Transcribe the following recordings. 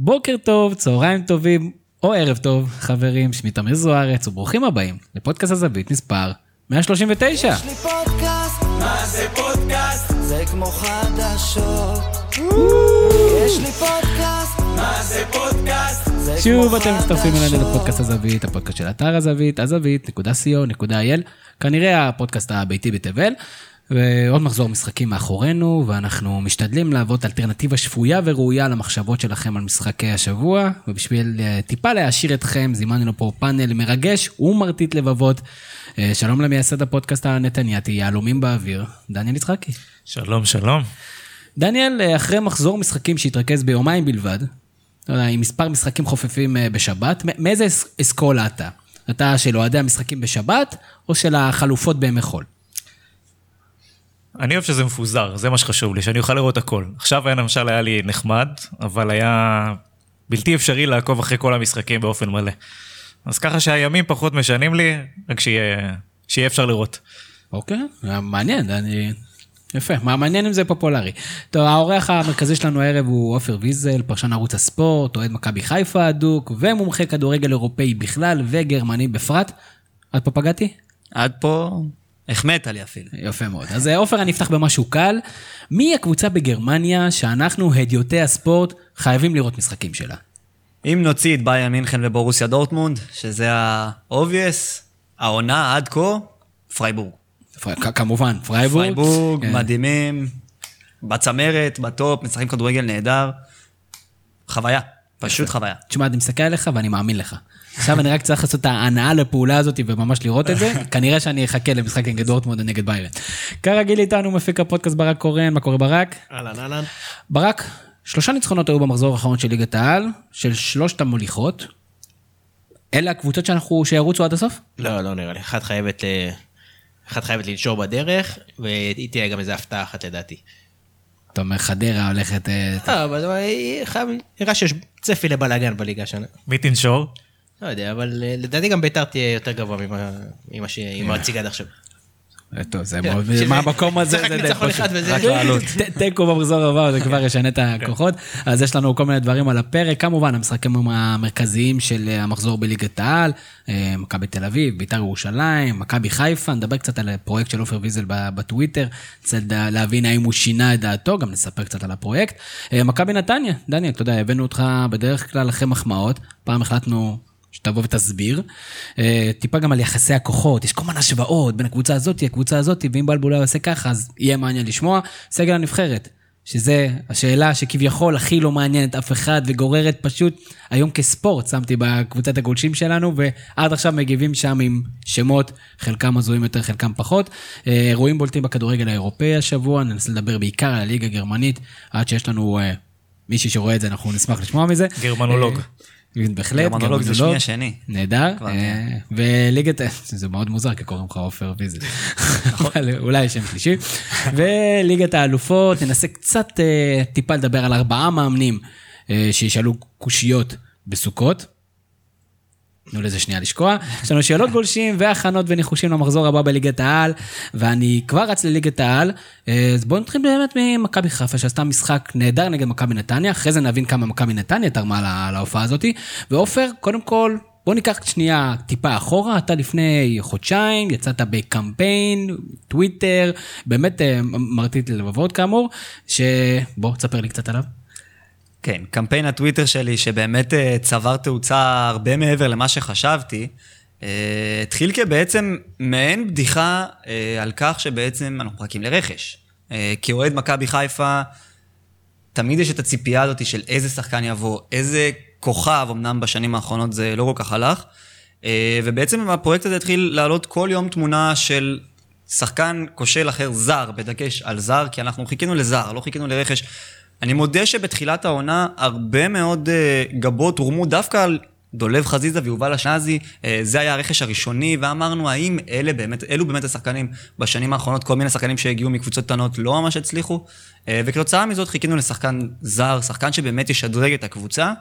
בוקר טוב, צהריים טובים, או ערב טוב, חברים, שמי תמיר זוארץ, וברוכים הבאים לפודקאסט הזווית מספר 139. יש לי פודקאסט, מה זה פודקאסט? זה כמו חדשות. יש לי פודקאסט, מה זה פודקאסט? שוב אתם מצטרפים. אלינו לפודקאסט הזווית, הפודקאסט של אתר הזווית, הזווית.co.il, כנראה הפודקאסט הביתי בתבל. ועוד מחזור משחקים מאחורינו, ואנחנו משתדלים להוות אלטרנטיבה שפויה וראויה למחשבות שלכם על משחקי השבוע, ובשביל אה, טיפה להעשיר אתכם, זימנו פה פאנל מרגש ומרטיט לבבות. אה, שלום למייסד הפודקאסט הנתנייתי, יהלומים באוויר, דניאל יצחקי. שלום, שלום. דניאל, אה, אחרי מחזור משחקים שהתרכז ביומיים בלבד, עם מספר משחקים חופפים בשבת, מאיזה אס- אסכולה אתה? אתה של אוהדי המשחקים בשבת, או של החלופות בימי חול? אני אוהב שזה מפוזר, זה מה שחשוב לי, שאני אוכל לראות הכל. עכשיו היה למשל היה לי נחמד, אבל היה בלתי אפשרי לעקוב אחרי כל המשחקים באופן מלא. אז ככה שהימים פחות משנים לי, רק שיהיה, שיהיה אפשר לראות. אוקיי, אה, מעניין, אני... יפה, מה מעניין אם זה פופולרי. טוב, האורח המרכזי שלנו הערב הוא עופר ויזל, פרשן ערוץ הספורט, אוהד מכבי חיפה הדוק, ומומחה כדורגל אירופאי בכלל וגרמני בפרט. עד פה פגעתי? עד פה החמאת לי אפילו. יפה מאוד. אז אה, עופר, אני אפתח במשהו קל. מי הקבוצה בגרמניה שאנחנו, הדיוטי הספורט, חייבים לראות משחקים שלה? אם נוציא את ביירן מינכן ובורוסיה דורטמונד, שזה ה-obvious, העונה עד כה, פרייבורג. כמובן, פרייבורג. פרייבורג, כן. מדהימים, בצמרת, בטופ, משחקים כדורגל נהדר. חוויה, פשוט חוויה. תשמע, אני מסתכל עליך ואני מאמין לך. עכשיו אני רק צריך לעשות את ההנעה לפעולה הזאת וממש לראות את זה. כנראה שאני אחכה למשחק נגד דורטמונד נגד ביירן. כרגיל איתנו מפיק הפודקאסט ברק קורן, מה קורה ברק? אהלן אהלן. ברק, שלושה ניצחונות היו במחזור האחרון של ליגת העל, של שלושת המוליכות. אלה הקבוצות שאנחנו, שירוצו עד הסוף? לא, לא נראה לי. אחת חייבת, אחת חייבת לנשור בדרך, והיא תהיה גם איזה הפתעה אחת לדעתי. אתה אומר, חדרה הולכת... אה, לא, אבל נראה שיש צפי לבלאגן בליגה השנה. מי תנשור? לא יודע, אבל אה, לדעתי גם ביתר תהיה יותר גבוה ממה- שהיא מציגה עד עכשיו. טוב, זה כן, מאוד, מהמקום הזה, זה רק די ניצחון פשוט. אחד וזה- רק לעלות. ת- תיקו במחזור הבא, זה כבר ישנה את הכוחות. אז יש לנו כל מיני דברים על הפרק. כמובן, המשחקים המרכזיים של אה, המחזור בליגת העל, אה, מכבי תל אביב, ביתר ירושלים, מכבי חיפה, נדבר קצת על הפרויקט של עופר ויזל ב- בטוויטר, קצת להבין האם הוא שינה את דעתו, גם נספר קצת על הפרויקט. מכבי נתניה, דניאל, אתה יודע, הבאנו אותך בדרך כלל אחרי מחמאות, פעם החלטנו... שתבוא ותסביר. אה, טיפה גם על יחסי הכוחות, יש כל מיני השוואות בין הקבוצה הזאת, הקבוצה הזאת, ואם בלבול היה עושה ככה, אז יהיה מעניין לשמוע. סגל הנבחרת, שזה השאלה שכביכול הכי לא מעניינת אף אחד, וגוררת פשוט, היום כספורט שמתי בקבוצת הגולשים שלנו, ועד עכשיו מגיבים שם עם שמות, חלקם הזויים יותר, חלקם פחות. אה, אירועים בולטים בכדורגל האירופאי השבוע, ננסה לדבר בעיקר על הליגה הגרמנית, עד שיש לנו אה, מישהי שרואה את זה, אנחנו נשמח לשמוע מזה. גרמנולוג. בהחלט, גרמנולוג זה שמי השני. נהדר, אה, כן. וליגת, זה מאוד מוזר כי קוראים לך עופר ויזל, אולי שם שלישי, וליגת האלופות, ננסה קצת אה, טיפה לדבר על ארבעה מאמנים אה, שישאלו קושיות בסוכות. תנו לזה שנייה לשקוע. יש לנו שאלות גולשים והכנות וניחושים למחזור הבא בליגת העל, ואני כבר רץ לליגת העל. אה, אז בואו נתחיל באמת ממכבי חיפה, שעשתה משחק נהדר נגד מכבי נתניה, אחרי זה נבין כמה מכבי נתניה תרמה לה- להופעה הזאת. ועופר, קודם כל, בוא ניקח שנייה טיפה אחורה, אתה לפני חודשיים, יצאת בקמפיין, טוויטר, באמת אה, מרטיט ללבבות כאמור, שבוא, תספר לי קצת עליו. כן, קמפיין הטוויטר שלי, שבאמת אה, צבר תאוצה הרבה מעבר למה שחשבתי, אה, התחיל כבעצם מעין בדיחה אה, על כך שבעצם אנחנו מחכים לרכש. כאוהד מכבי חיפה, תמיד יש את הציפייה הזאת של איזה שחקן יבוא, איזה כוכב, אמנם בשנים האחרונות זה לא כל כך הלך, ובעצם הפרויקט הזה התחיל לעלות כל יום תמונה של שחקן כושל אחר זר, בדגש על זר, כי אנחנו חיכינו לזר, לא חיכינו לרכש. אני מודה שבתחילת העונה הרבה מאוד uh, גבות הורמו דווקא על דולב חזיזה ויובל אשנזי, uh, זה היה הרכש הראשוני, ואמרנו האם אלה באמת, אלו באמת השחקנים בשנים האחרונות, כל מיני שחקנים שהגיעו מקבוצות קטנות לא ממש הצליחו, uh, וכתוצאה מזאת חיכינו לשחקן זר, שחקן שבאמת ישדרג את הקבוצה.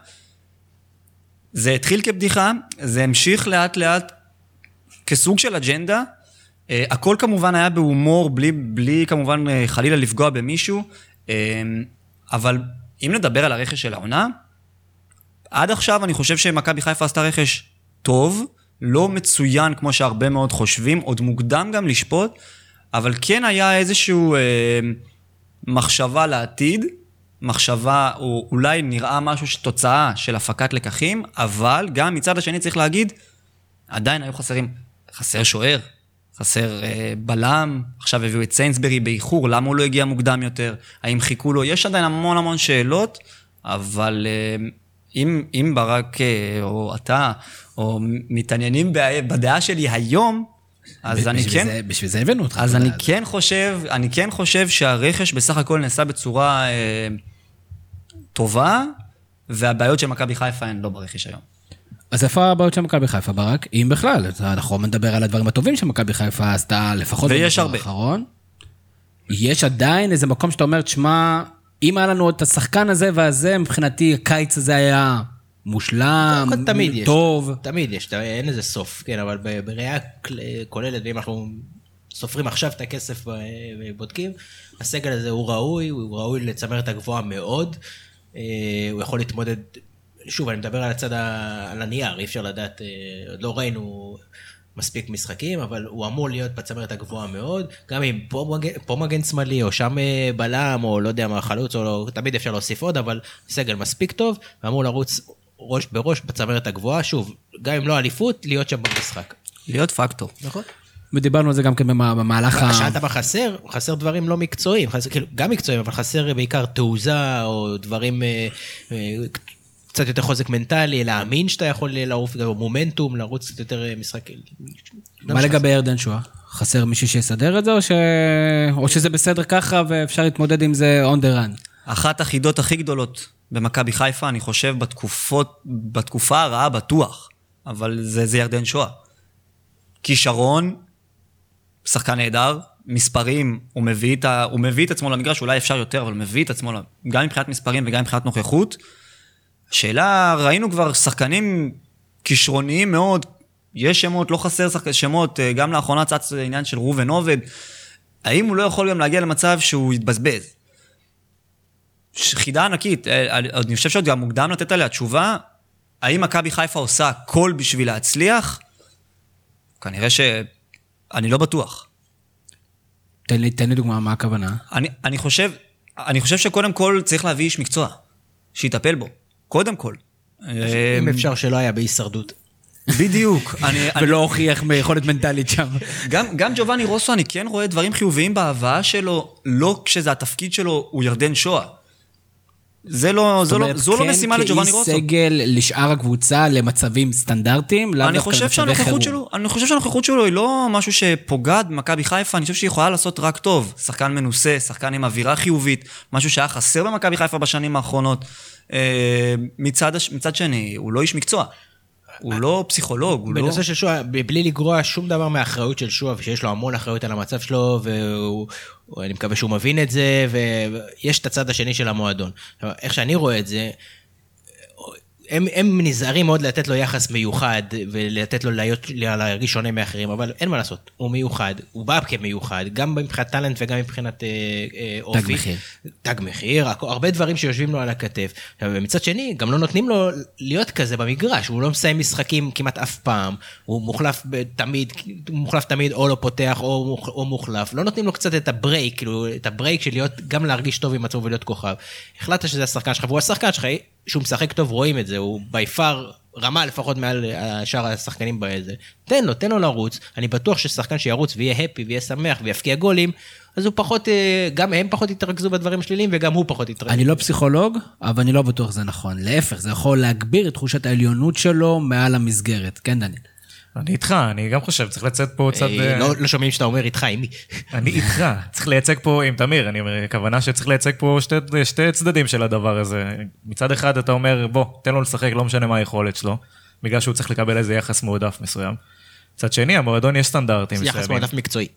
זה התחיל כבדיחה, זה המשיך לאט לאט כסוג של אג'נדה. Uh, הכל כמובן היה בהומור, בלי, בלי כמובן uh, חלילה לפגוע במישהו, uh, אבל אם נדבר על הרכש של העונה, עד עכשיו אני חושב שמכבי חיפה עשתה רכש טוב, לא מצוין כמו שהרבה מאוד חושבים, עוד מוקדם גם לשפוט, אבל כן היה איזשהו אה, מחשבה לעתיד, מחשבה, או אולי נראה משהו שתוצאה של הפקת לקחים, אבל גם מצד השני צריך להגיד, עדיין היו חסרים, חסר שוער, חסר אה, בלם, עכשיו הביאו את סיינסברי באיחור, למה הוא לא הגיע מוקדם יותר? האם חיכו לו? יש עדיין המון המון שאלות, אבל אה, אם, אם ברק אה, או אתה, או מתעניינים בדעה שלי היום, אז אני כן... זה, בשביל זה הבאנו אותך. אז אני כן חושב, אני כן חושב שהרכש בסך הכל נעשה בצורה אה, טובה, והבעיות של מכבי חיפה הן לא ברכש היום. אז איפה הבעיות של מכבי חיפה, ברק? אם בכלל, אנחנו נדבר על הדברים הטובים שמכבי חיפה עשתה, לפחות הרבה. האחרון. יש עדיין איזה מקום שאתה אומר, תשמע, אם היה לנו את השחקן הזה והזה, מבחינתי הקיץ הזה היה מושלם, תמיד טוב. יש, תמיד יש, אין לזה סוף, כן, אבל בראייה כוללת, ואם אנחנו סופרים עכשיו את הכסף ובודקים, הסגל הזה הוא ראוי, הוא ראוי לצמרת הגבוהה מאוד. אה, הוא יכול להתמודד שוב, אני מדבר על הצד, ה... על הנייר, אי אפשר לדעת, אה, עוד לא ראינו מספיק משחקים, אבל הוא אמור להיות בצמרת הגבוהה מאוד, גם אם פה מגן, פה מגן שמאלי, או שם אה, בלם, או לא יודע מה, חלוץ, או לא, תמיד אפשר להוסיף עוד, אבל סגל מספיק טוב, ואמור לרוץ ראש בראש בצמרת הגבוהה, שוב, גם אם לא אליפות, להיות שם במשחק. להיות פקטור. נכון. ודיברנו על זה גם כן במהלך ה... שאלת מה חסר? חסר דברים לא מקצועיים, חסר, כאילו, גם מקצועיים, אבל חסר בעיקר תעוזה, או דברים אה, קצת יותר חוזק מנטלי, להאמין שאתה יכול לעוף, מומנטום, לרוץ קצת יותר אה, משחק. מה לגבי ירדן שואה? חסר מישהו שיסדר את זה, או, ש... או שזה בסדר ככה ואפשר להתמודד עם זה on the run? אחת החידות הכי גדולות במכבי חיפה, אני חושב, בתקופות, בתקופה הרעה בטוח, אבל זה, זה ירדן שואה. כישרון, שחקן נהדר, מספרים, הוא מביא, את ה, הוא מביא את עצמו למגרש, אולי אפשר יותר, אבל הוא מביא את עצמו, גם מבחינת מספרים וגם מבחינת נוכחות. השאלה, ראינו כבר שחקנים כישרוניים מאוד, יש שמות, לא חסר שחק... שמות, אה, גם לאחרונה צץ עניין של ראובן עובד, האם הוא לא יכול גם להגיע למצב שהוא יתבזבז? חידה ענקית, אה, אני חושב שעוד גם מוקדם לתת עליה תשובה, האם מכבי חיפה עושה הכל בשביל להצליח? כנראה ש... אני לא בטוח. תן לי, תן לי דוגמה, מה הכוונה? אני, אני, חושב, אני חושב שקודם כל צריך להביא איש מקצוע, שיטפל בו. קודם כל. אם אמ, אפשר שלא היה בהישרדות. בדיוק. ולא הוכיח מיכולת מנטלית שם. גם, גם ג'ובאני רוסו, אני כן רואה דברים חיוביים בהבאה שלו, לא כשזה התפקיד שלו, הוא ירדן שואה. זה לא, זו, לא, זו לא כן, משימה לג'ובאני רוסו. כאיש סגל לשאר הקבוצה למצבים סטנדרטיים, לאו דווקא למצבי חירום. שלו, אני חושב שהנוכחות שלו היא לא משהו שפוגעת במכבי חיפה, אני חושב שהיא יכולה לעשות רק טוב. שחקן מנוסה, שחקן עם אווירה חיובית, משהו שהיה חסר במכבי חיפה בשנים האחרונות. אה, מצד, מצד שני, הוא לא איש מקצוע. הוא לא פסיכולוג, הוא לא... בנושא של שואה, בלי לגרוע שום דבר מהאחריות של שואה, ושיש לו המון אחריות על המצב שלו, ואני מקווה שהוא מבין את זה, ויש את הצד השני של המועדון. איך שאני רואה את זה, הם, הם נזהרים מאוד לתת לו יחס מיוחד ולתת לו להיות, להרגיש שונה מאחרים, אבל אין מה לעשות, הוא מיוחד, הוא בא כמיוחד, גם מבחינת טאלנט וגם מבחינת אה, אה, אופי. תג מחיר. תג מחיר, הרבה דברים שיושבים לו על הכתף. ומצד שני, גם לא נותנים לו להיות כזה במגרש, הוא לא מסיים משחקים כמעט אף פעם, הוא מוחלף תמיד, הוא מוחלף תמיד או לא פותח או, או מוחלף, לא נותנים לו קצת את ה break, כאילו, את ה break של להיות, גם להרגיש טוב עם עצמו ולהיות כוכב. החלטת שזה השחקן שלך, והוא השחקן שלך, שהוא משחק טוב, רואים את זה, הוא בי פאר רמה לפחות מעל שאר השחקנים באיזה. תן לו, תן לו לרוץ, אני בטוח ששחקן שירוץ ויהיה הפי ויהיה שמח ויפקיע גולים, אז הוא פחות, אה, גם הם פחות יתרכזו בדברים שליליים וגם הוא פחות יתרכז. אני לא פסיכולוג, אבל אני לא בטוח שזה נכון. להפך, זה יכול להגביר את תחושת העליונות שלו מעל המסגרת. כן, דניאל. אני איתך, אני גם חושב, צריך לצאת פה צד... אה, לא, לא שומעים שאתה אומר איתך, עם מי? אני איתך, צריך לייצג פה עם תמיר, אני אומר, הכוונה שצריך לייצג פה שתי, שתי צדדים של הדבר הזה. מצד אחד אתה אומר, בוא, תן לו לשחק, לא משנה מה היכולת שלו, בגלל שהוא צריך לקבל איזה יחס מועדף מסוים. מצד שני, המועדון יש סטנדרטים מסוימים. יחס מועדף מקצועי.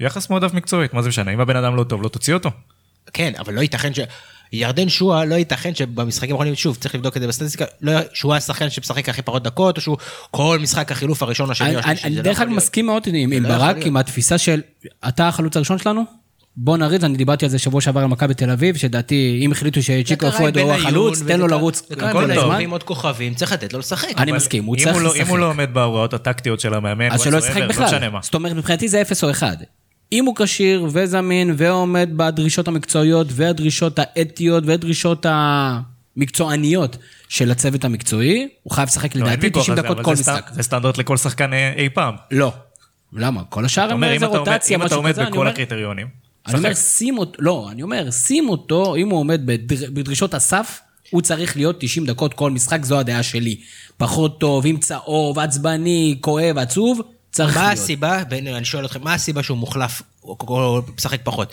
יחס מועדף מקצועית, מה זה משנה? אם הבן אדם לא טוב, לא תוציא אותו. כן, אבל לא ייתכן ש... ירדן שואה, לא ייתכן שבמשחקים האחרונים, שוב, צריך לבדוק את זה בסטטיסטיקה, לא, שהוא השחקן שמשחק הכי פחות דקות, או שהוא כל משחק החילוף הראשון, השני, השלישי. אני דרך אגב מסכים מאוד עם, עם ברק, עם התפיסה של, אתה החלוץ הראשון שלנו, בוא נריץ, אני דיברתי על זה שבוע שעבר על מכבי תל אביב, שדעתי, אם החליטו שצ'יקו אפואד הוא החלוץ, תן לו לרוץ כל כל הזמן. הזמן. עוד כוכבים, צריך לתת לו לשחק. אני מסכים, הוא צריך לא- אם הוא לשחק. לא עומד בהוראות הטקטיות של המאמן, אז שלא ישחק לא בכלל. זאת אומרת, מבחינתי זה 0 או 1. אם הוא כשיר וזמין ועומד בדרישות המקצועיות והדרישות האתיות והדרישות המקצועניות של הצוות המקצועי, הוא חייב לשחק לא, לדעתי ויכוח 90 על זה, דקות כל זה משחק. זה סטנדרט לכל שחקן אי אי פעם. לא. למה? כל השאר הם איזה אתה עומד- רוטציה, אם אתה משהו עומד כזה, בכל. הקריטריונים, אני אומר. שים אותו, לא, אני אומר, שים אותו, אם הוא עומד בדר, בדרישות הסף, הוא צריך להיות 90 דקות כל משחק, זו הדעה שלי. פחות טוב, עם צהוב, עצבני, כואב, עצוב, צריך מה להיות. הסיבה, בין- אני שואל אתכם, מה הסיבה שהוא מוחלף או או משחק פחות?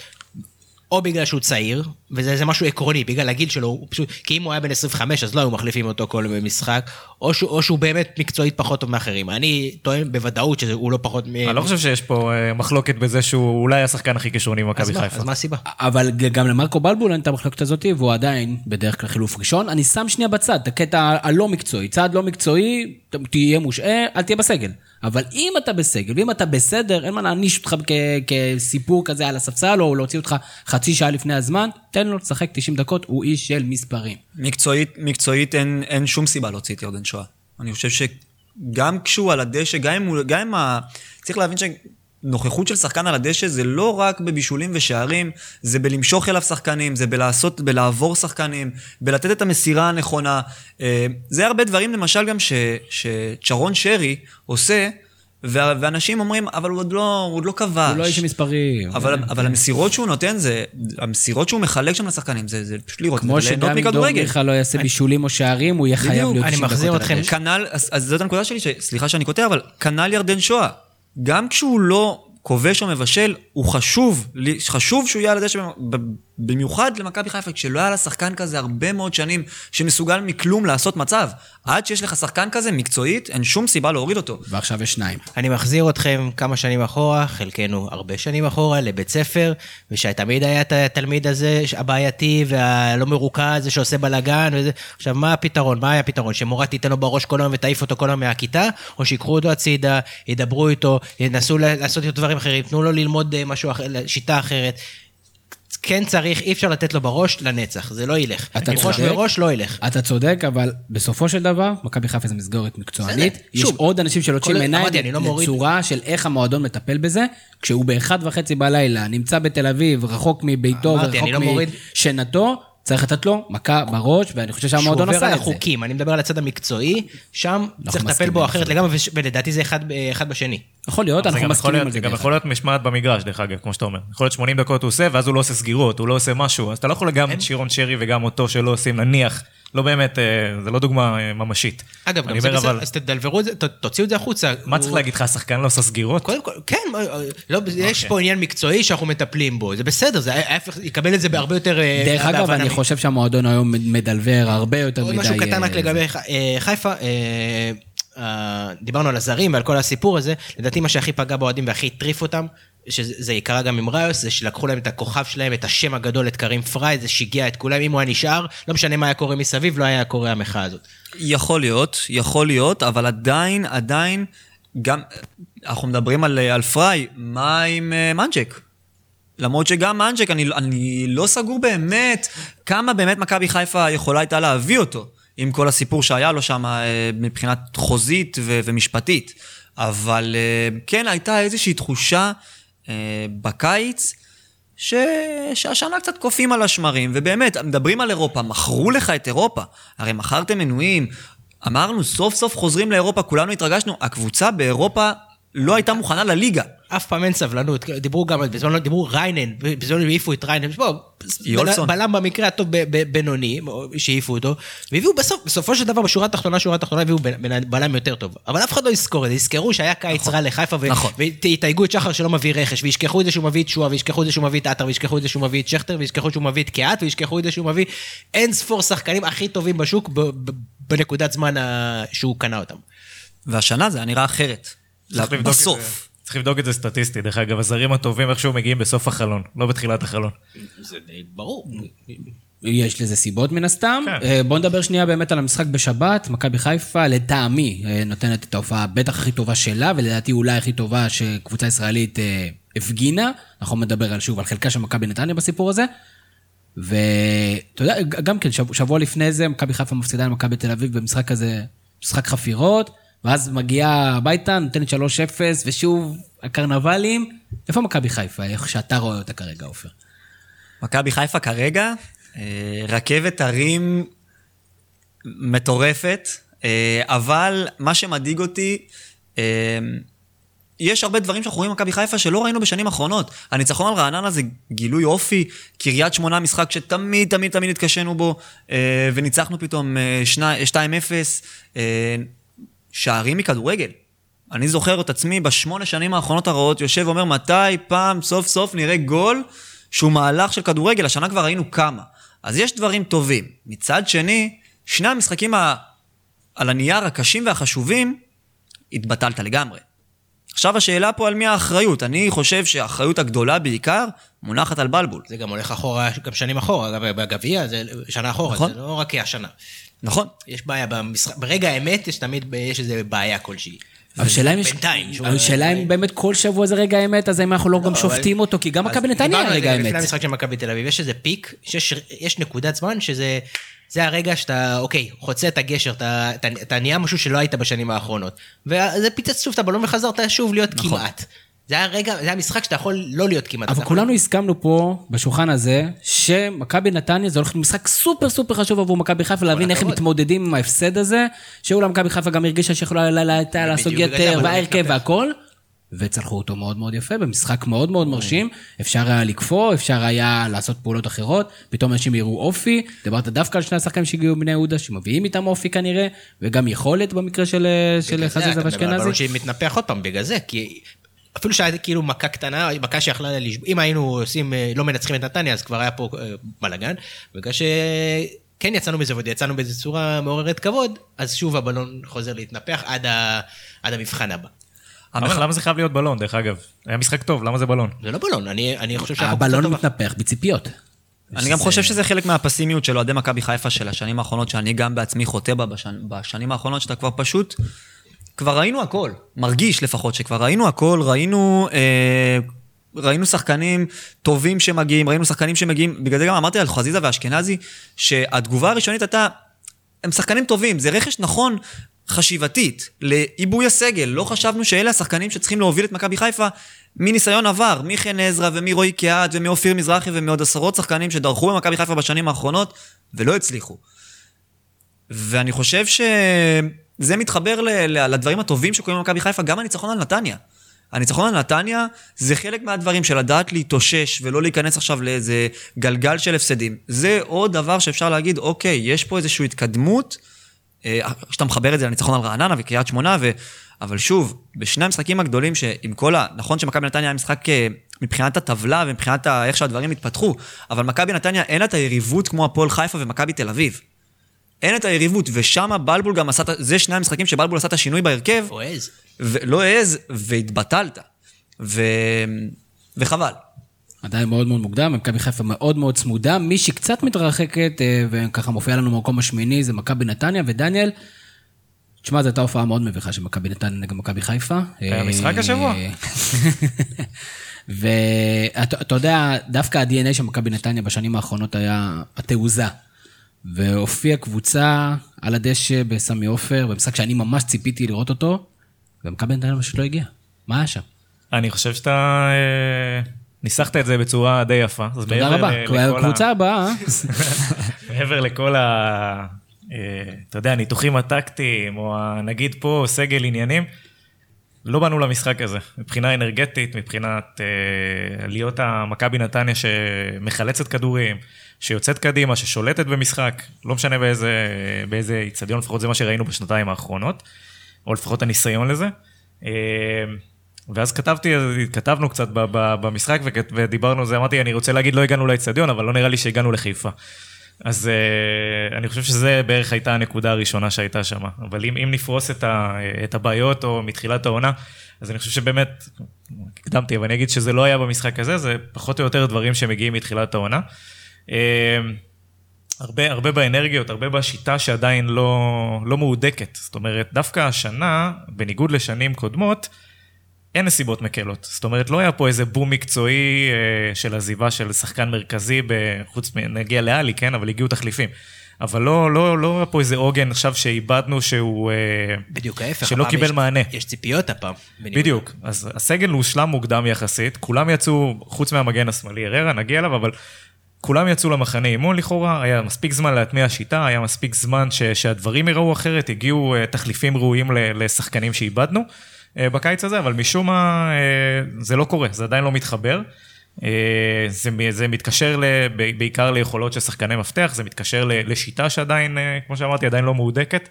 או בגלל שהוא צעיר, וזה זה משהו עקרוני, בגלל הגיל שלו, הוא פשוט, כי אם הוא היה בן 25 אז לא היו מחליפים אותו כל משחק, או שהוא, או שהוא באמת מקצועית פחות טוב מאחרים. אני טוען בוודאות שהוא לא פחות מ... אני לא חושב שיש פה אה, מחלוקת בזה שהוא אולי השחקן הכי כישרוני במכבי מה- חיפה. אז מה הסיבה? אבל גם למרקו בלבול אין את המחלוקת הזאת, והוא עדיין בדרך כלל חילוף ראשון. אני שם שנייה בצד את הקטע הלא מקצועי. צעד לא מקצועי, תהיה מושעה, אל תהיה בסגל. אבל אם אתה בסגל, ואם אתה בסדר, אין מה להעניש אותך כ- כסיפור כזה על הספסל, או להוציא אותך חצי שעה לפני הזמן, תן לו לשחק 90 דקות, הוא איש של מספרים. מקצועית, מקצועית אין, אין שום סיבה להוציא את ירדן שואה. אני חושב שגם כשהוא על הדשא, גם אם הוא, גם אם ה... צריך להבין שנוכחות של שחקן על הדשא זה לא רק בבישולים ושערים, זה בלמשוך אליו שחקנים, זה בלעשות, בלעבור שחקנים, בלתת את המסירה הנכונה. אה, זה הרבה דברים, למשל גם ש, שצ'רון שרי עושה, ואנשים אומרים, אבל הוא עוד לא, הוא עוד לא כבש. הוא לא איש מספרים. אבל, אבל המסירות שהוא נותן, זה, המסירות שהוא מחלק שם לשחקנים, זה, זה פשוט לראות, כמו זה ליהנות שגם אם דור. מיכה לא יעשה בישולים או שערים, הוא יהיה חייב בדיוק. להיות אני 90 דקות מחזיר על אתכם. כנ"ל, אז, אז זאת הנקודה שלי, ש, סליחה שאני קוטע, אבל כנ"ל ירדן שואה. גם כשהוא לא כובש או מבשל, הוא חשוב, חשוב שהוא יהיה על הדשא, במיוחד למכבי חיפה, כשלא היה לה שחקן כזה הרבה מאוד שנים, שמסוגל מכלום לעשות מצב. עד שיש לך שחקן כזה, מקצועית, אין שום סיבה להוריד אותו. ועכשיו יש שניים. אני מחזיר אתכם כמה שנים אחורה, חלקנו הרבה שנים אחורה, לבית ספר, ושתמיד היה את התלמיד הזה הבעייתי והלא מרוכז, זה שעושה בלאגן וזה. עכשיו, מה הפתרון? מה היה הפתרון? שמורה תיתן לו בראש כל היום ותעיף אותו כל היום מהכיתה, או שיקחו אותו הצידה, ידברו איתו, ינסו לעשות איתו דברים אחרים, תנו לו ללמוד אה, משהו אחר, שיטה אחרת. כן צריך, אי אפשר לתת לו בראש לנצח, זה לא ילך. אתה עם ראש צודק. בראש לא ילך. אתה צודק, אבל בסופו של דבר, מכבי חיפה זה מסגרת מקצוענית. יש שוב, עוד אנשים שלוטשים עיניים אני לא לצורה של איך המועדון מטפל בזה, כשהוא באחד וחצי בלילה, נמצא בתל אביב, רחוק מביתו אמרתי, ורחוק לא משנתו, צריך לתת לו מכה בראש, ואני חושב שהמועדון שהוא עובר עשה על את זה. החוקים, אני מדבר על הצד המקצועי, שם צריך לטפל בו אחרת. לגמרי, ולדעתי זה אחד אחד בשני. יכול להיות, אנחנו מסכימים להיות- על זה. זה גם יכול להיות משמעת במגרש, דרך אגב, כמו שאתה אומר. יכול להיות 80 דקות הוא עושה, ואז הוא לא עושה סגירות, הוא לא עושה משהו. אז אתה לא יכול גם את שירון שרי וגם אותו שלא עושים, נניח. לא באמת, אה, זה לא דוגמה אה, ממשית. אגב, אני גם זה בסדר, אבל אז תדלברו את זה, ת- תוציאו את זה החוצה. מה הוא- צריך להגיד לך, השחקן לא עושה סגירות? קודם כל, כן, מה, לא, יש אוקיי. פה עניין מקצועי שאנחנו מטפלים בו, זה בסדר, זה ההפך, יקבל את זה בהרבה יותר... אה, דרך אגב, אני מ- חושב שהמועדון היום מדבר הרבה יותר מדי. עוד משהו קטן רק אה, לגבי אה, חיפה, אה, אה, דיברנו על הזרים ועל כל הסיפור הזה, לדעתי מה שהכי פגע באוהדים והכי הטריף אותם, שזה קרה גם עם ראיוס, זה שלקחו להם את הכוכב שלהם, את השם הגדול, את קרים פריי, זה שיגע את כולם, אם הוא היה נשאר, לא משנה מה היה קורה מסביב, לא היה קורה המחאה הזאת. יכול להיות, יכול להיות, אבל עדיין, עדיין, גם, אנחנו מדברים על, על פריי, מה עם אה, מנג'ק? למרות שגם מנג'ק, אני, אני לא סגור באמת כמה באמת מכבי חיפה יכולה הייתה להביא אותו, עם כל הסיפור שהיה לו שם אה, מבחינת חוזית ו- ומשפטית. אבל אה, כן, הייתה איזושהי תחושה בקיץ, ש... שהשנה קצת קופאים על השמרים, ובאמת, מדברים על אירופה, מכרו לך את אירופה. הרי מכרתם מנויים, אמרנו, סוף סוף חוזרים לאירופה, כולנו התרגשנו, הקבוצה באירופה לא הייתה מוכנה לליגה. אף פעם אין סבלנות, דיברו גם, בזמן דיברו ריינן, בזמן העיפו את ריינן, בוא. בלם במקרה הטוב בינוני, שהעיפו אותו, והביאו בסוף, בסופו של דבר בשורה התחתונה, שורה התחתונה הביאו בלם יותר טוב. אבל אף אחד לא יזכור את זה, יזכרו שהיה קיץ רע לחיפה, ו- נכון. ויתייגו את שחר שלא מביא רכש, וישכחו את זה שהוא מביא את שועה, וישכחו את זה שהוא מביא את עטר, וישכחו את זה שהוא מביא את שכטר, וישכחו שהוא מביא את קיאט, וישכחו את זה שהוא מביא אין ספור שחקנים הכי טובים בשוק בנקודת זמן שהוא קנה אותם. והשנה זה היה נראה אחרת. בסוף. צריך לבדוק את זה סטטיסטית, דרך אגב, הזרים הטובים איכשהו מגיעים בסוף החלון, לא בתחילת החלון. זה ברור. יש לזה סיבות מן הסתם. כן. אה, בואו נדבר שנייה באמת על המשחק בשבת. מכבי חיפה, לטעמי, אה, נותנת את ההופעה בטח הכי טובה שלה, ולדעתי אולי הכי טובה שקבוצה ישראלית אה, הפגינה, אנחנו נדבר על, שוב על חלקה של מכבי נתניה בסיפור הזה. ואתה יודע, גם כן, שבוע לפני זה, מכבי חיפה מפסידה למכבי תל אביב במשחק כזה, משחק חפירות, ואז מגיעה הביתה, נותנת 3-0, ושוב, הקרנבלים. איפה מכבי חיפה, איך שאתה רואה אותה כרגע, עופר? מכבי חיפה כרגע, אה, רכבת הרים מטורפת, אה, אבל מה שמדאיג אותי, אה, יש הרבה דברים שאנחנו רואים במכבי חיפה שלא ראינו בשנים האחרונות. הניצחון על רעננה זה גילוי אופי, קריית שמונה משחק שתמיד תמיד תמיד התקשינו בו, וניצחנו פתאום 2-0, שערים מכדורגל. אני זוכר את עצמי בשמונה שנים האחרונות הרעות יושב ואומר מתי פעם סוף סוף נראה גול שהוא מהלך של כדורגל, השנה כבר ראינו כמה. אז יש דברים טובים. מצד שני, שני המשחקים ה... על הנייר הקשים והחשובים, התבטלת לגמרי. עכשיו השאלה פה על מי האחריות. אני חושב שהאחריות הגדולה בעיקר מונחת על בלבול. זה גם הולך אחורה, גם שנים אחורה, בגביע זה שנה אחורה, נכון. זה לא רק השנה. נכון. יש בעיה, במשחק, ברגע האמת יש תמיד, יש איזה בעיה כלשהי. אבל השאלה אם יש... בינתיים. השאלה אם באמת כל שבוע זה רגע האמת, אז האם אנחנו לא גם שופטים אותו, כי גם מכבי נתניה היה רגע האמת. לפני המשחק של מכבי תל אביב, יש איזה פיק, יש נקודת זמן שזה... זה הרגע שאתה, אוקיי, חוצה את הגשר, אתה, אתה, אתה נהיה משהו שלא היית בשנים האחרונות. וזה פיצץ שוב את הבלון וחזרת שוב להיות נכון. כמעט. זה היה רגע, זה היה משחק שאתה יכול לא להיות כמעט. אבל כולנו הסכמנו פה, בשולחן הזה, שמכבי נתניה זה הולך להיות משחק סופר סופר חשוב עבור מכבי חיפה, להבין איך הם מתמודדים עם ההפסד הזה, שאולי מכבי חיפה גם הרגישה שיכולה לעשות יותר, וההרכב והכל. וצלחו אותו מאוד מאוד יפה, במשחק מאוד מאוד מרשים. אפשר היה לקפוא, אפשר היה לעשות פעולות אחרות, פתאום אנשים יראו אופי. דיברת דווקא על שני השחקנים שהגיעו מבני יהודה, שמביאים איתם אופי כנראה, וגם יכולת במקרה של חזיזה ואשכנזי. בגלל זה, מתנפח עוד פעם, בגלל זה, כי אפילו שהיה כאילו מכה קטנה, מכה שיכלה לשבור, אם היינו עושים, אה, לא מנצחים את נתניה, אז כבר היה פה אה, בלאגן. בגלל שכן יצאנו מזה ועוד יצאנו באיזו צורה מעוררת כבוד, אז שוב הבלון חוזר להתנפח עד, ה... עד המבחן הבא. אבל למה זה חייב להיות בלון, דרך אגב? היה משחק טוב, למה זה בלון? זה לא בלון, אני, אני חושב שאנחנו... הבלון מתנפח בציפיות. אני גם חושב שזה חלק מהפסימיות של אוהדי מכבי חיפה של השנים האחרונות, שאני גם בעצמי חוטא בה בשנים האחרונות, שאתה כבר פשוט כבר ראינו הכל, מרגיש לפחות שכבר ראינו הכל, ראינו, אה, ראינו שחקנים טובים שמגיעים, ראינו שחקנים שמגיעים, בגלל זה גם אמרתי על חזיזה ואשכנזי, שהתגובה הראשונית הייתה, הם שחקנים טובים, זה רכש נכון חשיבתית לעיבוי הסגל, לא חשבנו שאלה השחקנים שצריכים להוביל את מכבי חיפה מניסיון עבר, מחן עזרא ומרועי קיאט ומאופיר מזרחי ומעוד עשרות שחקנים שדרכו במכבי חיפה בשנים האחרונות ולא הצליחו. ואני חושב ש... זה מתחבר לדברים הטובים שקורים במכבי חיפה, גם הניצחון על נתניה. הניצחון על נתניה זה חלק מהדברים של לדעת להתאושש ולא להיכנס עכשיו לאיזה גלגל של הפסדים. זה עוד דבר שאפשר להגיד, אוקיי, יש פה איזושהי התקדמות, אה, שאתה מחבר את זה לניצחון על רעננה וקריית שמונה, ו... אבל שוב, בשני המשחקים הגדולים שעם כל ה... נכון שמכבי נתניה היה משחק אה, מבחינת הטבלה ומבחינת ה... איך שהדברים התפתחו, אבל מכבי נתניה אין את היריבות כמו הפועל חיפה ומכבי תל אביב. אין את היריבות, ושם בלבול גם עשה, זה שני המשחקים שבלבול עשה את השינוי בהרכב. או העז. לא העז, והתבטלת. ו... וחבל. עדיין מאוד מאוד מוקדם, מכבי חיפה מאוד מאוד צמודה. מי שקצת מתרחקת, אה, וככה מופיע לנו במקום השמיני, זה מכבי נתניה ודניאל. תשמע, זו הייתה הופעה מאוד מביכה של מכבי נתניה נגד מכבי חיפה. היה משחק השבוע. ואתה יודע, דווקא ה-DNA של מכבי נתניה בשנים האחרונות היה התעוזה. והופיעה קבוצה על הדשא בסמי עופר, במשחק שאני ממש ציפיתי לראות אותו, ומכבי נתניה פשוט לא הגיע. מה היה שם? אני חושב שאתה אה, ניסחת את זה בצורה די יפה. תודה רבה, קבוצה הבאה. מעבר לכל ה... אה, אתה יודע, הניתוחים הטקטיים, או נגיד פה סגל עניינים, לא באנו למשחק הזה, מבחינה אנרגטית, מבחינת אה, להיות המכבי נתניה שמחלצת כדורים, שיוצאת קדימה, ששולטת במשחק, לא משנה באיזה, איצטדיון, לפחות זה מה שראינו בשנתיים האחרונות, או לפחות הניסיון לזה. אה, ואז כתבתי, כתבנו קצת במשחק ודיברנו על זה, אמרתי, אני רוצה להגיד, לא הגענו לאיצטדיון, אבל לא נראה לי שהגענו לחיפה. אז uh, אני חושב שזה בערך הייתה הנקודה הראשונה שהייתה שם. אבל אם, אם נפרוס את, ה, את הבעיות או מתחילת העונה, אז אני חושב שבאמת, הקדמתי, אבל אני אגיד שזה לא היה במשחק הזה, זה פחות או יותר דברים שמגיעים מתחילת העונה. Uh, הרבה, הרבה באנרגיות, הרבה בשיטה שעדיין לא, לא מהודקת. זאת אומרת, דווקא השנה, בניגוד לשנים קודמות, אין נסיבות מקלות. זאת אומרת, לא היה פה איזה בום מקצועי אה, של עזיבה של שחקן מרכזי, חוץ מ... נגיע לאלי, כן? אבל הגיעו תחליפים. אבל לא, לא, לא היה פה איזה עוגן עכשיו שאיבדנו שהוא... אה, בדיוק ההפך. שלא קיבל יש, מענה. יש ציפיות הפעם. בדיוק. אז הסגל הושלם מוקדם יחסית, כולם יצאו, חוץ מהמגן השמאלי, אררה, נגיע אליו, אבל כולם יצאו למחנה אימון לכאורה, היה מספיק זמן להטמיע שיטה, היה מספיק זמן ש, שהדברים יראו אחרת, הגיעו uh, תחליפים ראויים לשחקנים שאיבדנו uh, בקיץ הזה, אבל משום מה uh, זה לא קורה, זה עדיין לא מתחבר. זה, זה מתקשר ל, בעיקר ליכולות של שחקני מפתח, זה מתקשר לשיטה שעדיין, כמו שאמרתי, עדיין לא מהודקת.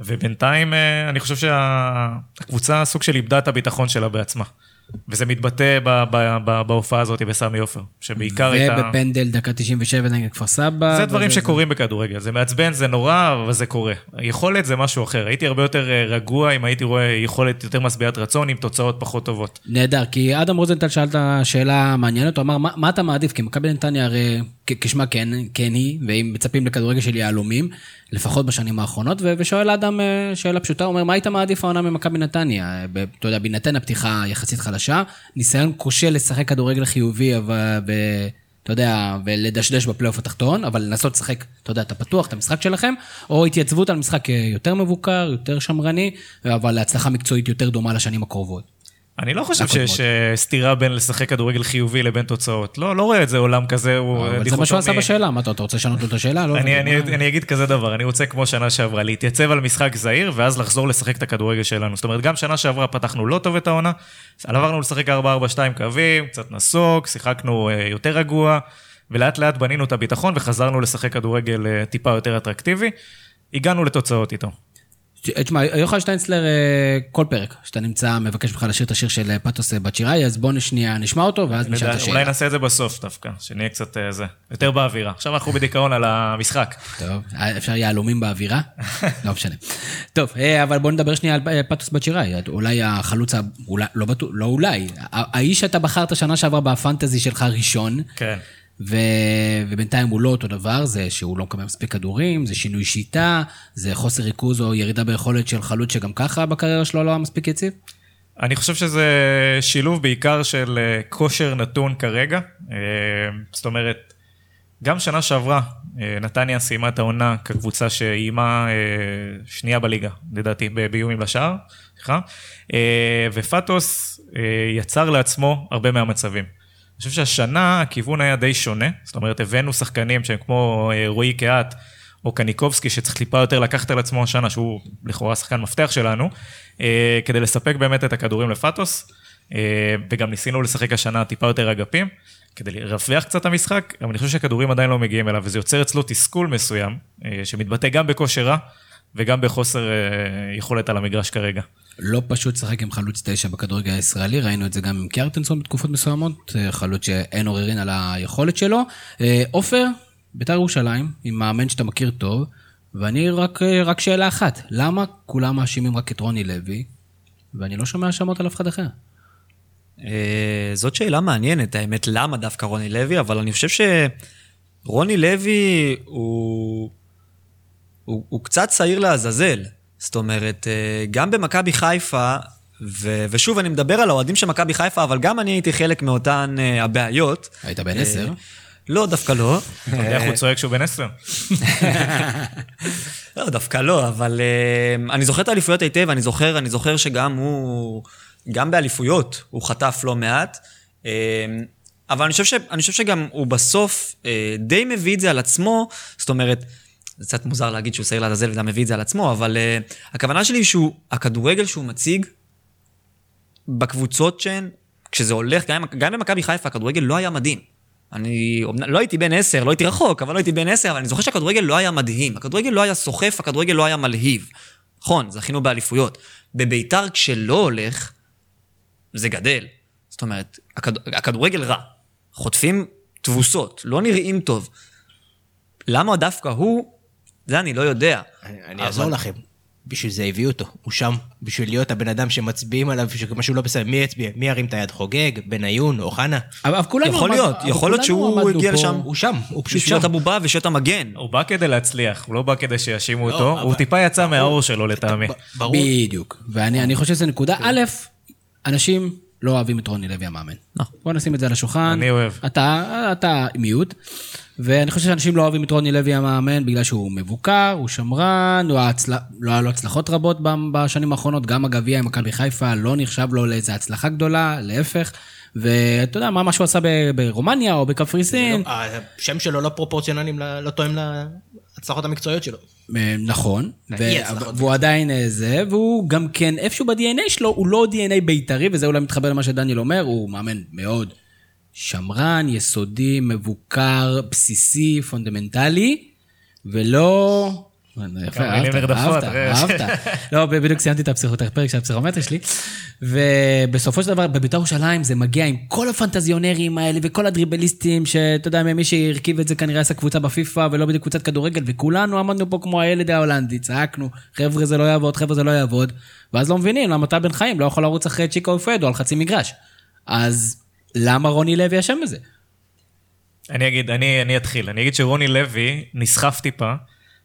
ובינתיים אני חושב שהקבוצה סוג של איבדה את הביטחון שלה בעצמה. וזה מתבטא בהופעה הזאת בסמי עופר, שבעיקר הייתה... ובפנדל דקה 97 נגד כפר סבא. זה דברים שקורים בכדורגל, זה מעצבן, זה נורא, אבל זה קורה. יכולת זה משהו אחר. הייתי הרבה יותר אה, רגוע אם הייתי רואה יכולת יותר משביעת רצון עם תוצאות פחות טובות. נהדר, כי אדם רוזנטל שאלת שאלה מעניינת, הוא אמר, מה, מה אתה מעדיף? כי מכבי נתניה הרי כשמה כן, כן היא, ואם מצפים לכדורגל של יהלומים, לפחות בשנים האחרונות, ושואל אדם אה, שאלה פשוטה, הוא אומר, מה היית מעדיף העונה ממכבי נתניה? אתה יודע, בהינתן הפתיחה יחסית חלשה, ניסיון כושל לשחק כדורגל חיובי, אבל... אתה יודע, ולדשדש בפלייאוף התחתון, אבל לנסות לשחק, אתה יודע, אתה פתוח, את המשחק שלכם, או התייצבות על משחק יותר מבוקר, יותר שמרני, אבל להצלחה מקצועית יותר דומה לשנים הקרובות. אני לא חושב שיש אה, סתירה בין לשחק כדורגל חיובי לבין תוצאות. לא, לא רואה את זה עולם כזה, הוא דיכוטומי. אבל זה מה שהוא עשה בשאלה, מה אתה רוצה לשנות לו את השאלה? לא, אני, אגיד כזה דבר, אני רוצה כמו שנה שעברה, להתייצב על משחק זהיר, ואז לחזור לשחק את הכדורגל שלנו. זאת אומרת, גם שנה שעברה פתחנו לא טוב את העונה, עברנו לשחק 4-4-2 קווים, קצת נסוג, שיחקנו אה, יותר רגוע, ולאט לאט בנינו את הביטחון וחזרנו לשחק כדורגל אה, טיפה יותר אטרקטיבי. הגענו לתוצאות איתו. תשמע, יוחנן שטיינצלר, אה, כל פרק שאתה נמצא, מבקש ממך לשיר את השיר של אה, פטוס אה, בצ'יראי, אז בוא שנייה נשמע אותו, ואז נשאל את השאלה. אולי נעשה את זה בסוף דווקא, שנהיה קצת זה, יותר באווירה. עכשיו אנחנו בדיכאון על המשחק. טוב, אפשר יהלומים באווירה? לא משנה. טוב, אבל בוא נדבר שנייה על פטוס בצ'יראי. אולי החלוץ, לא, לא אולי, האיש שאתה בחרת שנה שעברה בפנטזי שלך ראשון. כן. ו... ובינתיים הוא לא אותו דבר, זה שהוא לא מקבל מספיק כדורים, זה שינוי שיטה, זה חוסר ריכוז או ירידה ביכולת של חלוץ שגם ככה בקריירה שלו לא היה מספיק יציב? אני חושב שזה שילוב בעיקר של אה, כושר נתון כרגע. אה, זאת אומרת, גם שנה שעברה, אה, נתניה סיימה את העונה כקבוצה שאיימה שנייה בליגה, לדעתי, באיומים לשער, סליחה. ופטוס יצר לעצמו הרבה מהמצבים. אני חושב שהשנה הכיוון היה די שונה, זאת אומרת, הבאנו שחקנים שהם כמו אה, רועי קהת או קניקובסקי, שצריך טיפה יותר לקחת על עצמו השנה, שהוא לכאורה שחקן מפתח שלנו, אה, כדי לספק באמת את הכדורים לפטוס, אה, וגם ניסינו לשחק השנה טיפה יותר אגפים, כדי לרווח קצת המשחק, אבל אני חושב שהכדורים עדיין לא מגיעים אליו, וזה יוצר אצלו תסכול מסוים, שמתבטא גם בכושר רע וגם בחוסר יכולת על המגרש כרגע. לא פשוט לשחק עם חלוץ תשע בכדורגל הישראלי, ראינו את זה גם עם קיארטנסון בתקופות מסוימות, אה, חלוץ שאין עוררין על היכולת שלו. אה, עופר, בית"ר ירושלים, עם מאמן שאתה מכיר טוב, ואני רק, אה, רק שאלה אחת, למה כולם מאשימים רק את רוני לוי, ואני לא שומע האשמות על אף אחד אחר? זאת שאלה מעניינת, האמת, למה דווקא רוני לוי, אבל אני חושב שרוני לוי הוא, הוא, הוא קצת שעיר לעזאזל. זאת אומרת, אה, גם במכבי חיפה, ו- ושוב, אני מדבר על האוהדים של מכבי חיפה, אבל גם אני הייתי חלק מאותן uh, הבעיות. היית בן עשר? לא, דווקא לא. אתה יודע איך הוא צועק שהוא בן עשר? לא, דווקא לא, אבל uh, אני זוכר את האליפויות היטב, אני זוכר, אני זוכר שגם הוא, גם באליפויות, הוא חטף לא מעט. Uh, אבל אני חושב, ש, אני חושב שגם הוא בסוף uh, די מביא את זה על עצמו, זאת אומרת, זה קצת מוזר להגיד שהוא שעיר לעזאזל וגם מביא את זה על עצמו, אבל uh, הכוונה שלי שהוא, הכדורגל שהוא מציג בקבוצות שהן, כשזה הולך, גם, גם במכבי חיפה הכדורגל לא היה מדהים. אני לא הייתי בן עשר, לא הייתי רחוק, אבל לא הייתי בן עשר, אבל אני זוכר שהכדורגל לא היה מדהים. הכדורגל לא היה סוחף, הכדורגל לא היה מלהיב. נכון, זכינו באליפויות. בביתר כשלא הולך, זה גדל. זאת אומרת, הכד... הכדורגל רע. חוטפים תבוסות, לא נראים טוב. למה דווקא הוא זה אני לא יודע. אני אעזור לכם. בשביל זה הביאו אותו, הוא שם, בשביל להיות הבן אדם שמצביעים עליו, שמשהו לא בסדר, מי יצביע? מי ירים את היד? חוגג? בניון? אוחנה? אבל כולנו... יכול להיות, אבל יכול להיות שהוא הגיע לשם. הוא שם, הוא פשוט בשביל שם. הבובה ושהיות המגן. הוא בא כדי להצליח, הוא לא בא כדי שיאשימו אותו, אבל- הוא טיפה יצא מהאור שלו לטעמי. ברור. בדיוק. ואני אני חושב שזו נקודה, א', אנשים לא אוהבים את רוני לוי המאמן. נכון. בוא נשים את זה על השולחן. אני אוהב. אתה, אתה מיעוט. ואני חושב שאנשים לא אוהבים את רוני לוי המאמן בגלל שהוא מבוקר, הוא שמרן, הוא הצל... לא היה לו הצלחות רבות בשנים האחרונות, גם הגביע עם מכבי חיפה לא נחשב לו לאיזו הצלחה גדולה, להפך. ואתה יודע, מה, מה שהוא עשה ברומניה או בקפריסין, השם שלו לא פרופורציונלי, לא תואם להצלחות המקצועיות שלו. אה, נכון, אי הצלחות. והוא עדיין אה, זה, והוא גם כן, איפשהו ב-DNA שלו, הוא לא DNA בית"רי, וזה אולי מתחבר למה שדניאל אומר, הוא מאמן מאוד שמרן, יסודי, מבוקר, בסיסי, פונדמנטלי, ולא... יפה, אהבת, אהבת, אחרי- אהבת. לא, בדיוק סיימתי את הפרק של הפסיכומטרי שלי, ובסופו של דבר, בבית"ר ירושלים זה מגיע עם כל הפנטזיונרים האלה וכל הדריבליסטים, שאתה יודע, מי שהרכיב את זה כנראה עשה קבוצה בפיפא ולא בדיוק קבוצת כדורגל, וכולנו עמדנו פה כמו הילד ההולנדי, צעקנו, חבר'ה זה לא יעבוד, חבר'ה זה לא יעבוד, ואז לא מבינים למה אתה בן חיים לא יכול לרוץ אחרי צ'יקו ופדו על חצי מגרש. אז למה רוני לוי אשם בזה? אני אגיד, אני, אני אתחיל. אני אגיד שרוני לוי נסחף טיפה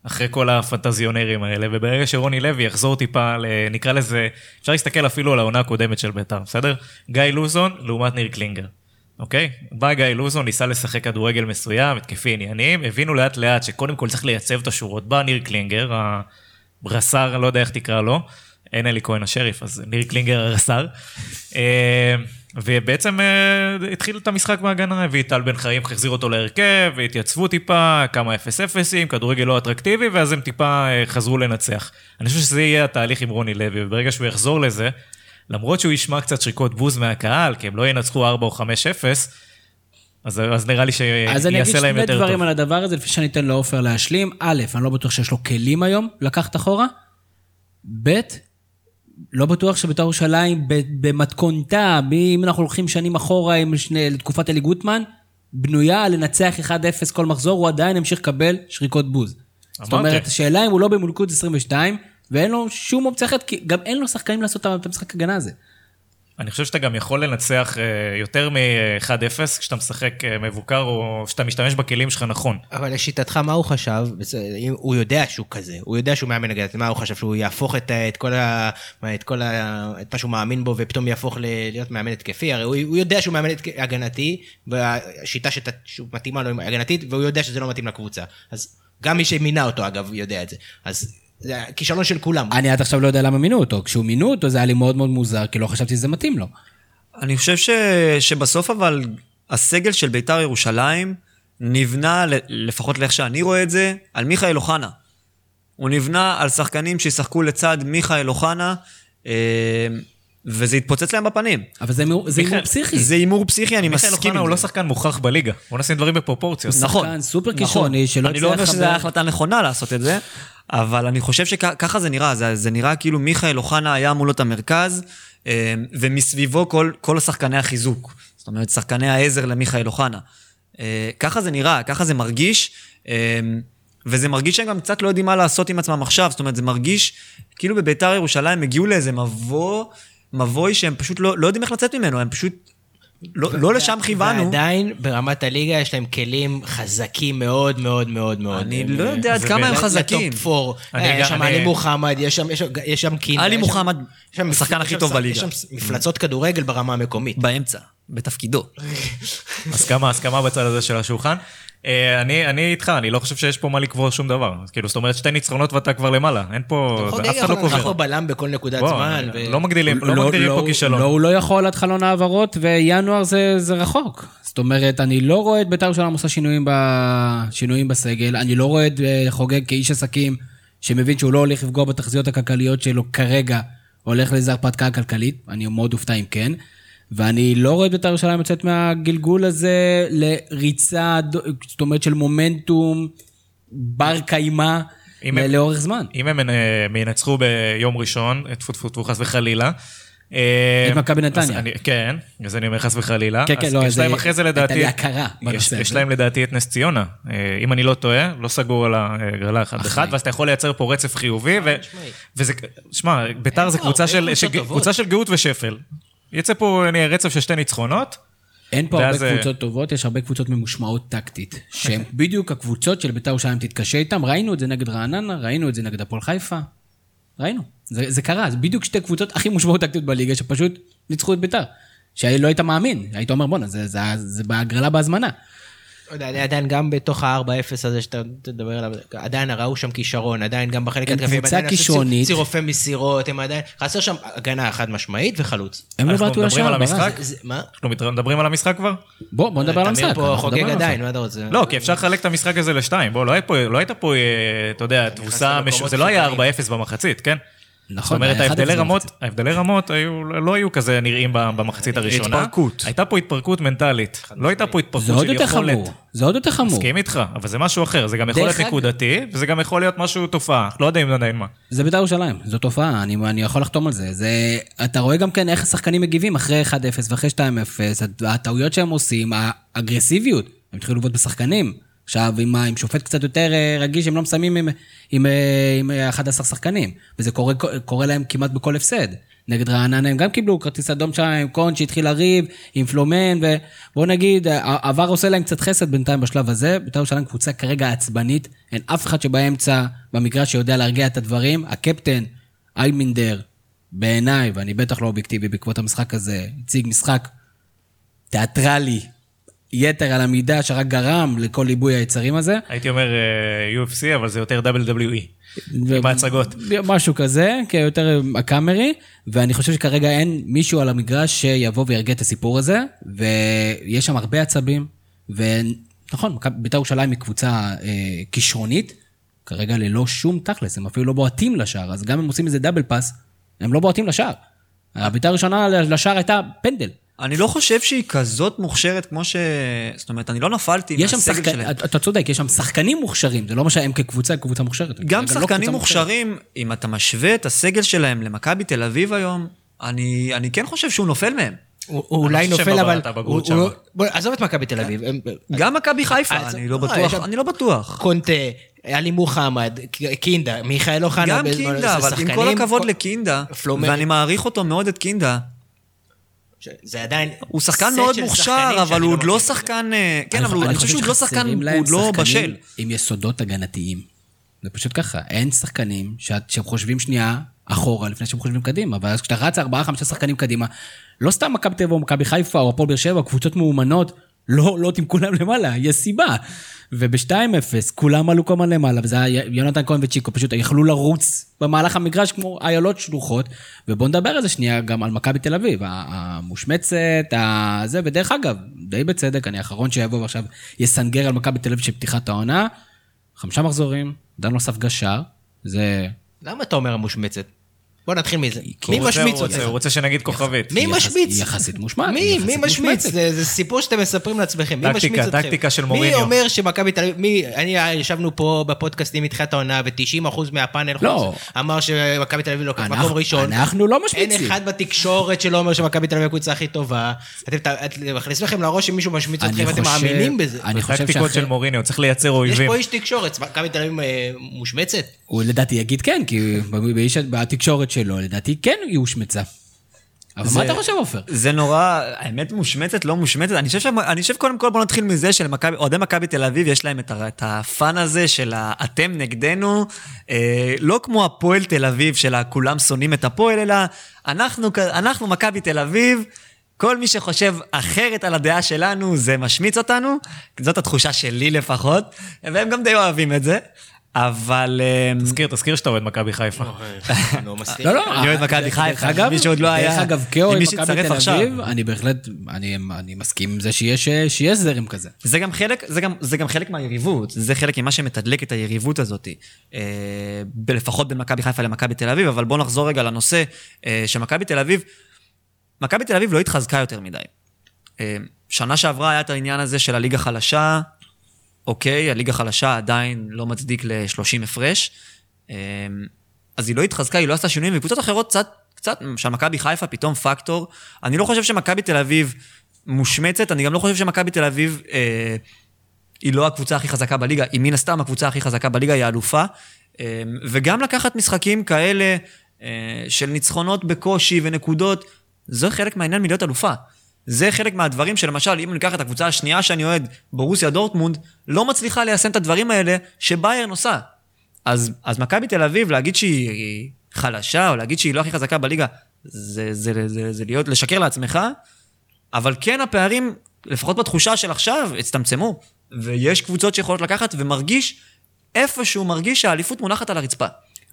אחרי כל הפנטזיונרים האלה, וברגע שרוני לוי יחזור טיפה, נקרא לזה, אפשר להסתכל אפילו על העונה הקודמת של בית"ר, בסדר? גיא לוזון לעומת ניר קלינגר, אוקיי? בא גיא לוזון, ניסה לשחק כדורגל מסוים, התקפי עניינים, הבינו לאט לאט שקודם כל צריך לייצב את השורות. בא ניר קלינגר, הרס"ר, לא יודע איך תקרא לו, אין אלי כהן השריף, אז ניר קלינגר הרס"ר. ובעצם אה, התחיל את המשחק בהגנה, הביא טל בן חיים, החזיר אותו להרכב, התייצבו טיפה, כמה אפס אפסים, כדורגל לא אטרקטיבי, ואז הם טיפה אה, חזרו לנצח. אני חושב שזה יהיה התהליך עם רוני לוי, וברגע שהוא יחזור לזה, למרות שהוא ישמע קצת שריקות בוז מהקהל, כי הם לא ינצחו 4 או 5-0, אז, אז נראה לי אז אני אגיד שיעשה להם שני יותר דברים טוב. על הדבר הזה, לפני שאני אתן לעופר להשלים. א', אני לא בטוח שיש לו כלים היום לקחת אחורה. ב', לא בטוח שבית"ר ירושלים במתכונתה, אם אנחנו הולכים שנים אחורה עם שני, לתקופת אלי גוטמן, בנויה לנצח 1-0 כל מחזור, הוא עדיין ימשיך לקבל שריקות בוז. זאת אמרתי. אומרת, השאלה אם הוא לא במולכות 22, ואין לו שום אופציה אחרת, כי גם אין לו שחקנים לעשות את המשחק הגנה הזה. אני חושב שאתה גם יכול לנצח אה, יותר מ-1-0 כשאתה משחק אה, מבוקר, או שאתה משתמש בכלים שלך נכון. אבל לשיטתך, מה הוא חשב? הוא יודע שהוא כזה, הוא יודע שהוא מאמן הגנתי, מה הוא חשב? שהוא יהפוך את, ה- את כל ה... את כל ה... את מה שהוא מאמין בו ופתאום יהפוך ל- להיות מאמן התקפי? הרי הוא, הוא יודע שהוא מאמן הגנתי, והשיטה שת, שהוא מתאימה לו היא הגנתית, והוא יודע שזה לא מתאים לקבוצה. אז גם מי שמינה אותו, אגב, יודע את זה. אז זה הכישלון של כולם. אני עד עכשיו לא יודע למה מינו אותו. כשהוא מינו אותו זה היה לי מאוד מאוד מוזר, כי לא חשבתי שזה מתאים לו. אני חושב ש... שבסוף אבל הסגל של בית"ר ירושלים נבנה, לפחות לאיך שאני רואה את זה, על מיכאל אוחנה. הוא נבנה על שחקנים שישחקו לצד מיכאל אוחנה, אה, וזה התפוצץ להם בפנים. אבל זה הימור- מיכאל, פסיכי. זה הימור פסיכי, אני מיכאל מסכים אוחנה הוא לא. שחקן מוכח בליגה, בוא נשים דברים בפרופורציות. נכון. שחקן סופר נכון. כישרוני שלא אני לא אומר הצליח שזו הייתה החלטה נכונה לעשות את זה, אבל אני חושב שככה זה נראה. זה, זה נראה כאילו מיכאל אוחנה היה אמור להיות המרכז, אה, ומסביבו כל, כל שחקני החיזוק. זאת אומרת, שחקני העזר למיכאל אוחנה. אה, ככה זה נראה, ככה זה מרגיש, אה, וזה מרגיש שהם גם קצת לא יודעים מה לעשות עם עצמם עכשיו. זאת אומרת, זה מרגיש כאילו בביתר ירושלים הגיעו לאיזה מבוא, מבוי שהם פשוט לא, לא יודעים איך לצאת ממנו, הם פשוט... לא, לא לשם כיוונו. ועדיין, ברמת הליגה יש להם כלים חזקים מאוד מאוד מאוד מאוד. אני הם, לא יודע עד כמה הם חזקים. לטופ פור. אה, יש שם עלי מוחמד, יש שם- קינדה. עלי מוחמד, השחקן הכי טוב בליגה. יש שם מפלצות כדורגל ברמה המקומית. באמצע, בתפקידו. הסכמה, הסכמה בצד הזה של השולחן. אה, אני, אני איתך, אני לא חושב שיש פה מה לקבוע שום דבר. כאילו, זאת אומרת, שתי ניצחונות ואתה כבר למעלה. אין פה, אף אחד לא פה קובע. בלם בכל נקודת בוא, זמן. ו- לא מגדילים, לא מגדירים פה לא, כישלון. הוא לא יכול עד חלון העברות, וינואר זה, זה רחוק. זאת אומרת, אני לא רואה את בית"ר ירושלים עושה שינויים, ב... שינויים בסגל, אני לא רואה את אה, חוגג כאיש עסקים, שמבין שהוא לא הולך לפגוע בתחזיות הכלכליות שלו כרגע, הולך לאיזו הרפתקה כלכלית, אני מאוד אופתע אם כן. ואני לא רואה את בית"ר ירושלים יוצאת מהגלגול הזה לריצה, זאת אומרת של מומנטום בר קיימא הם- לאורך זמן. אם הם אה, ינצחו ביום ראשון, טפו טפו טפו חס וחלילה, אה, את מכבי נתניה. כן, אז אני אומר חס וחלילה. כן, כן, אז לא, יש להם אחרי זה הייתה לדעתי... לי הכרה יש- בנושא יש הזה. להם לדעתי את נס ציונה. אה, אם אני לא טועה, לא סגור על ההגרלה אחד אחרי. אחד, ואז אתה יכול לייצר פה רצף חיובי. וזה... שמע, ביתר זה. קבוצה של גאות ושפל. יצא פה נראה, רצף של שתי ניצחונות. אין פה הרבה אה, קבוצות טובות, יש הרבה קבוצות ממושמעות טקטית, שהן בדיוק הקבוצות של בית"ר ירושלים תתקשה איתן, ראינו את זה נגד רעננה, ראינו את זה נגד הפועל חיפה, ראינו, זה, זה קרה, זה בדיוק שתי קבוצות הכי מושמעות טקטית בליגה, שפשוט ניצחו את בית"ר. שלא היית מאמין, היית אומר בואנה, זה, זה, זה בהגרלה בהזמנה. אני עדיין גם בתוך ה-4-0 הזה שאתה תדבר עליו, עדיין ראו שם כישרון, עדיין גם בחלק התקפי, הם קבוצה עדיין עשו כישרונית. ציר- צירופי מסירות, הם עדיין, חסר שם הגנה חד משמעית וחלוץ. הם לא אנחנו בעטו מדברים לשער, על. המשחק? מה? אנחנו מדברים על המשחק כבר? בוא, בוא נדבר על המשחק. תמיר פה חוגג עדיין. מה אתה רוצה? לא, כי אפשר לחלק את המשחק הזה לשתיים. בוא, לא היה פה- לא הייתה פה, אה, אתה יודע, תבוסה, זה לא היה מסוכנים. 4-0 במחצית, כן? זאת נכון, אומרת, היה 1-0 ההבדלי רמות. ההבדלי רמות היו, לא היו כזה נראים במחצית הראשונה. התפרקות. הייתה פה התפרקות מנטלית. לא הייתה פה זה התפרקות עוד של יותר יכולת. חמור, זה עוד יותר חמור. מסכים איתך, אבל זה משהו אחר. זה גם יכול להיות נקודתי, וזה גם יכול להיות משהו, תופעה. לא יודע אם עדיין מה. זה בית"ר ירושלים, זו תופעה, אני, אני יכול לחתום על זה. זה. אתה רואה גם כן איך השחקנים מגיבים אחרי 1-0 ואחרי 2-0, הטעויות שהם עושים, האגרסיביות, הם התחילו לעבוד בשחקנים. עכשיו, עם, עם שופט קצת יותר אה, רגיש, הם לא מסיימים עם, עם, אה, עם אה, 11 שחקנים. וזה קורה, קורה להם כמעט בכל הפסד. נגד רעננה הם גם קיבלו כרטיס אדום שם עם קון שהתחיל לריב, עם פלומן, ובוא נגיד, העבר עושה להם קצת חסד בינתיים בשלב הזה. בית"ר ירושלים קבוצה כרגע עצבנית, אין אף אחד שבאמצע במגרש שיודע להרגיע את הדברים. הקפטן, איימינדר, בעיניי, ואני בטח לא אובייקטיבי בעקבות המשחק הזה, הציג משחק תיאטרלי, יתר על המידה, שרק גרם לכל ליבוי היצרים הזה. הייתי אומר אה, UFC, אבל זה יותר WWE. עם ההצגות. משהו כזה, כיותר הקאמרי, ואני חושב שכרגע אין מישהו על המגרש שיבוא וירגיע את הסיפור הזה, ויש שם הרבה עצבים, ונכון, בית"ר ירושלים היא קבוצה אה, כישרונית, כרגע ללא שום תכלס, הם אפילו לא בועטים לשער, אז גם אם עושים איזה דאבל פאס, הם לא בועטים לשער. הביתה הראשונה לשער הייתה פנדל. אני לא חושב שהיא כזאת מוכשרת כמו ש... זאת אומרת, אני לא נפלתי מהסגל שחקנים, שלהם. אתה צודק, יש שם שחקנים מוכשרים, זה לא מה שהם כקבוצה, קבוצה מוכשרת. גם לא שחקנים מוכשרת. מוכשרים, אם אתה משווה את הסגל שלהם למכבי תל אביב היום, אני, אני כן חושב שהוא נופל מהם. הוא הוא אולי נופל, אבל... הבגרות הוא- הוא- שם. בוא, עזוב את מכבי תל אביב. הם- גם מכבי חיפה, אז- אני לא לא, יש בטוח, אני לא בטוח. קונטה, עלי מוחמד, קינדה, מיכאל אוחנה. גם קינדה, אבל עם כל הכבוד לקינדה. ואני מעריך אותו מאוד את קינדה, זה עדיין... הוא שחקן מאוד מוכשר, אבל הוא עוד לא מכיר. שחקן... אה, כן, אבל אני חושב שהוא עוד לא שחקן, הוא לא שחקנים בשל. עם יסודות הגנתיים. זה פשוט ככה, אין שחקנים שהם חושבים שנייה אחורה לפני שהם חושבים קדימה, ואז כשאתה רץ ארבעה חמישה שחקנים קדימה, לא סתם מכבי תל אביב או מכבי חיפה או הפועל באר שבע, קבוצות מאומנות, לא לא עם כולם למעלה, יש סיבה. וב-2-0 כולם עלו כל הזמן למעלה, וזה היה יונתן כהן וצ'יקו, פשוט יכלו לרוץ במהלך המגרש כמו איילות שלוחות, ובואו נדבר על זה שנייה גם על מכבי תל אביב, המושמצת, הזה, ודרך אגב, די בצדק, אני האחרון שיבוא ועכשיו יסנגר על מכבי תל אביב של פתיחת העונה, חמישה מחזורים, דן נוסף גשר, זה... למה אתה אומר המושמצת? בוא נתחיל מזה. מי משמיץ אותך? הוא רוצה שנגיד כוכבית. מי משמיץ? היא יחסית מושמעת, מי? מי משמיץ? זה זה סיפור שאתם מספרים לעצמכם. מי טקטיקה, משמיץ אתכם? טקטיקה של מי מוריניו. אומר שמכבי תל אביב... מי... אני, ישבנו פה בפודקאסטים מתחילת העונה, ו-90% מהפאנל לא. חוץ אמר שמכבי תל אביב לוקח אנחנו- מקום ראשון. אנחנו לא אין משמיצים. אחד בתקשורת שלא אומר שמכבי תל אביב הקבוצה הכי טובה. אתם מכניסים לכם לראש שמישהו משמיץ אתכם, ואתם מאמינים בזה. אני חושב טקטיקות. של מוריניו, צריך לייצר יש אויבים. פה איש תקשורת, מכבי תל אביב אה, מושמצת? הוא לדעתי יגיד כן, כי באיש- בתקשורת שלו, לדעתי כן היא הושמצה. אבל מה אתה חושב, עופר? זה נורא, האמת מושמצת, לא מושמצת. אני חושב, ש... אני חושב קודם כל בוא נתחיל מזה שלאוהדי מכבי תל אביב יש להם את, ה... את הפאן הזה של ה... אתם נגדנו, אה, לא כמו הפועל תל אביב של. כולם שונאים את הפועל, אלא אנחנו, אנחנו מכבי תל אביב. כל מי שחושב אחרת על הדעה שלנו, זה משמיץ אותנו. זאת התחושה שלי לפחות, והם גם די אוהבים את זה. אבל... אה, תזכיר, תזכיר שאתה אוהד מכבי חיפה. לא מסכים. לא, לא. אני אוהד מכבי דרך חיפה, אגב, מי שעוד לא היה- דרך אגב, כאוהד מי מכבי תל. אביב, אני בהחלט, אני מסכים עם זה שיש שיש זרם כזה. זה גם חלק, זה גם, זה גם חלק מהיריבות, זה חלק ממה שמתדלק את היריבות הזאת, אה, לפחות בין מכבי חיפה למכבי תל אביב, אבל בואו נחזור רגע לנושא אה, שמכבי תל אביב, מכבי תל אביב לא התחזקה יותר מדי. אה, שנה שעברה היה את העניין הזה של הליגה חלשה, אוקיי, הליגה חלשה עדיין לא מצדיק ל-30 הפרש, אה, אז היא לא התחזקה, היא לא עשתה שינויים, וקבוצות אחרות קצת, קצת, למשל מכבי חיפה פתאום פקטור. אני לא חושב שמכבי תל אביב מושמצת, אני גם לא חושב שמכבי תל אביב אה, היא לא הקבוצה הכי חזקה בליגה, היא מן הסתם הקבוצה הכי חזקה בליגה, היא האלופה. אה, וגם לקחת משחקים כאלה אה, של ניצחונות בקושי ונקודות, זה חלק מהעניין מלהיות אלופה. זה חלק מהדברים שלמשל, אם ניקח את הקבוצה השנייה שאני אוהד, ברוסיה דורטמונד, לא מצליחה ליישם את הדברים האלה שביירן עושה. אז, אז מכבי תל אביב, להגיד שהיא חלשה, או להגיד שהיא לא הכי חזקה בליגה, זה, זה, זה, זה, זה להיות, לשקר לעצמך, אבל כן הפערים, לפחות בתחושה של עכשיו, הצטמצמו. ויש קבוצות שיכולות לקחת, ומרגיש, איפשהו מרגיש שהאליפות מונחת על הרצפה.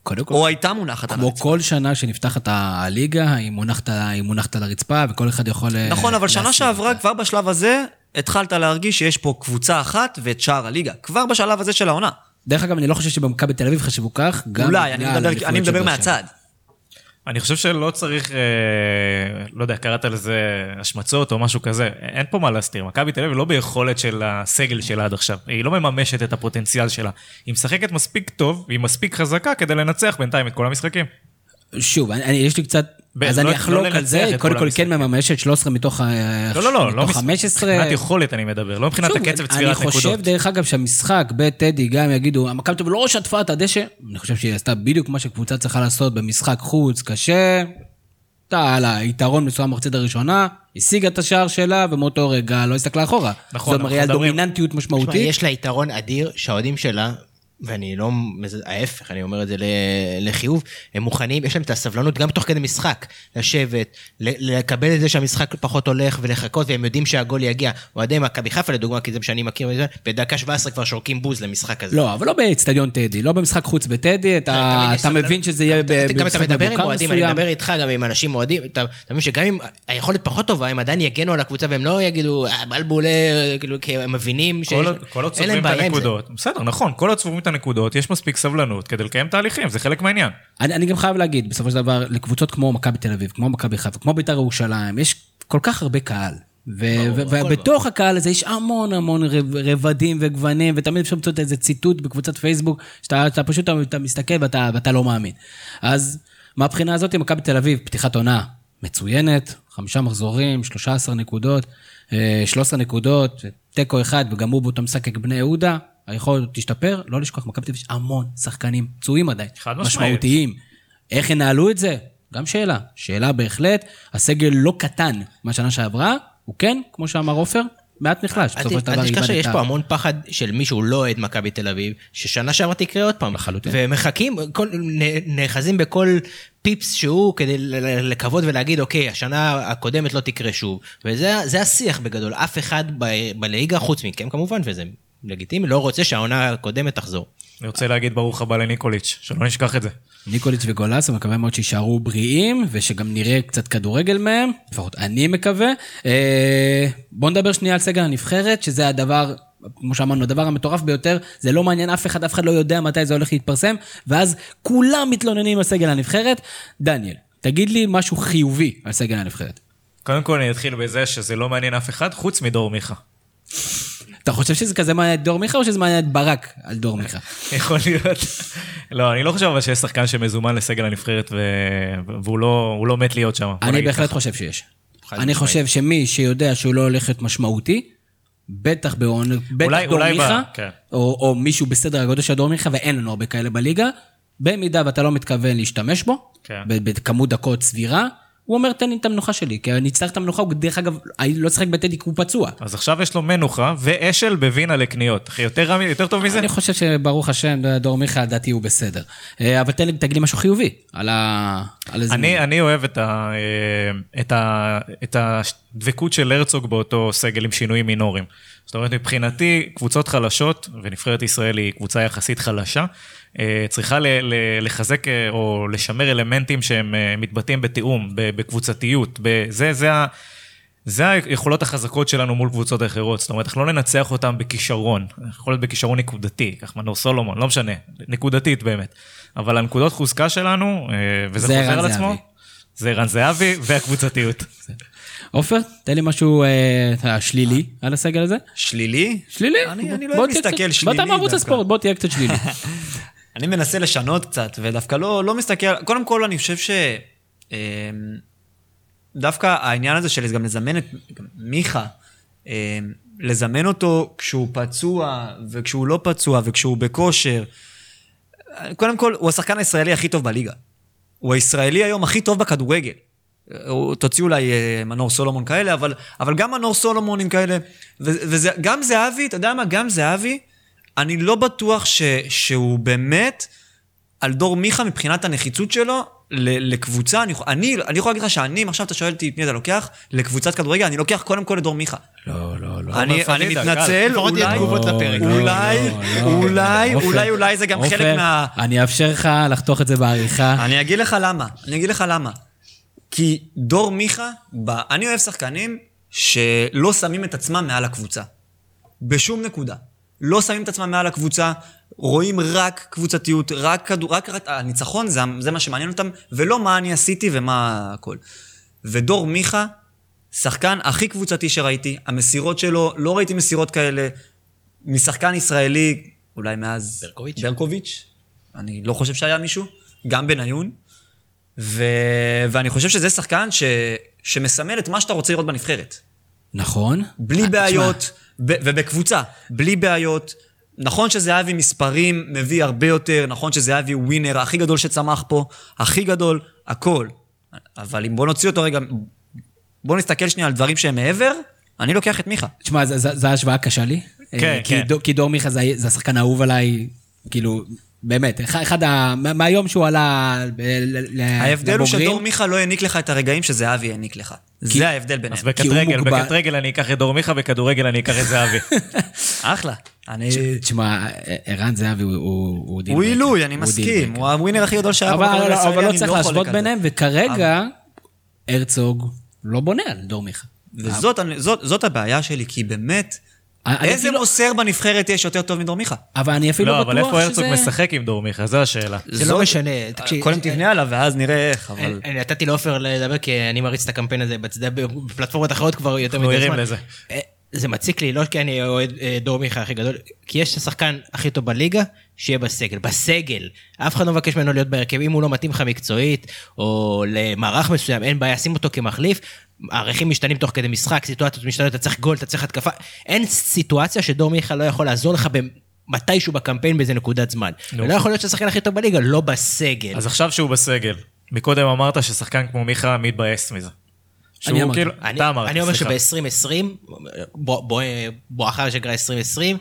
קודם כל, או הייתה מונחת על כמו הרצפה. כל שנה שנפתחת הליגה, היא מונחת, היא מונחת על הרצפה, וכל אחד יכול... אה, נכון, אבל שנה שעברה. כבר בשלב הזה, התחלת להרגיש שיש פה קבוצה אחת ואת שאר הליגה. כבר בשלב הזה של העונה. דרך אגב, אני לא חושב שבמכבי תל אביב חשבו כך, גם אולי, אני מדבר, אני מדבר מהצד. אני חושב שלא צריך, אה, לא יודע, קראת לזה השמצות או משהו כזה, אין פה מה להסתיר. מכבי תל אביב לא ביכולת של הסגל שלה עד עכשיו, היא לא מממשת את הפוטנציאל שלה. היא משחקת מספיק טוב, והיא מספיק חזקה כדי לנצח בינתיים את כל המשחקים. שוב, אני, יש לי קצת... ב- אז לא- אני לא אחלוק על זה, קודם כל כל כן. מממשת 13 מתוך ה- לא, לא, לא, לא 15. מבחינת יכולת אני מדבר, לא מבחינת הקצב צבירת אני חושב, נקודות. דרך אגב, שהמשחק בטדי, גם יגידו, מכבי תל אביב לא שטפה את הדשא, אני חושב שהיא עשתה בדיוק מה שקבוצה צריכה לעשות במשחק חוץ קשה. הייתה על היתרון מסוים במחצית הראשונה, השיגה את השער שלה, ומאותו רגע לא הסתכלה אחורה. נכון, זאת מראה על דומיננטיות תשמע, משמעותית. יש לה יתרון אדיר שהאוהדים שלה, ואני לא, ההפך, אני אומר את זה לחיוב, הם מוכנים, יש להם את הסבלנות גם תוך כדי משחק, לשבת, לקבל את זה שהמשחק פחות הולך ולחכות, והם יודעים שהגול יגיע. אוהדי מכבי חיפה לדוגמה, כי זה מה שאני מכיר, בדקה 17 כבר שורקים בוז למשחק הזה. לא, אבל לא באצטדיון טדי, לא במשחק חוץ בטדי, אתה אתה. מבין שזה יהיה ב- גם אתה במשחק מדבר עם מבוקר אוהדים, אני מסוים. מדבר איתך גם עם אנשים אוהדים, אתה אתה מבין שגם אם היכולת פחות טובה, הם עדיין יגנו על הקבוצה והם לא יגידו, "אה, בלבולה, כאילו, כי הם מבינים שיש... כל עוד- כל את. הנקודות, בסדר, נכון, עוד את הנקודות, יש מספיק סבלנות כדי לקיים תהליכים, זה חלק מהעניין. אני, אני גם חייב להגיד, בסופו של דבר, לקבוצות כמו מכבי תל אביב, כמו מכבי חיפה, כמו בית"ר ירושלים, יש כל כך הרבה קהל. ו- ו- ובתוך הקהל הזה יש המון המון רב- רבדים וגוונים, ותמיד אפשר למצוא איזה ציטוט בקבוצת פייסבוק, שאתה אתה פשוט אתה מסתכל ואתה, ואתה לא מאמין. אז מהבחינה הזאת, מכבי תל אביב, פתיחת עונה מצוינת, חמישה מחזורים, 13 נקודות, אה, 13 נקודות, תיקו אחד, וגם הוא באותו משחק בני יהודה, היכולת תשתפר, לא לשכוח, מכבי תל אביב יש המון שחקנים פצועים עדיין, חד משמעית. משמעותיים. איך ינהלו את זה? גם שאלה. שאלה בהחלט. הסגל לא קטן מהשנה שעברה, הוא כן, כמו שאמר עופר, מעט נחלש. אל בסופו של ת- אל דבר תשכח שיש פה המון פחד של מישהו לא אוהד מכבי תל אביב, ששנה שעברה תקרה עוד פעם. לחלוטין. ומחכים, כל- נאחזים בכל פיפס שהוא כדי לקוות ולהגיד, אוקיי, השנה הקודמת לא תקרה שוב. וזה זה השיח בגדול. אף אחד בליגה, חוץ מכם כמובן, וזה לגיטימי, לא רוצה שהעונה הקודמת תחזור. אני רוצה להגיד ברוך הבא לניקוליץ', שלא נשכח את זה. ניקוליץ' וגולס, אני מקווה מאוד שיישארו בריאים, ושגם נראה קצת כדורגל מהם, לפחות אני מקווה. אה, בואו נדבר שנייה על סגל הנבחרת, שזה הדבר, כמו שאמרנו, הדבר המטורף ביותר, זה לא מעניין אף אחד, אף אחד לא יודע מתי זה הולך להתפרסם, ואז כולם מתלוננים על סגל הנבחרת. דניאל, תגיד לי משהו חיובי על סגל הנבחרת. קודם כל אני אתחיל בזה שזה לא מעניין אף אחד חוץ מדור מיכה. אתה חושב שזה כזה מעניין את דור מיכה, או שזה מעניין את ברק על דור מיכה? יכול להיות. לא, אני לא חושב אבל שיש שחקן שמזומן לסגל הנבחרת. והוא לא, לא מת להיות שם. אני בהחלט. חושב שיש. אני. חושב שמי שיודע שהוא לא הולך להיות משמעותי, בטח בעונ... בטח דור מיכה, כן. או, מישהו בסדר הגודל של דור מיכה, ואין לנו הרבה כאלה בליגה, במידה ואתה לא מתכוון להשתמש בו, כן. בכמות דקות סבירה, הוא אומר, תן לי את המנוחה שלי, כי אני אצטרך את המנוחה, הוא דרך אגב, אני לא שיחק בטדי כי הוא פצוע. אז עכשיו יש לו מנוחה ואשל בווינה לקניות. אחי, יותר, מ- יותר טוב מזה? אני חושב שברוך השם, דור מיכה, לדעתי הוא בסדר. אה, אבל תן לי, תגיד לי משהו חיובי על ה... על איזה... אני, אני אוהב את, ה, אה, את, ה, את הדבקות של הרצוג באותו סגל עם שינויים מינוריים. זאת אומרת, מבחינתי, קבוצות חלשות, ונבחרת ישראל היא קבוצה יחסית חלשה, צריכה ל, ל, לחזק אה, או לשמר אלמנטים שהם אה, מתבטאים בתיאום, בקבוצתיות. ב- זה, זה, ה- זה היכולות החזקות שלנו מול קבוצות אחרות. זאת אומרת, אנחנו לא ננצח אותם בכישרון. יכול להיות בכישרון נקודתי, כך מנור סולומון, לא משנה, נקודתית באמת. אבל הנקודות חוזקה שלנו, אה, וזה זה חוזר על עצמו. זה ערן זהבי והקבוצתיות. עופר, תן לי משהו אה, שלילי על הסגל הזה. שלילי? שלילי? אני- לא קצת- שלילי מערוץ. הספורט, בוא תהיה קצת שלילי. אני מנסה לשנות קצת, ודווקא לא, לא מסתכל, קודם כל אני חושב אמ, דווקא העניין הזה של גם לזמן את גם מיכה, אמ, לזמן אותו כשהוא פצוע, וכשהוא לא פצוע, וכשהוא בכושר. קודם כל, הוא השחקן הישראלי הכי טוב בליגה. הוא הישראלי היום הכי טוב בכדורגל. תוציאו אולי אה, מנור סולומון כאלה, אבל, אבל גם מנור סולומונים כאלה, וגם זהבי, אתה יודע מה? גם זהבי, אני לא בטוח ש, שהוא באמת על דור מיכה מבחינת הנחיצות שלו לקבוצה. אני, אני, אני יכול להגיד לך שאני, אם עכשיו אתה שואל אותי את מי אתה לוקח, לקבוצת כדורגל, אני לוקח קודם כל את דור מיכה. לא, לא, לא. אני, אני מתנצל, אולי, אולי, אולי, אולי, אולי זה גם חלק מה... אני אאפשר לך לחתוך את זה בעריכה. אני אגיד לך למה, אני אגיד לך למה. כי דור מיכה, אני אוהב שחקנים שלא שמים את עצמם מעל הקבוצה. בשום נקודה. לא שמים את עצמם מעל הקבוצה, רואים רק קבוצתיות, רק כדור, רק, רק הניצחון, זה, זה מה שמעניין אותם, ולא מה אני עשיתי ומה הכל. ודור מיכה, שחקן הכי קבוצתי שראיתי, המסירות שלו, לא ראיתי מסירות כאלה, משחקן ישראלי, אולי מאז... ברקוביץ'. ברקוביץ', אני לא חושב שהיה מישהו, גם בניון. ו... ואני חושב שזה שחקן ש... שמסמל את מה שאתה רוצה לראות בנבחרת. נכון. בלי אה, בעיות, ב... ובקבוצה, בלי בעיות. נכון שזהבי מספרים מביא הרבה יותר, נכון שזהבי הוא ווינר הכי גדול שצמח פה, הכי גדול, הכל. אבל אם בוא נוציא אותו רגע, בוא נסתכל שנייה על דברים שהם מעבר, אני לוקח את מיכה. תשמע, זו השוואה קשה לי. כן, כי כן. דור, כי דור מיכה זה, זה השחקן האהוב עליי, כאילו, באמת, אחד ה... מהיום שהוא עלה לבוגרים. ההבדל הוא שדור מיכה לא העניק לך את הרגעים שזהבי העניק לך. זה ההבדל ביניהם. אז בקטרגל, בקטרגל אני אקח את דור מיכה, בכדורגל אני אקח את זהבי. אחלה. אני... תשמע, ערן זהבי הוא הוא עילוי, אני מסכים. הוא הווינר הכי גדול שהיה בכדורגל הישראלי, אבל לא צריך להשוות ביניהם, וכרגע הרצוג לא בונה על דור מיכה. וזאת הבעיה שלי, כי באמת... איזה מוסר בנבחרת יש יותר טוב מדור מיכה? אבל אני אפילו לא, בטוח שזה... אבל איפה הרצוג משחק עם דור מיכה? זו השאלה. זה לא משנה. תקשיב, קודם תבנה עליו ואז נראה איך, אבל... אני נתתי לעופר לדבר כי אני מריץ את הקמפיין הזה בפלטפורמות אחרות כבר יותר אנחנו ערים לזה. זה מציק לי, לא כי אני אוהד דור מיכה הכי גדול, כי יש את השחקן הכי טוב בליגה, שיהיה בסגל. בסגל. אף אחד לא מבקש ממנו להיות בהרכב, אם הוא לא מתאים לך מקצועית, או למערך מסוים, אין בעיה, שים אותו כמחליף. הערכים משתנים תוך כדי משחק, סיטואציות משתנות, אתה צריך גול, אתה צריך התקפה. אין סיטואציה שדור מיכה לא יכול לעזור לך מתישהו בקמפיין באיזה נקודת זמן. ולא יכול להיות שהשחקן הכי טוב בליגה לא בסגל. אז עכשיו שהוא בסגל. מקודם אמרת ששחקן כמו מיכה מתבאס מזה. אני אמרתי. כאילו, אתה אמרת, אני אומר סליחה. שב-2020, בואכה שגרה 2020,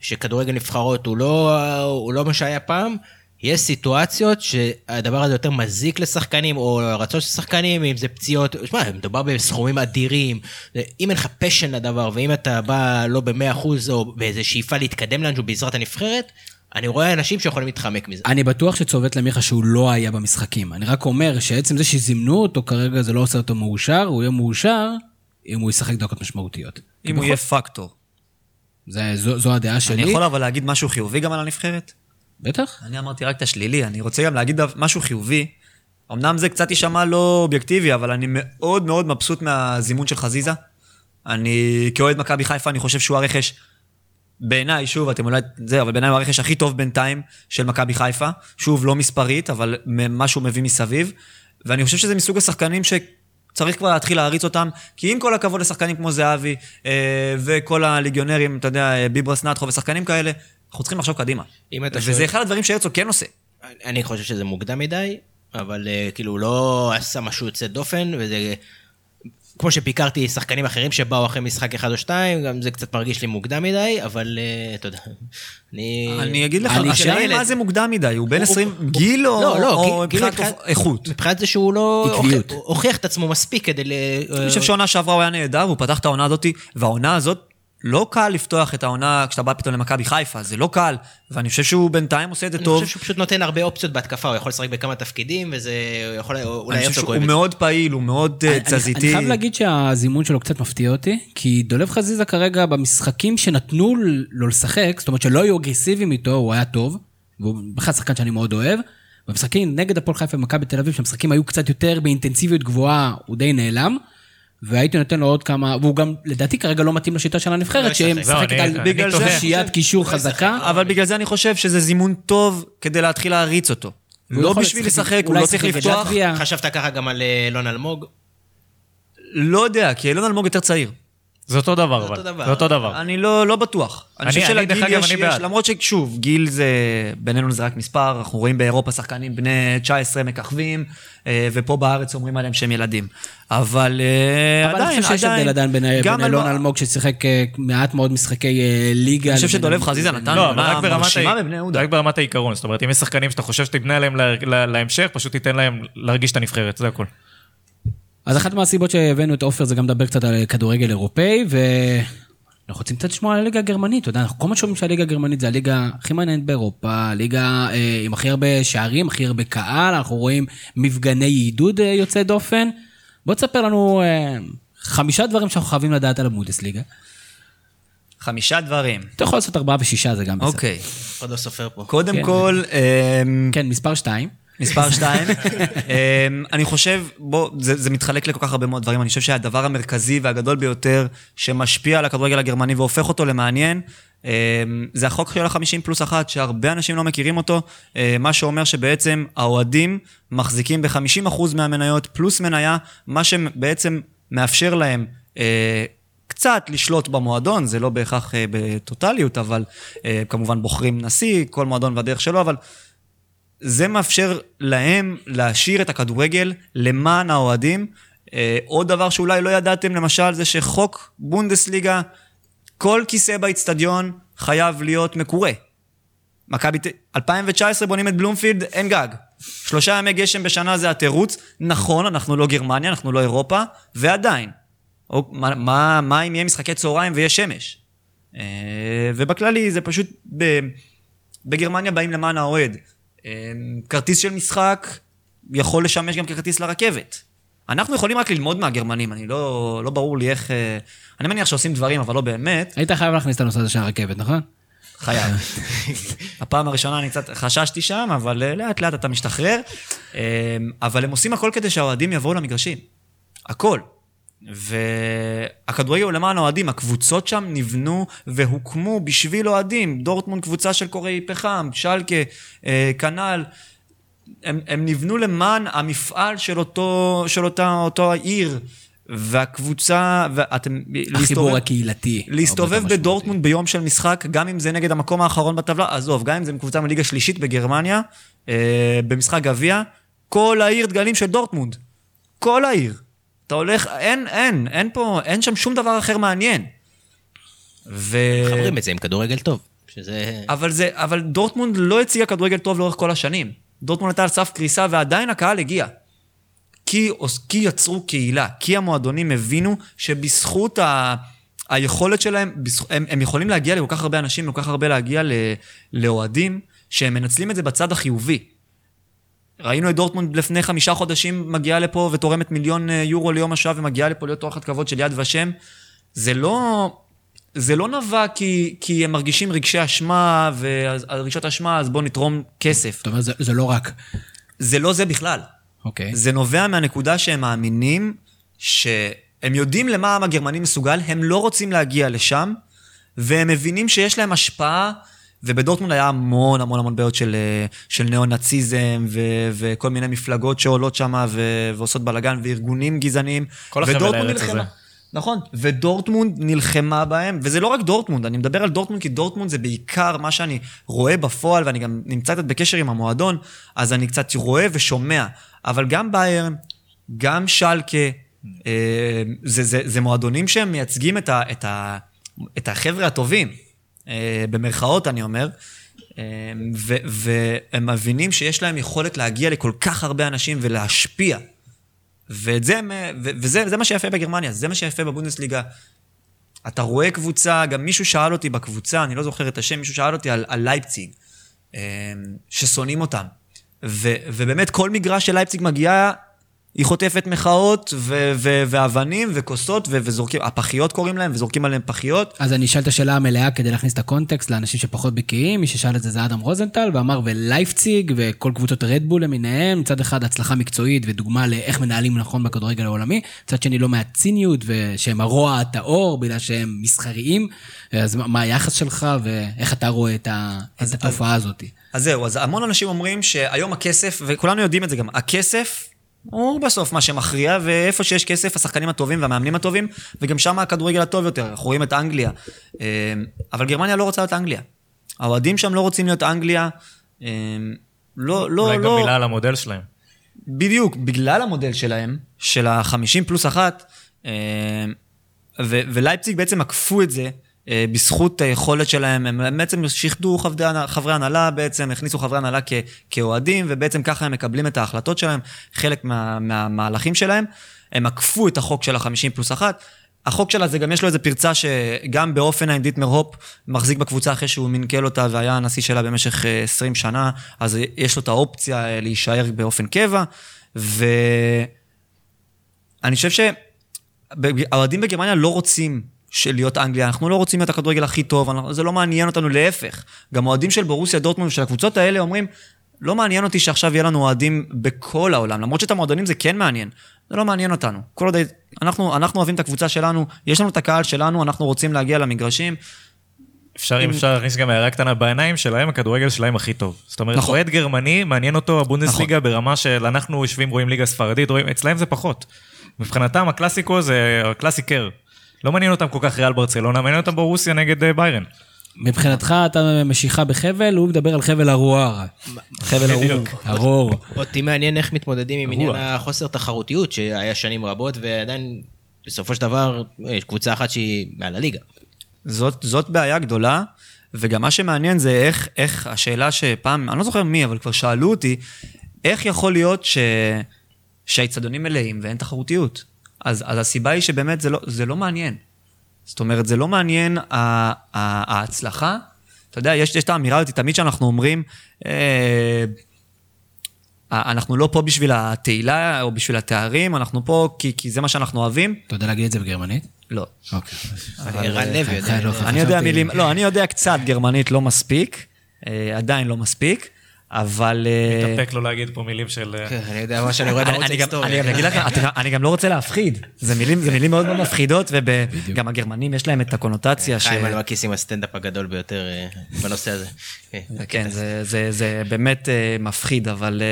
שכדורגל נבחרות הוא לא, הוא לא מה שהיה פעם, יש סיטואציות שהדבר הזה יותר מזיק לשחקנים, או רצון של שחקנים, אם זה פציעות, שמע, מדובר בסכומים אדירים, אם אין לך פשן לדבר, ואם אתה בא לא ב-100% או באיזו שאיפה להתקדם לאנשהו בעזרת הנבחרת, אני רואה אנשים שיכולים להתחמק מזה. אני בטוח שצובט למיכה שהוא לא היה במשחקים. אני רק אומר שעצם זה שזימנו אותו כרגע זה לא עושה אותו מאושר, הוא יהיה מאושר אם הוא ישחק דקות משמעותיות. אם הוא יהיה פקטור. זה, זו, זו הדעה שלי. אני יכול אבל להגיד משהו חיובי גם על הנבחרת? בטח. אני אמרתי רק את השלילי, אני רוצה גם להגיד משהו חיובי. אמנם זה קצת יישמע לא אובייקטיבי, אבל אני מאוד מאוד מבסוט מהזימון של חזיזה. אני, כאוהד מכבי חיפה, אני חושב שהוא הרכש, בעיניי, שוב, אתם אולי, זה, אבל בעיניי הוא הרכש הכי טוב בינתיים של מכבי חיפה. שוב, לא מספרית, אבל מה שהוא מביא מסביב. ואני חושב שזה מסוג השחקנים שצריך כבר להתחיל להריץ אותם, כי עם כל הכבוד לשחקנים כמו זהבי, אה, וכל הליגיונרים, אתה יודע, ביברס נטחו ושחקנים כאלה, אנחנו צריכים לחשוב קדימה. וזה שואל... אחד הדברים שהרצוג כן עושה. אני חושב שזה מוקדם מדי, אבל uh, כאילו הוא לא עשה משהו יוצא דופן, וזה... כמו שפיקרתי שחקנים אחרים שבאו אחרי משחק אחד או שתיים, גם זה קצת מרגיש לי מוקדם מדי, אבל uh, אתה יודע, אני... אני אגיד לך, השאלה היא מה זה מוקדם מדי, הוא בן 20 גיל או לא, לא, או מבחינת איכות? מבחינת זה שהוא לא... עקביות. הוכיח את עצמו מספיק כדי ל... אני חושב שהעונה שעברה הוא היה נהדר, והוא פתח את העונה הזאת, והעונה הזאת לא קל לפתוח את העונה כשאתה בא פתאום למכבי חיפה, זה לא קל, ואני חושב שהוא בינתיים עושה את זה אני טוב. חושב שהוא פשוט נותן הרבה אופציות בהתקפה, הוא יכול לשחק בכמה תפקידים, וזה יכול, אולי אני חושב הרצוג שהוא אוהב את זה. מאוד פעיל, הוא מאוד אה, אני- תזזיתי. אני חייב להגיד שהזימון שלו קצת מפתיע אותי, כי דולב חזיזה כרגע במשחקים שנתנו לו לשחק, זאת אומרת שלא היו אגרסיביים איתו, הוא היה טוב, והוא בכלל שחקן שאני מאוד אוהב. במשחקים נגד הפועל חיפה ומכבי תל אביב, שהמשחקים היו קצת יותר באינטנסיביות גבוהה, הוא די נעלם. והייתי נותן לו עוד כמה, והוא גם לדעתי כרגע לא מתאים לשיטה של לא הנבחרת, ישחק. שמשחקת לא, על אני בגלל תוהה. זה שיית קישור חזקה. אבל בגלל זה אני חושב שזה זימון טוב כדי להתחיל להריץ אותו. לא בשביל לשחק- הוא לא צריך לפתוח. חשבת ככה גם על אה, אלון אלמוג? לא יודע, כי אילון אלמוג יותר צעיר. זה אותו דבר, אבל. זה אותו דבר. אני לא, לא בטוח. אני אני- חושב שלגיל יש, יש. למרות ששוב, גיל זה, בינינו זה רק מספר, אנחנו רואים באירופה שחקנים בני 19 מככבים, אה, ופה בארץ אומרים עליהם שהם ילדים. אבל אה, אבל עדיין, אני חושב שיש הבדל עדיין בין אלון אלמוג- ששיחק אה, מעט מאוד משחקי אה, ליגה. אני חושב שדולב חזיזה נתן לא, אבל עונה רק ברמת, מרשימה ה... בבני יהודה. רק ברמת העיקרון. זאת אומרת, אם יש שחקנים שאתה חושב שתבנה עליהם לה... לה... להמשך, פשוט תיתן להם להרגיש את הנבחרת, זה הכל. אז אחת מהסיבות שהבאנו את עופר זה גם לדבר קצת על כדורגל אירופאי, ואנחנו רוצים קצת לשמוע על הליגה הגרמנית, אתה יודע, אנחנו כל הזמן שומעים שהליגה הגרמנית זה הליגה הכי מעניינת באירופה, הליגה אה, עם הכי הרבה שערים, הכי הרבה קהל, אנחנו רואים מפגני עידוד אה, יוצאי דופן. בוא תספר לנו אה, חמישה דברים שאנחנו חייבים לדעת על הבונדסליגה. חמישה דברים. אתה יכול לעשות ארבעה ושישה, זה גם בסדר. אוקיי. עוד לא סופר פה. קודם כן. כל, אמ, כן, מספר שתיים. מספר שתיים. אמ, אני חושב, בוא, זה, זה מתחלק לכל כך הרבה מאוד דברים. אני חושב שהדבר המרכזי והגדול ביותר שמשפיע על הכדורגל הגרמני והופך אותו למעניין, אמ, זה החוק של ה-50 פלוס אחת, שהרבה אנשים לא מכירים אותו, אה, מה שאומר שבעצם האוהדים מחזיקים ב-50% מהמניות פלוס מניה, מה שבעצם מאפשר להם אה, קצת לשלוט במועדון, זה לא בהכרח אה, בטוטליות, אבל אה, כמובן בוחרים נשיא, כל מועדון והדרך שלו, אבל זה מאפשר להם להשאיר את הכדורגל למען האוהדים. אה, עוד דבר שאולי לא ידעתם, למשל, זה שחוק בונדסליגה, כל כיסא באיצטדיון חייב להיות מקורה. מכבי, ת- 2019 בונים את בלומפילד, אין גג. שלושה ימי גשם בשנה זה התירוץ. נכון, אנחנו לא גרמניה, אנחנו לא אירופה, ועדיין. או, מה, מה, מה אם יהיה משחקי צהריים ויש שמש? אה, ובכללי זה פשוט, ב, בגרמניה באים למען האוהד. אה, כרטיס של משחק יכול לשמש גם ככרטיס לרכבת. אנחנו יכולים רק ללמוד מהגרמנים, אני לא, לא ברור לי איך... אה, אני מניח שעושים דברים, אבל לא באמת. היית חייב להכניס את הנושא הזה של הרכבת, נכון? חייב. הפעם הראשונה אני קצת חששתי שם, אבל אה, לאט לאט אתה משתחרר. אה, אבל הם עושים הכל כדי שהאוהדים יבואו למגרשים. הכל. והכדורגל הוא למען האוהדים, הקבוצות שם נבנו והוקמו בשביל אוהדים. דורטמונד קבוצה של קוראי פחם, שלקה, אה, כנ"ל. הם, הם נבנו למען המפעל של אותו, של אותה, אותו העיר. והקבוצה, ואתם... החיבור הקהילתי. להסתובב בדורטמונד ביום של משחק, גם אם זה נגד המקום האחרון בטבלה, עזוב, גם אם זה קבוצה מליגה שלישית בגרמניה, אה, במשחק גביע, כל העיר דגלים של דורטמונד. כל העיר. אתה הולך, אין, אין, אין פה, אין שם שום דבר אחר מעניין. ו... מחברים את זה עם כדורגל טוב. שזה... אבל, זה, אבל דורטמונד לא הציגה כדורגל טוב לאורך כל השנים. דורטמונד הייתה על סף קריסה ועדיין הקהל הגיע. כי, כי יצרו קהילה, כי המועדונים הבינו שבזכות ה, היכולת שלהם, הם, הם יכולים להגיע לכל כך הרבה אנשים, לכל כך הרבה להגיע לאוהדים, שהם מנצלים את זה בצד החיובי. ראינו את דורטמונד לפני חמישה חודשים מגיעה לפה ותורמת מיליון אה, יורו ליום השואה ומגיעה לפה להיות אורחת כבוד של יד ושם. זה לא... זה לא נבע כי, כי הם מרגישים רגשי אשמה, ורגשות אשמה, אז בואו נתרום כסף. זאת אומרת, זה- זה לא רק. זה לא זה בכלל. אוקיי. זה נובע מהנקודה שהם מאמינים שהם יודעים למה העם הגרמני מסוגל, הם לא רוצים להגיע לשם, והם מבינים שיש להם השפעה, ובדורטמונד היה המון המון המון בעיות של, אה, של ניאו-נאציזם, ו- וכל מיני מפלגות שעולות שם ועושות בלאגן, וארגונים גזעניים. כל החבל הארץ נלחמה. הזה. נכון, ודורטמונד נלחמה בהם, וזה לא רק דורטמונד, אני מדבר על דורטמונד כי דורטמונד זה בעיקר מה שאני רואה בפועל, ואני גם נמצא קצת בקשר עם המועדון, אז אני קצת רואה ושומע. אבל גם ביירן, גם שלקה, אה, זה, זה, זה מועדונים שהם מייצגים את, ה, את, ה, את החבר'ה הטובים, במרכאות אני אומר, אה, והם מבינים שיש להם יכולת להגיע לכל כך הרבה אנשים ולהשפיע. ואת זה, הם- ו- וזה זה מה שיפה בגרמניה, זה מה שיפה בבונדסליגה. אתה רואה קבוצה, גם מישהו שאל אותי בקבוצה, אני לא זוכר את השם, מישהו שאל אותי על, על לייפציג, אה, ששונאים אותם. ו, ובאמת, כל מגרש של לייפציג מגיעה, היא חוטפת מחאות ו- ו- ואבנים וכוסות ו- וזורקים, הפחיות קוראים להם, וזורקים עליהם פחיות. אז אני אשאל את השאלה המלאה כדי להכניס את הקונטקסט לאנשים שפחות בקיאים. מי ששאל את זה זה אדם רוזנטל, ואמר ולייפציג וכל קבוצות רדבול למיניהם, מצד אחד הצלחה מקצועית ודוגמה לאיך מנהלים נכון בכדורגל העולמי, מצד שני לא מעט ציניות ושהם הרוע הטהור בגלל שהם מסחריים. אז מה מה היחס שלך ואיך אתה רואה את, ה... את התופעה הזאת? אז זהו, אז המון אנשים אומרים שהיום הכסף, וכולנו יודעים את זה גם, הכסף הוא בסוף מה שמכריע, ואיפה שיש כסף, השחקנים הטובים והמאמנים הטובים, וגם שם הכדורגל הטוב יותר, אנחנו רואים את אנגליה. אה, אבל גרמניה לא רוצה להיות אנגליה. האוהדים שם לא רוצים להיות אנגליה. אה, לא, לא, אולי לא... גם מילה על המודל שלהם. בדיוק, בגלל המודל שלהם, של ה-50 פלוס אחת, אה, ולייפציג בעצם עקפו את זה בזכות היכולת שלהם, הם בעצם שיחדו חברי, חברי הנהלה בעצם, הכניסו חברי הנהלה כ- כאוהדים, ובעצם ככה הם מקבלים את ההחלטות שלהם, חלק מה- מהמהלכים שלהם. הם עקפו את החוק של ה-50 פלוס אחת. החוק שלה זה גם יש לו איזה פרצה שגם באופן דיטמר הופ מחזיק בקבוצה אחרי שהוא מנכ"ל אותה והיה הנשיא שלה במשך אה, 20 שנה, אז יש לו את האופציה אה, להישאר באופן קבע, ואני חושב שהאוהדים בגרמניה לא רוצים של להיות אנגליה, אנחנו לא רוצים להיות הכדורגל הכי טוב, אנחנו, זה לא מעניין אותנו, להפך. גם אוהדים של ברוסיה דורטמונד, של הקבוצות האלה, אומרים, לא מעניין אותי שעכשיו יהיה לנו אוהדים בכל העולם, למרות שאת המועדונים זה כן מעניין, זה לא מעניין אותנו. כל עוד אנחנו, אנחנו אוהבים את הקבוצה שלנו, יש לנו את הקהל שלנו, אנחנו רוצים להגיע למגרשים. אפשר, אם אפשר להכניס גם הערה קטנה בעיניים שלהם, הכדורגל שלהם הכי טוב. זאת אומרת, נכון. אוהד גרמני, מעניין אותו הבונדסליגה ברמה של אנחנו יושבים, רואים ליגה ספרדית, רואים, אצלהם זה פחות. מבחינתם הקלאסיקו זה הקלאסיקר. לא מעניין אותם כל כך ריאל ברצלונה, מעניין אותם ברוסיה נגד אה, ביירן. מבחינתך אתה משיכה בחבל, הוא מדבר על חבל הרואר. חבל הרור. אותי מעניין איך מתמודדים עם עניין. החוסר תחרותיות שהיה שנים רבות, ועדיין בסופו של דבר יש קבוצה אחת שהיא מעל הליגה. זאת, זאת בעיה גדולה, וגם מה שמעניין זה איך, איך השאלה שפעם, אני לא זוכר מי, אבל כבר שאלו אותי, איך יכול להיות ש, שהאיצטדיונים מלאים ואין תחרותיות? אז, אז הסיבה היא שבאמת זה לא, זה לא מעניין. זאת אומרת, זה לא מעניין ה- ה- ההצלחה. אתה יודע, יש, יש את האמירה הזאת, תמיד שאנחנו אומרים, אה, אנחנו לא פה בשביל התהילה או בשביל התארים, אנחנו פה כי, כי זה מה שאנחנו אוהבים. אתה יודע להגיד את זה בגרמנית? לא. אוקיי. לא, אני יודע חשבתי- מילים, לא, אני יודע קצת גרמנית, לא מספיק, אה, עדיין לא מספיק, אבל... אה, מתאפק לא להגיד פה מילים של... אה, כן, אני יודע מה שאני רואה אני- בערוץ אני גם- אני ההיסטוריה. גם אגיד לך, אני גם לא רוצה להפחיד, זה מילים זה מילים מאוד מאוד מפחידות, וגם הגרמנים יש להם את הקונוטציה ש... חיים אלמקיס עם הסטנדאפ הגדול ביותר אה, בנושא הזה. כן. כן, זה, זה, זה באמת מפחיד, אבל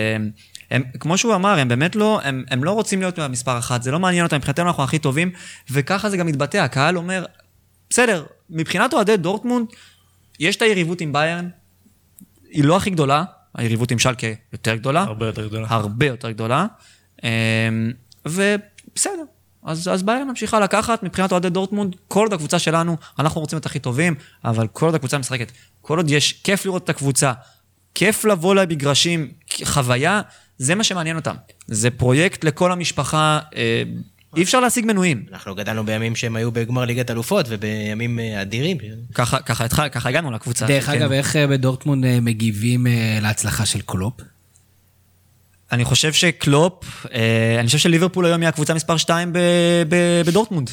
הם, כמו שהוא אמר, הם באמת לא, הם, הם לא רוצים להיות מספר אחת, זה לא מעניין אותם, מבחינתנו אנחנו הכי טובים, וככה זה גם מתבטא, הקהל אומר, בסדר, מבחינת אוהדי דורטמונד, יש את היריבות עם ביירן, היא לא הכי גדולה, היריבות עם שלקה יותר גדולה, הרבה יותר גדולה. הרבה יותר גדולה, אה, ובסדר. אז, אז ביירן ממשיכה לקחת, מבחינת אוהדי דורטמונד, כל עוד הקבוצה שלנו, אנחנו רוצים את הכי טובים, אבל כל עוד הקבוצה משחקת, כל עוד יש, כיף לראות את הקבוצה, כיף לבוא למגרשים, חוויה, זה מה שמעניין אותם. זה פרויקט לכל המשפחה, אה, אי אפשר להשיג מנויים. אנחנו גדלנו בימים שהם היו בגמר ליגת אלופות ובימים אה, אדירים. ככה, ככה, התחל, ככה הגענו לקבוצה. דרך כן. אגב, איך אה, בדורטמונד אה, מגיבים להצלחה של קלופ? אני חושב שקלופ, אני חושב שליברפול היום היא הקבוצה מספר 2 ב, ב, בדורטמונד.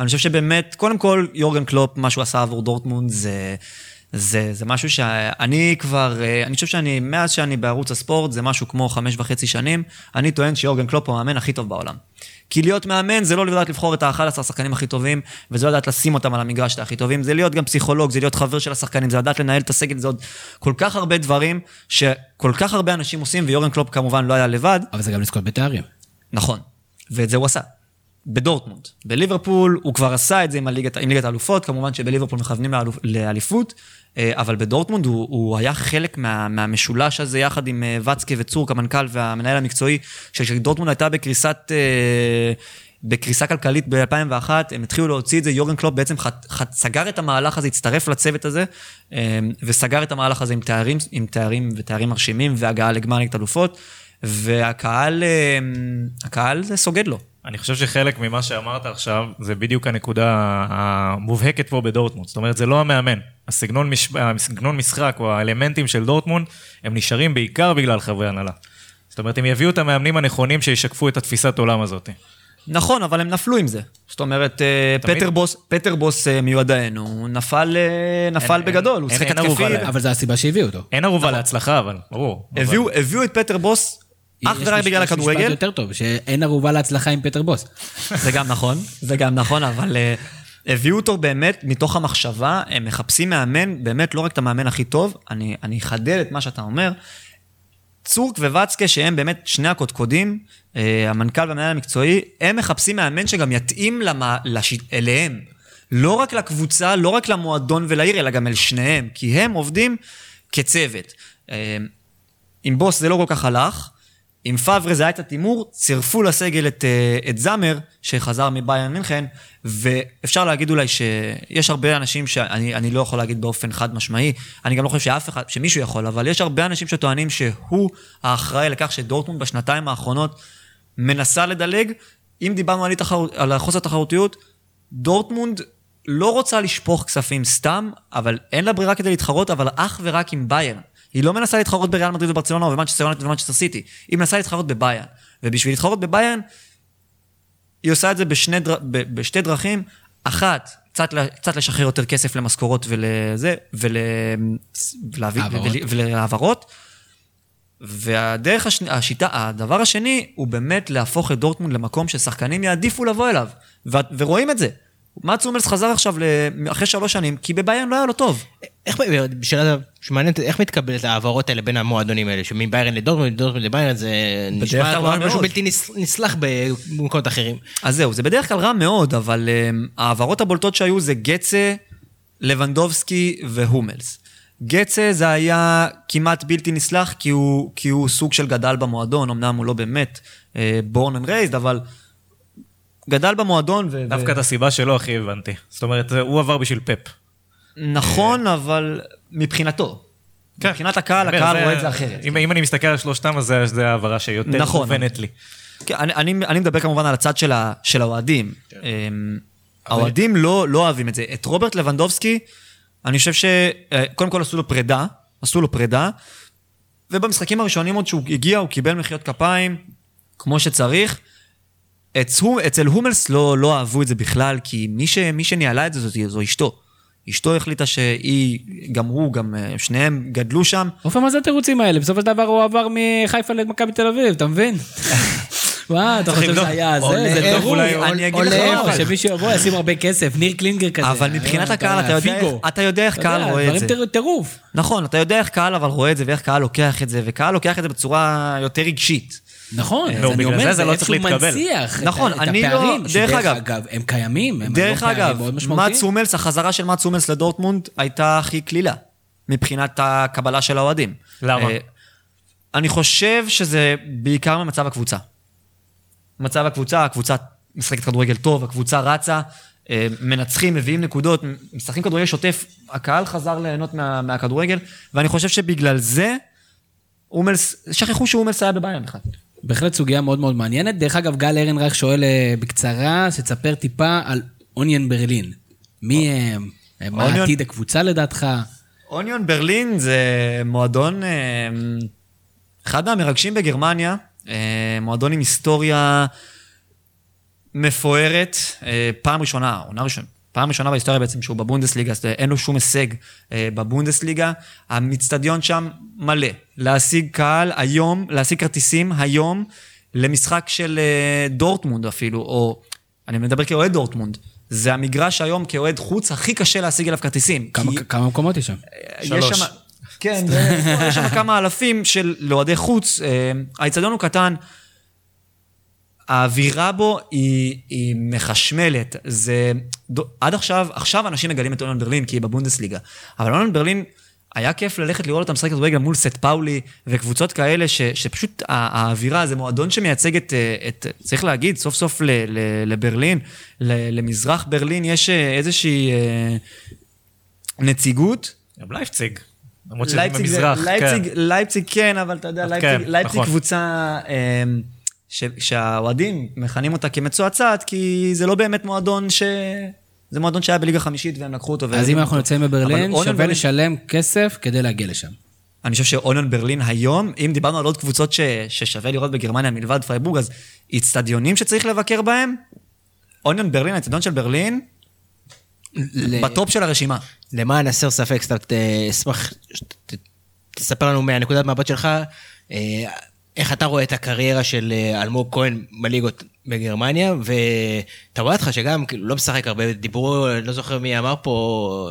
אני חושב שבאמת, קודם כל, יורגן קלופ, מה שהוא עשה עבור דורטמונד זה, זה, זה משהו שאני כבר, אני חושב שאני, מאז שאני בערוץ הספורט, זה משהו כמו חמש וחצי שנים, אני טוען שיורגן קלופ הוא המאמן הכי טוב בעולם. כי להיות מאמן זה לא לדעת לבחור את ה-11 השחקנים הכי טובים, וזה לא לדעת לשים אותם על המגרש הכי טובים, זה להיות גם פסיכולוג, זה להיות חבר של השחקנים, זה לדעת לנהל את הסגל, זה עוד כל כך הרבה דברים שכל כך הרבה אנשים עושים, ויורגן קלופ כמובן לא היה לבד, אבל זה גם לזכות בתארים. נכון, ואת זה הוא עשה. בדורטמונד. בליברפול הוא כבר עשה את זה עם, הליגת, עם ליגת האלופות, כמובן שבליברפול מכוונים לאלופ, לאליפות, אה, אבל בדורטמונד הוא, הוא היה חלק מה, מהמשולש הזה יחד עם אה, וצקה וצורק, המנכ"ל והמנהל המקצועי, שכשדורטמונד הייתה בקריסת... אה, בקריסה כלכלית ב-2001, הם התחילו להוציא את זה, יורגן קלופ בעצם ח, ח, סגר את המהלך הזה, הצטרף לצוות הזה, וסגר את המהלך הזה עם תארים, עם תארים ותארים מרשימים, והגעה לגמר ליגת אלופות, והקהל, הקהל סוגד לו. אני חושב שחלק ממה שאמרת עכשיו, זה בדיוק הנקודה המובהקת פה בדורטמונד. זאת אומרת, זה לא המאמן. הסגנון, מש... הסגנון משחק או האלמנטים של דורטמונד, הם נשארים בעיקר בגלל חברי הנהלה. זאת אומרת, הם יביאו את המאמנים הנכונים שישקפו את התפיסת עולם הזאת. נכון, אבל הם נפלו עם זה. זאת אומרת, אה, תמיד. פטר בוס, פטר בוס אה, מיודענו, הוא נפל, אה, נפל אין- בגדול, הוא אין- שיחק אין ערובה התקפי. אבל זו הסיבה שהביאו אותו. אין ערובה להצלחה, אבל, ברור. אבל- הביאו הביאו את פטר בוס אך ורק בגלל יש משפט הכדורגל. יותר טוב, שאין ערובה להצלחה עם פטר בוס. זה גם נכון, זה גם נכון, אבל אה, הביאו אותו באמת מתוך המחשבה, הם מחפשים מאמן, באמת לא רק את המאמן הכי טוב, אני, אני אחדד את מה שאתה אומר. צורק וואצקה, שהם באמת שני הקודקודים, אה, המנכ"ל והמנהל המקצועי, הם מחפשים מאמן שגם יתאים למה, לש... אליהם. לא רק לקבוצה, לא רק למועדון ולעיר, אלא גם אל שניהם, כי הם עובדים כצוות. אה, עם בוס זה לא כל כך הלך, עם פאברה זה היה את התימור, צירפו לסגל את, אה, את זאמר, שחזר מביירן מינכן, ואפשר להגיד אולי שיש הרבה אנשים שאני לא יכול להגיד באופן חד משמעי, אני גם לא חושב שאף אחד, שמישהו יכול, אבל יש הרבה אנשים שטוענים שהוא האחראי לכך שדורטמונד בשנתיים האחרונות מנסה לדלג. אם דיברנו על. על חוסר תחרותיות, דורטמונד לא רוצה לשפוך כספים סתם, אבל אין לה ברירה כדי להתחרות, אבל אך ורק עם ביירן. היא לא מנסה להתחרות בריאל מדריד וברצלונה ובמנצ'סטר יונייטד ובמנצ'סטר סיטי, היא מנסה להתחרות בביירן. ובשביל להתחרות בביירן, היא עושה את זה בשני דר... בשתי דרכים. אחת, קצת, קצת לשחרר יותר כסף למשכורות ולזה, ול... ולהביא... ולהעברות. והדרך השני, השיטה, הדבר השני, הוא באמת להפוך את דורטמונד למקום ששחקנים יעדיפו לבוא אליו. ו... ורואים את זה. מאטס הומלס חזר עכשיו אחרי שלוש שנים, כי בביירן לא היה לו טוב. איך, שאלה שמעניינת, איך מתקבלת ההעברות האלה בין המועדונים האלה, שמביירן לדורטמונד, לדורטמונד לביירן, זה נשמע משהו בלתי נסלח במקומות אחרים. אז זהו, זה בדרך כלל רע מאוד, אבל um, ההעברות הבולטות שהיו זה גצה, לבנדובסקי והומלס. גצה זה היה כמעט בלתי נסלח, כי הוא, כי הוא סוג של גדל במועדון, אמנם הוא לא באמת born and raised, אבל גדל במועדון. ו- דווקא את הסיבה שלו הכי הבנתי. זאת אומרת, הוא עבר בשביל פפ. נכון, אבל מבחינתו. כן. מבחינת הקהל, הקהל רואה את זה אחרת. אם, אם אני מסתכל על שלושתם, אז זו העברה שיותר נכון, מובנת לי. כן, אני, אני, אני מדבר כמובן על הצד של, ה, של האוהדים. כן. אמ, האוהדים לא, לא אוהבים את זה. את רוברט לבנדובסקי, אני חושב ש... אה, כל עשו לו פרידה, עשו לו פרידה, ובמשחקים הראשונים עוד שהוא הגיע, הוא קיבל מחיאות כפיים, כמו שצריך. אצל הומלס לא, לא אהבו את זה בכלל, כי מי, ש, מי שניהלה את זה זו, זו אשתו. אשתו החליטה שהיא, גם הוא, גם אה, שניהם גדלו שם. אופן, מה זה התירוצים האלה? בסופו של דבר הוא עבר מחיפה למכבי תל אביב, אתה מבין? וואו, אתה חושב שהיה זה, זה טירוף. אני אגיד לך, שמישהו יבוא, ישים הרבה כסף, ניר קלינגר כזה. אבל מבחינת הקהל, אתה יודע איך קהל רואה את זה. דברים טירוף. נכון, אתה יודע איך קהל אבל רואה את זה, ואיך קהל לוקח את זה, וקהל לוקח את זה בצורה יותר רגשית. נכון, אז אני אומר, זה איך שהוא מנציח נכון, את אני לא, דרך אגב, הם קיימים, הם דרך אגב, מאץ הומלס, החזרה של מאץ הומלס לדורטמונד הייתה הכי קלילה, מבחינת הקבלה של האוהדים. למה? אה, אני חושב שזה בעיקר ממצב הקבוצה. מצב הקבוצה, הקבוצה משחקת כדורגל טוב, הקבוצה רצה, אה, מנצחים, מביאים נקודות, משחקים כדורגל שוטף, הקהל חזר ליהנות מה, מהכדורגל, ואני חושב שבגלל זה, אומלס, שכחו שאומלס היה בבעיה בכלל. בהחלט סוגיה מאוד מאוד מעניינת. דרך אגב, גל ארנרייך שואל אה, בקצרה, שתספר טיפה על אוניון ברלין. מי הם? אה, מה עתיד הקבוצה לדעתך? אוניון ברלין זה מועדון, אה, אחד מהמרגשים בגרמניה, מועדון עם היסטוריה מפוארת, פעם ראשונה, עונה ראשונה, פעם ראשונה בהיסטוריה בעצם שהוא בבונדסליגה, אז אין לו שום הישג אה, בבונדסליגה. המצטדיון שם מלא. להשיג קהל היום, להשיג כרטיסים היום למשחק של אה, דורטמונד אפילו, או אני מדבר כאוהד דורטמונד. זה המגרש היום כאוהד חוץ הכי קשה להשיג אליו כרטיסים. כמה, כי... כמה מקומות יש שם? שלוש. יש שם, כן, יש שם כמה אלפים של אוהדי חוץ. אה, האיצטדיון הוא קטן. האווירה בו היא, היא מחשמלת. זה... עד עכשיו, עכשיו אנשים מגלים את אוניון ברלין כי היא בבונדסליגה. אבל אוניון ברלין, היה כיף ללכת לראות אותם משחק כדורגל מול סנט פאולי וקבוצות כאלה, ש, שפשוט האווירה, זה מועדון שמייצג את, את צריך להגיד, סוף סוף ל, ל, לברלין, ל, למזרח ברלין יש אה, איזושהי אה, נציגות. גם לייפציג. למרות שזה במזרח, כן. לייפציג כן, אבל אתה יודע, לייפציג, כן, לייפציג נכון. קבוצה... אה, שהאוהדים מכנים אותה כמצועצעת, כי זה לא באמת מועדון ש... זה מועדון שהיה בליגה חמישית והם לקחו אותו. אז אם אנחנו נמצאים בברלין, שווה ברלין... לשלם כסף כדי להגיע לשם. אני חושב שאוניון ברלין היום, אם דיברנו על עוד קבוצות ש... ששווה לראות בגרמניה מלבד פרייבורג, אז איצטדיונים שצריך לבקר בהם, אוניון ברלין, האיצטדיון של ברלין, ל... בטופ של הרשימה. למען הסר ספק, סתם אשמח, תספר לנו מהנקודת מבט שלך, אה, איך אתה רואה את הקריירה של אה, אלמוג כהן בליגות בגרמניה, ואתה רואה אותך שגם כאילו, לא משחק הרבה, דיברו, לא זוכר מי אמר פה,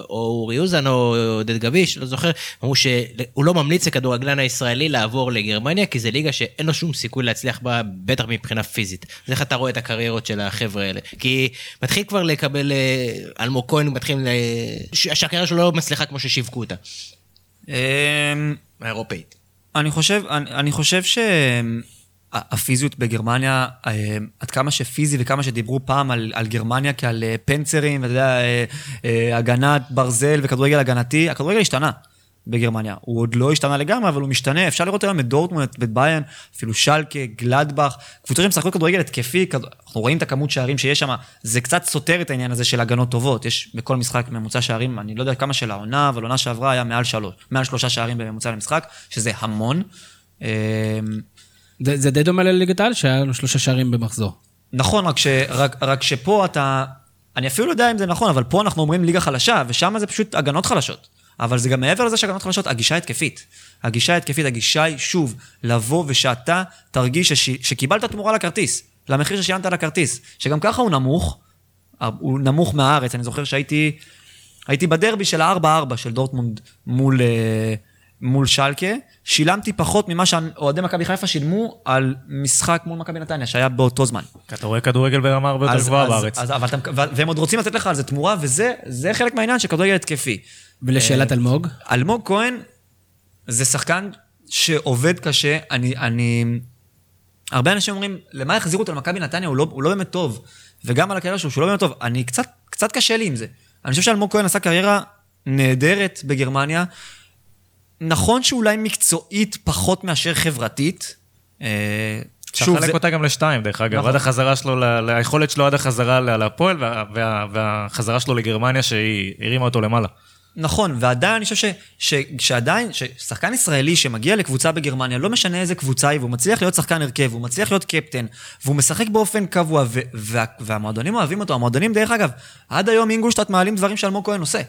או אורי אוזן או עודד גביש, לא זוכר, אמרו שהוא לא ממליץ לכדורגלן הישראלי לעבור לגרמניה, כי זה ליגה שאין לו שום סיכוי להצליח בה, בטח מבחינה פיזית. אז איך אתה רואה את הקריירות של החבר'ה האלה? כי מתחיל כבר לקבל, אה, אלמוג כהן מתחיל, שהקריירה שלו לא מצליחה כמו ששיווקו אותה. אמ, האירופאית. אני חושב, אני, אני חושב שהפיזיות בגרמניה, אה, עד כמה שפיזי וכמה שדיברו פעם על, על גרמניה כעל אה, פנצרים, ואתה יודע, אה, הגנת ברזל וכדורגל הגנתי, הכדורגל השתנה. בגרמניה. הוא עוד לא השתנה לגמרי, אבל הוא משתנה. אפשר לראות היום את דורטמונד, את ביין, אפילו שלקה, גלדבך, קבוצות שמשחקות כדורגל התקפי. אנחנו רואים את הכמות שערים שיש שם, זה קצת סותר את העניין הזה של הגנות טובות. יש בכל משחק ממוצע שערים, אני לא יודע כמה של העונה, אבל עונה שעברה היה מעל שלוש, מעל שלושה שערים בממוצע למשחק, שזה המון. אמ, זה, זה די דומה לליגת העל, שהיה לנו שלושה שערים במחזור. נכון, רק, ש, רק, רק שפה אתה... אני אפילו לא יודע אם זה נכון, אבל פה אנחנו אומרים ליגה חלשה, ושם זה פשוט הגנות חלשות. אבל זה גם מעבר לזה שהגנות חלשות, הגישה ההתקפית. הגישה ההתקפית, הגישה היא, שוב, לבוא ושאתה תרגיש שש, שקיבלת תמורה לכרטיס, למחיר ששילמת על הכרטיס, שגם ככה הוא נמוך, הוא נמוך מהארץ. אני זוכר שהייתי הייתי בדרבי של ה-4-4 של דורטמונד מול, אה, מול שלקה, שילמתי פחות ממה שאוהדי מכבי חיפה שילמו על משחק מול מכבי נתניה, שהיה באותו זמן. אתה רואה כדורגל ברמה הרבה יותר גבוהה בארץ. אז, אבל אתה, והם עוד רוצים לתת לך על זה תמורה, וזה חלק מהעניין של כדורגל התקפי. ולשאלת אלמוג? אלמוג כהן זה שחקן שעובד קשה. אני, אני... הרבה אנשים אומרים, למה יחזירו אותו למכבי נתניה? הוא לא, הוא לא באמת טוב. וגם על הקריירה שלו, שהוא לא באמת טוב. אני קצת, קצת קשה לי עם זה. אני חושב שאלמוג כהן עשה קריירה נהדרת בגרמניה. נכון שאולי מקצועית פחות מאשר חברתית. אה, אפשר לחלק אותה גם לשתיים, דרך אגב. נכון. עד החזרה שלו, היכולת שלו עד החזרה להפועל, והחזרה שלו לגרמניה שהיא הרימה אותו למעלה. נכון, ועדיין אני חושב ש, שעדיין, ששחקן ישראלי שמגיע לקבוצה בגרמניה, לא משנה איזה קבוצה היא, והוא מצליח להיות שחקן הרכב, והוא מצליח להיות קפטן, והוא משחק באופן קבוע, ו, וה, והמועדונים אוהבים אותו. המועדונים, דרך אגב, עד היום אינגולשטאט מעלים דברים שאלמוג כהן עושה.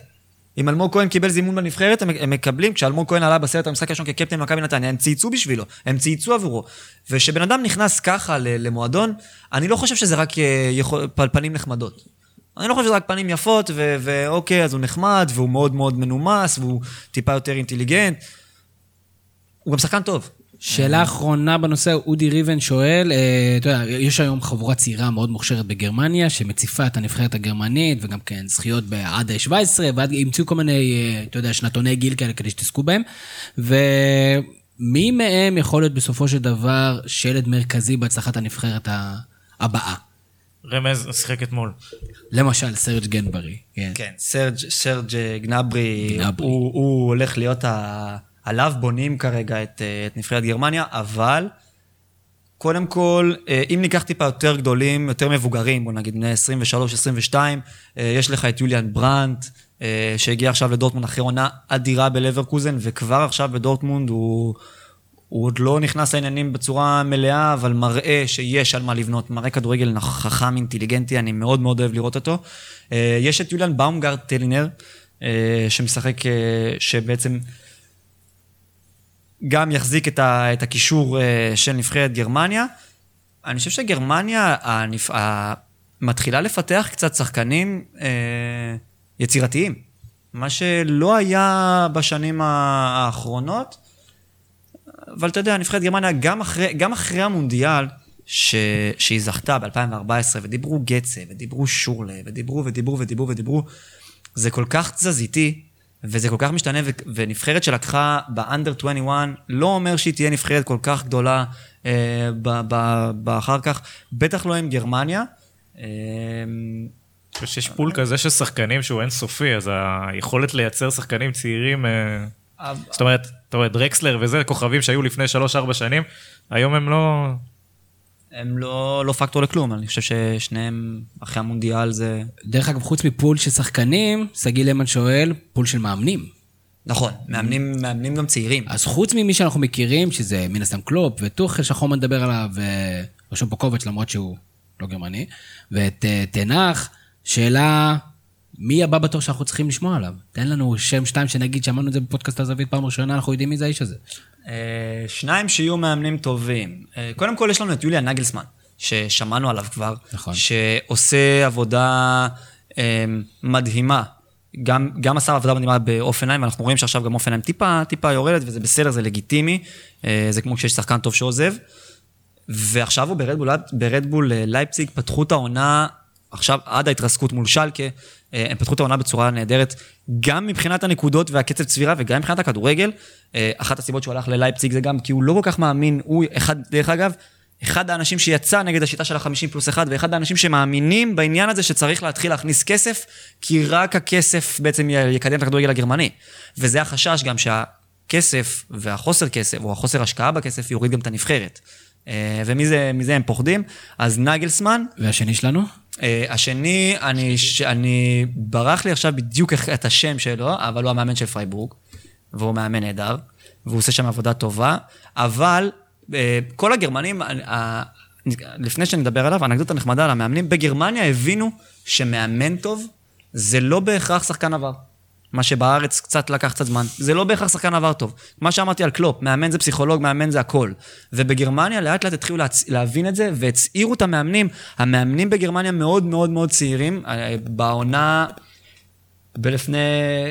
אם אלמוג כהן קיבל זימון בנבחרת, הם, הם מקבלים, כשאלמוג כהן עלה בסרט המשחק הראשון כקפטן במכבי נתניה, הם צייצו בשבילו, הם צייצו עבורו. וכשבן אדם נכנס ככה למועדון, אני לא חושב שזה רק אה, יכול, פנים נחמדות. אני לא חושב שזה רק פנים יפות, ואוקיי, אז הוא נחמד, והוא מאוד מאוד מנומס, והוא טיפה יותר אינטליגנט. הוא גם שחקן טוב. שאלה אחרונה בנושא, אודי ריבן שואל, אה, אתה יודע, יש היום חבורה צעירה מאוד מוכשרת בגרמניה, שמציפה את הנבחרת הגרמנית, וגם כן זכיות עד ה-17, ועד המציאו כל מיני, אה, אתה יודע, שנתוני גיל כאלה כדי שתעסקו בהם. ומי מהם יכול להיות בסופו של דבר שלד מרכזי בהצלחת הנבחרת הבאה? רמז, שיחק אתמול. למשל, סרג' גנברי. כן, כן סרג', סרג' גנברי, גנברי. הוא, הוא הולך להיות ה... עליו בונים כרגע את, את נבחרת גרמניה, אבל קודם כל, אם ניקח טיפה יותר גדולים, יותר מבוגרים, בוא נגיד בני 23-22, יש לך את יוליאן ברנט, שהגיע עכשיו לדורטמונד אחרי עונה אדירה בלברקוזן, וכבר עכשיו בדורטמונד הוא... הוא עוד לא נכנס לעניינים בצורה מלאה, אבל מראה שיש על מה לבנות, מראה כדורגל חכם, אינטליגנטי, אני מאוד מאוד אוהב לראות אותו. אה, יש את יוליאן באומגרד טלינר, אה, שמשחק, אה, שבעצם גם יחזיק את הקישור של נבחרת גרמניה. אני חושב שגרמניה הנפ... מתחילה לפתח קצת שחקנים יצירתיים, מה שלא היה בשנים האחרונות. אבל אתה יודע, נבחרת גרמניה, גם אחרי, גם אחרי המונדיאל, ש... שהיא זכתה ב-2014, ודיברו גצה, ודיברו שורלה, ודיברו ודיברו ודיברו ודיברו, זה כל כך תזזיתי, וזה כל כך משתנה, ו... ונבחרת שלקחה באנדר 21, לא אומר שהיא תהיה נבחרת כל כך גדולה אה, ב... ב... באחר כך, בטח לא עם גרמניה. אה, יש פול כזה של שחקנים שהוא אינסופי, אז היכולת לייצר שחקנים צעירים... אה... זאת אומרת, אתה רואה, דרקסלר וזה, כוכבים שהיו לפני 3-4 שנים, היום הם לא... הם לא, לא פקטור לכלום, אני חושב ששניהם אחרי המונדיאל זה... דרך אגב, חוץ מפול של שחקנים, שגיא למן שואל, פול של מאמנים. נכון, מאמנים, מאמנים גם צעירים. אז חוץ ממי שאנחנו מכירים, שזה מן הסתם קלופ, וטוחל שאנחנו מדבר עליו, ורשום פה קובץ למרות שהוא לא גרמני, ואת אה, תנח, שאלה מי הבא בתור שאנחנו צריכים לשמוע עליו? תן לנו שם שתיים שנגיד, שמענו את זה בפודקאסט הזווית פעם ראשונה, אנחנו יודעים מי זה האיש הזה. אה, שניים שיהיו מאמנים טובים. אה, קודם כל יש לנו את יוליה נגלסמן, ששמענו עליו כבר, נכון. שעושה עבודה אה, מדהימה. גם, גם עשה עבודה מדהימה באוף עיניים, ואנחנו רואים שעכשיו גם אוף עיניים טיפה, טיפה יורדת, וזה בסדר, זה לגיטימי. זה כמו כשיש שחקן טוב שעוזב. ועכשיו הוא ברדבול, ברדבול לייפציג, פתחו את העונה, עכשיו עד ההתרסקות מול שלקה, הם פתחו את העונה בצורה נהדרת, גם מבחינת הנקודות והקצב צבירה וגם מבחינת הכדורגל. אה, אחת הסיבות שהוא הלך ללייפציג זה גם כי הוא לא כל כך מאמין, הוא אחד, דרך אגב, אחד האנשים שיצא נגד השיטה של החמישים פלוס אחד, ואחד האנשים שמאמינים בעניין הזה שצריך להתחיל להכניס כסף, כי רק הכסף בעצם יקדם את הכדורגל הגרמני. וזה החשש גם שהכסף והחוסר כסף, או החוסר השקעה בכסף, יוריד גם את הנבחרת. אה, ומזה מזה הם פוחדים. אז נגלסמן, והשני שלנו? אה, השני, אני, ש- אני, ברח לי עכשיו בדיוק את השם שלו, אבל הוא המאמן של פרייבורג, והוא מאמן נהדר, והוא עושה שם עבודה טובה, אבל אה, כל הגרמנים, אה, לפני שנדבר עליו, אנקדוטה נחמדה על המאמנים, בגרמניה הבינו שמאמן טוב זה לא בהכרח שחקן עבר. מה שבארץ קצת לקח קצת זמן, זה לא בהכרח שחקן עבר טוב. מה שאמרתי על קלופ, מאמן זה פסיכולוג, מאמן זה הכל. ובגרמניה לאט לאט התחילו להצ... להבין את זה, והצעירו את המאמנים. המאמנים בגרמניה מאוד מאוד מאוד צעירים. אה, בעונה, בלפני...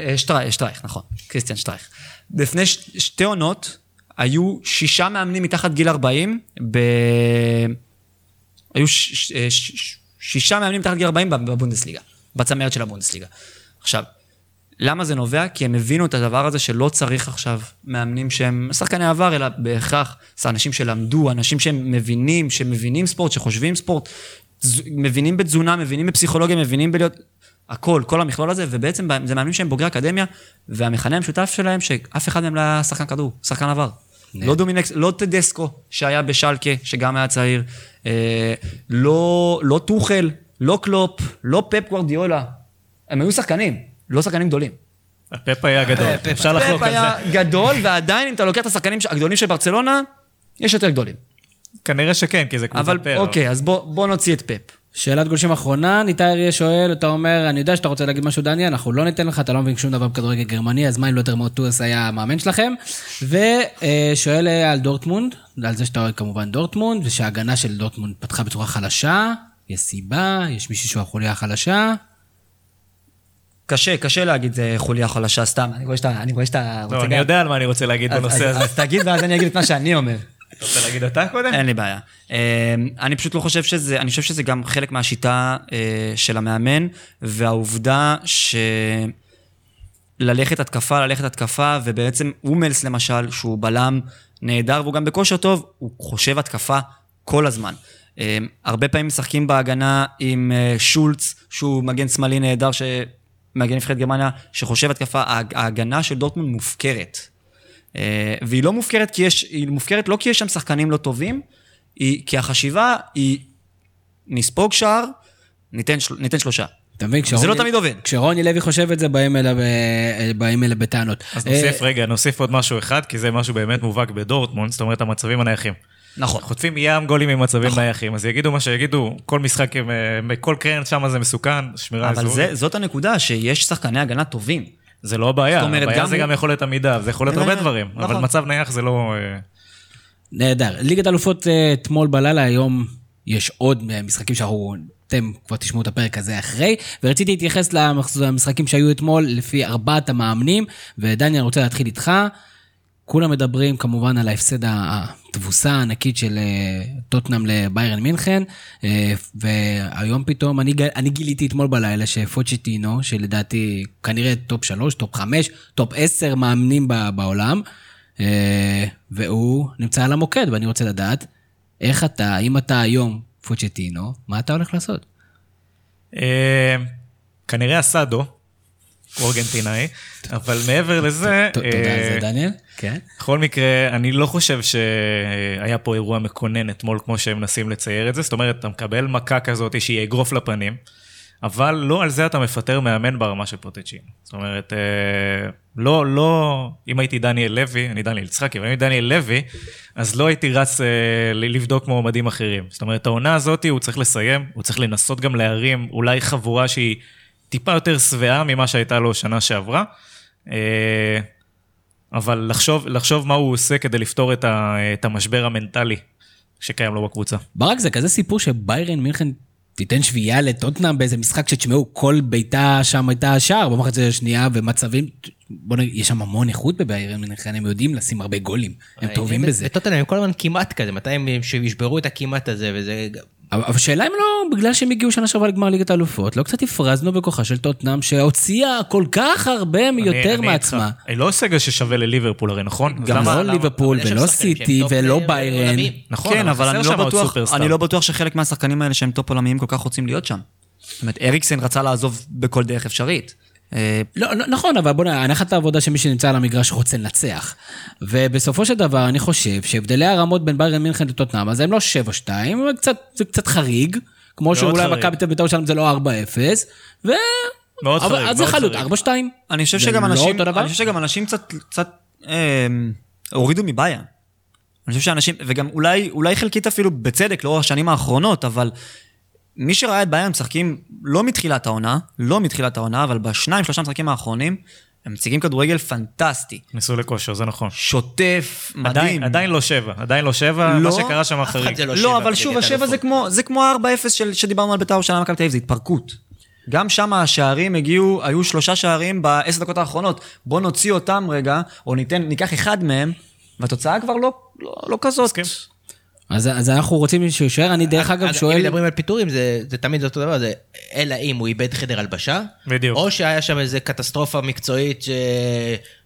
אה, שטרייך, שטרייך, נכון, קריסטיאן שטרייך. לפני ש... שתי עונות, היו שישה מאמנים מתחת גיל 40, ב... היו ש... ש... ש... שישה מאמנים מתחת גיל 40 בבונדסליגה, בצמרת של הבונדסליגה. עכשיו, למה זה נובע? כי הם הבינו את הדבר הזה שלא צריך עכשיו מאמנים שהם שחקני עבר, אלא בהכרח זה אנשים שלמדו, אנשים שהם מבינים, שמבינים ספורט, שחושבים ספורט, מבינים בתזונה, מבינים בפסיכולוגיה, מבינים בלהיות... הכל, כל המכלול הזה, ובעצם זה מאמנים שהם בוגרי אקדמיה, והמכנה המשותף שלהם, שאף אחד מהם לא היה שחקן כדור, שחקן עבר. לא דומיניקס, לא טדסקו, שהיה בשלקה, שגם היה צעיר, אה, לא, לא טוחל, לא קלופ, לא פפ גוורדיולה. הם היו שחקנים, לא שחקנים גדולים. הפפ היה גדול, אפשר לחלוק על היה זה. גדול, ועדיין אם אתה לוקח את השחקנים הגדולים של ברצלונה, יש יותר גדולים. כנראה שכן, כי זה קבוצת above par. אוקיי, אז בוא, נוציא את פפ. שאלת גולשים אחרונה, ניתאי אריה שואל, אתה אומר, אני יודע שאתה רוצה להגיד משהו דני, אנחנו לא ניתן לך, אתה לא מבין שום דבר בכדורגל גרמני, אז מה אם לותר מתאוס היה המאמן שלכם? ושואל אה, על דורטמונד, על זה שאתה אוהד כמובן דורטמונד, ושההגנה של דורטמונד פתחה בצורה חלשה, יש סיבה, יש מישהו שהוא החוליה החלשה. קשה, קשה להגיד אה, חוליה חלשה סתם, אני רואה שאתה, אני רואה שאתה רוצה לא, אני יודע על מה אני רוצה להגיד בנושא הזה. אז תגיד ואז אני אגיד את מה שאני אומר. אתה רוצה להגיד אתה קודם? אין לי בעיה. אה, אני פשוט לא חושב שזה, אני חושב שזה גם חלק מהשיטה אה, של המאמן, והעובדה שללכת התקפה, ללכת התקפה, ובעצם אומלס למשל, שהוא בלם נהדר והוא גם בכושר טוב, הוא חושב התקפה כל הזמן. אה, הרבה פעמים משחקים בהגנה עם אה, שולץ, שהוא מגן שמאלי נהדר, ש... מגן נבחרת גרמניה, שחושב התקפה, ההג- ההגנה של דורטמונד מופקרת. אה, והיא לא מופקרת כי יש, היא מופקרת לא כי יש שם שחקנים לא טובים, היא, כי החשיבה היא נספוג שער, ניתן, של, ניתן שלושה. אתה מבין? כשרוני- לא תמיד עובד. כשרוני לוי חושב את זה, באים אליו, אה, בטענות. אז אה, נוסיף רגע, נוסיף עוד משהו אחד, כי זה משהו באמת מובהק בדורטמונד, זאת אומרת המצבים הנייחים. נכון. חוטפים ים גולים ממצבים נייחים, אז יגידו מה שיגידו, כל משחק, אה, כל קרן שם זה מסוכן, שמירה אבל אזורית. זה, זאת הנקודה, שיש שחקני הגנה טובים. זה לא הבעיה, אומרת, הבעיה גם זה גם יכולת עמידה, זה יכול להיות הרבה דברים, אבל נכון. מצב נייח זה לא... אה, נהדר. ליגת אלופות אה, אתמול בלילה, היום יש עוד משחקים שאנחנו, אתם כבר תשמעו את הפרק הזה אחרי, ורציתי להתייחס למשחקים שהיו אתמול לפי ארבעת המאמנים, ודניאל, אני רוצה להתחיל איתך. כולם מדברים כמובן על ההפסד, התבוסה הענקית של אה, טוטנאם לביירן מינכן, אה, והיום פתאום, אני, אני גיליתי אתמול בלילה שפוצ'טינו, שלדעתי כנראה טופ 3, טופ 5, טופ 10 מאמנים בעולם, אה, והוא נמצא על המוקד, ואני רוצה לדעת, איך אתה, אם אתה היום פוצ'טינו, מה אתה הולך לעשות? אה, כנריה סאדו, הוא ארגנטינאי, אבל מעבר לזה... תודה על אה, זה, דניאל. כן. בכל מקרה, אני לא חושב שהיה פה אירוע מקונן אתמול כמו שהם מנסים לצייר את זה, זאת אומרת, אתה מקבל מכה כזאת שהיא אגרוף לפנים, אבל לא על זה אתה מפטר מאמן ברמה של פוטצ'ינו. זאת אומרת, אה, לא, לא, אם הייתי דניאל לוי, אני דניאל יצחקי, אבל אם הייתי דניאל לוי, אז לא הייתי רץ אה, לבדוק מועמדים אחרים. זאת אומרת, העונה הזאת הוא צריך לסיים, הוא צריך לנסות גם להרים אולי חבורה שהיא טיפה יותר שבעה ממה שהייתה לו שנה שעברה. אה, אבל לחשוב, לחשוב מה הוא עושה כדי לפתור את, ה, את המשבר המנטלי שקיים לו בקבוצה. ברק, זה כזה סיפור שביירן מינכן תיתן שביעייה לטוטנאם באיזה משחק שתשמעו, כל בעיטה שם הייתה שער במחצית השנייה, ומצבים, בוא נגיד, יש שם המון איכות בביירן מינכן, הם יודעים לשים הרבה גולים, הם טובים בזה. וטוטנאם הם כל הזמן כמעט כזה, מתי הם ישברו את הכמעט הזה, וזה... אבל השאלה אם לא, בגלל שהם הגיעו שנה שעברה לגמר ליגת האלופות, לא קצת הפרזנו בכוחה של טוטנאם, שהוציאה כל כך הרבה אני- יותר אני מעצמה. היא לא סגל ששווה לליברפול הרי, נכון? גם לא ליברפול ולא סיטי ולא ביירן. נכון, כן, אבל אני לא. אני לא בטוח שחלק מהשחקנים האלה שהם טופ עולמיים כל כך רוצים להיות שם. זאת אומרת, אריקסן רצה לעזוב בכל דרך אפשרית. אה, לא, נכון, אבל בוא נראה, הנחת העבודה שמי שנמצא על המגרש רוצה לנצח. ובסופו של דבר, אני חושב שהבדלי הרמות בין ביירן מינכן לטוטנאם, אז הם לא 7-2, אבל קצת, זה קצת חריג. כמו שאולי חריג. מכבי תל אביב שלנו זה לא 4-0, ו... מאוד אבל- חריג, אז זה מאוד חלוט, חריג. 4-2. אני חושב זה שגם לא אנשים? אני חושב שגם אנשים קצת, קצת אה, הורידו מבעיה. אני חושב שאנשים, וגם אולי, אולי חלקית אפילו בצדק לאורך השנים האחרונות, אבל מי שראה את בעיה משחקים לא מתחילת העונה, לא מתחילת העונה, אבל בשניים, שלושה משחקים האחרונים, הם מציגים כדורגל פנטסטי. ניסו לכושר, זה נכון. שוטף, מדהים. עדיין, עדיין לא שבע, עדיין לא שבע, לא, מה שקרה שם. זה לא לא, שבע אבל שוב, השבע. זה כמו, זה כמו ה-4-0 של- שדיברנו על בית"ר ירושלים מכבי תל אביב, זה התפרקות. גם שם השערים הגיעו, היו שלושה שערים בעשר דקות האחרונות. בוא נוציא אותם רגע, או ניתן, ניקח אחד מהם, והתוצאה כבר לא, לא, לא כזאת. אז, אז אנחנו רוצים שהוא יישאר, אני דרך אגב אם שואל... מדברים על פיטורים, זה, זה תמיד אותו דבר, זה אלא אם הוא איבד חדר הלבשה, בדיוק. או שהיה שם איזה קטסטרופה מקצועית ש...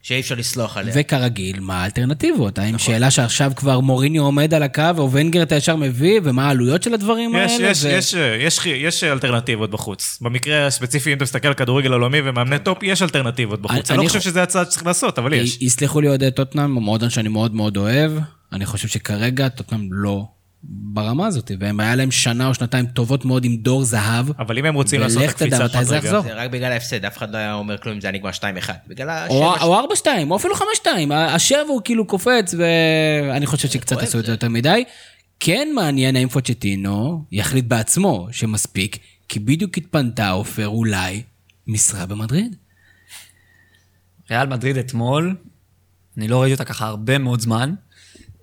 שאי אפשר לסלוח עליה. וכרגיל, מה האלטרנטיבות? האם שאלה שעכשיו כבר מוריניו עומד על הקו, או ונגר אתה ישר מביא, ומה העלויות של הדברים יש, האלה? יש, ו- יש, יש, יש אלטרנטיבות בחוץ. במקרה הספציפי, אם אתה מסתכל על כדורגל עולמי ומאמני טופ, יש אלטרנטיבות בחוץ. אני- אני לא אני חושב חו- שזה הצעד שצריך לעשות, אבל יש. יסלחו לי אוהדי טוטנאם, מועדון שאני מאוד מאוד אוהב. אני חושב שכרגע טוטנאם לא ברמה הזאת, והם היה להם שנה או שנתיים טובות מאוד עם דור זהב. אבל אם הם רוצים לעשות את ולך תדע הקפיצת מתי זה מדרגה. יחזור. זה רק בגלל ההפסד, אף אחד לא היה אומר כלום אם זה היה נגמר 2-1. בגלל או השבע... או 4-2, או אפילו 5-2, השבע הוא כאילו קופץ, ואני חושב שקצת עשו את זה. יותר מדי. כן מעניין האם פוצ'טינו יחליט בעצמו שמספיק, כי בדיוק התפנתה עופר אולי משרה במדריד. ריאל מדריד אתמול, אני לא ראיתי אותה ככה הרבה מאוד זמן.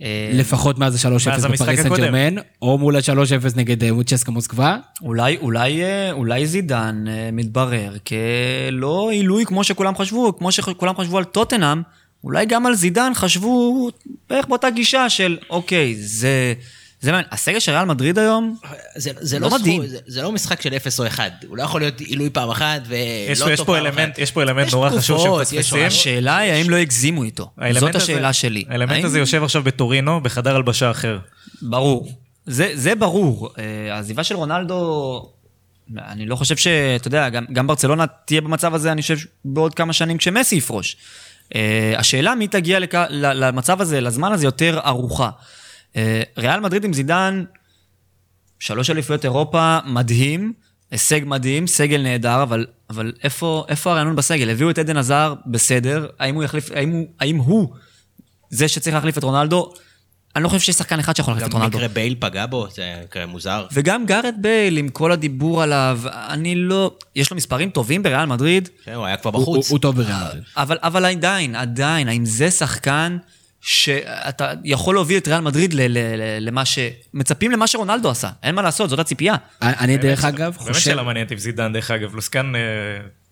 אה, לפחות מאז ה-3-0 מאז המשחק בפריס סן. ג'רמן, או מול ה-3-0 נגד אה, מוצ'סקה מוסקבה. אולי, אולי, אה, אולי זידן מתברר כלא עילוי כמו שכולם חשבו, כמו שכולם חשבו על טוטנאם, אולי גם על זידן חשבו בערך באותה גישה של אוקיי, זה... זה מעניין. הסגל של ריאל מדריד היום, זה, זה, לא לא מדהים. זה, זה לא משחק של 0 או 1. הוא לא יכול להיות עילוי פעם אחת ולא יש טוב פה- יש פה פעם אלמנט- אחת. יש פה אלמנט יש נורא חשוב תקופות, שמפספסים. יש- השאלה היא האם לא הגזימו איתו. זאת הזה- השאלה שלי. האלמנט האם- הזה יושב עכשיו בטורינו, בחדר הלבשה אחר. ברור. זה, זה ברור. אה, העזיבה של רונלדו, אני לא חושב ש... אתה יודע, גם, גם ברצלונה תהיה במצב הזה, אני חושב, בעוד כמה שנים כשמסי יפרוש. אה, השאלה מי תגיע לכ... ל- למצב הזה, לזמן הזה, יותר ערוכה. אה, ריאל מדריד עם זידן, שלוש אליפויות אירופה, מדהים, הישג מדהים, סגל נהדר, אבל, אבל איפה, איפה הרענון בסגל? הביאו את אדן הזאר, בסדר, האם הוא יחליף, האם הוא, האם הוא זה שצריך להחליף את רונלדו? אני לא חושב שיש שחקן אחד שיכול להחליף את גם רונלדו. מקרה בייל פגע בו, זה מקרה מוזר. וגם גארת' בייל, עם כל הדיבור עליו, אני לא... יש לו מספרים טובים בריאל מדריד, כן, הוא היה כבר הוא- הוא בחוץ. הוא טוב בריאל מדריד. אבל, אבל עדיין, עדיין, האם זה שחקן שאתה יכול להוביל את ריאל מדריד ל- ל- ל- למה ש... מצפים למה שרונלדו עשה, אין מה לעשות, זאת הציפייה. אני דרך אגב באמת חושב... שאלה מעניינת עם זידן, דרך אגב. לוסקן, אה,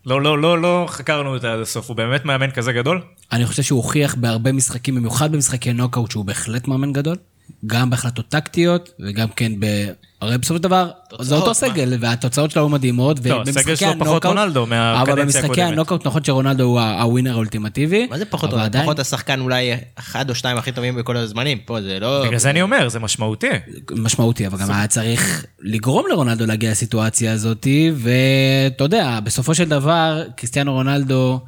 לא, לא, לא, לא חקרנו אותה עד הסוף. הוא באמת מאמן כזה גדול? אני חושב שהוא הוכיח בהרבה משחקים, במיוחד במשחקי נוקאוט, שהוא בהחלט מאמן גדול. גם בהחלטות טקטיות, וגם כן ב... הרי בסופו של דבר, זה אותו? סגל, והתוצאות שלו היו מדהימות. לא, ובמשחקי הסגל שלו פחות רונלדו מהקדנציה אבל במשחקי הקודמת. הנוקאוט, נכון שרונלדו הוא הווינר האולטימטיבי. מה זה פחות? עדיין- פחות השחקן אולי אחד או שניים הכי טובים בכל הזמנים. פה זה לא... בגלל זה אני אומר, זה משמעותי. משמעותי, אבל גם היה צריך לגרום לרונלדו להגיע לסיטואציה הזאת, ואתה יודע, בסופו של דבר, קריסטיאנו רונלדו,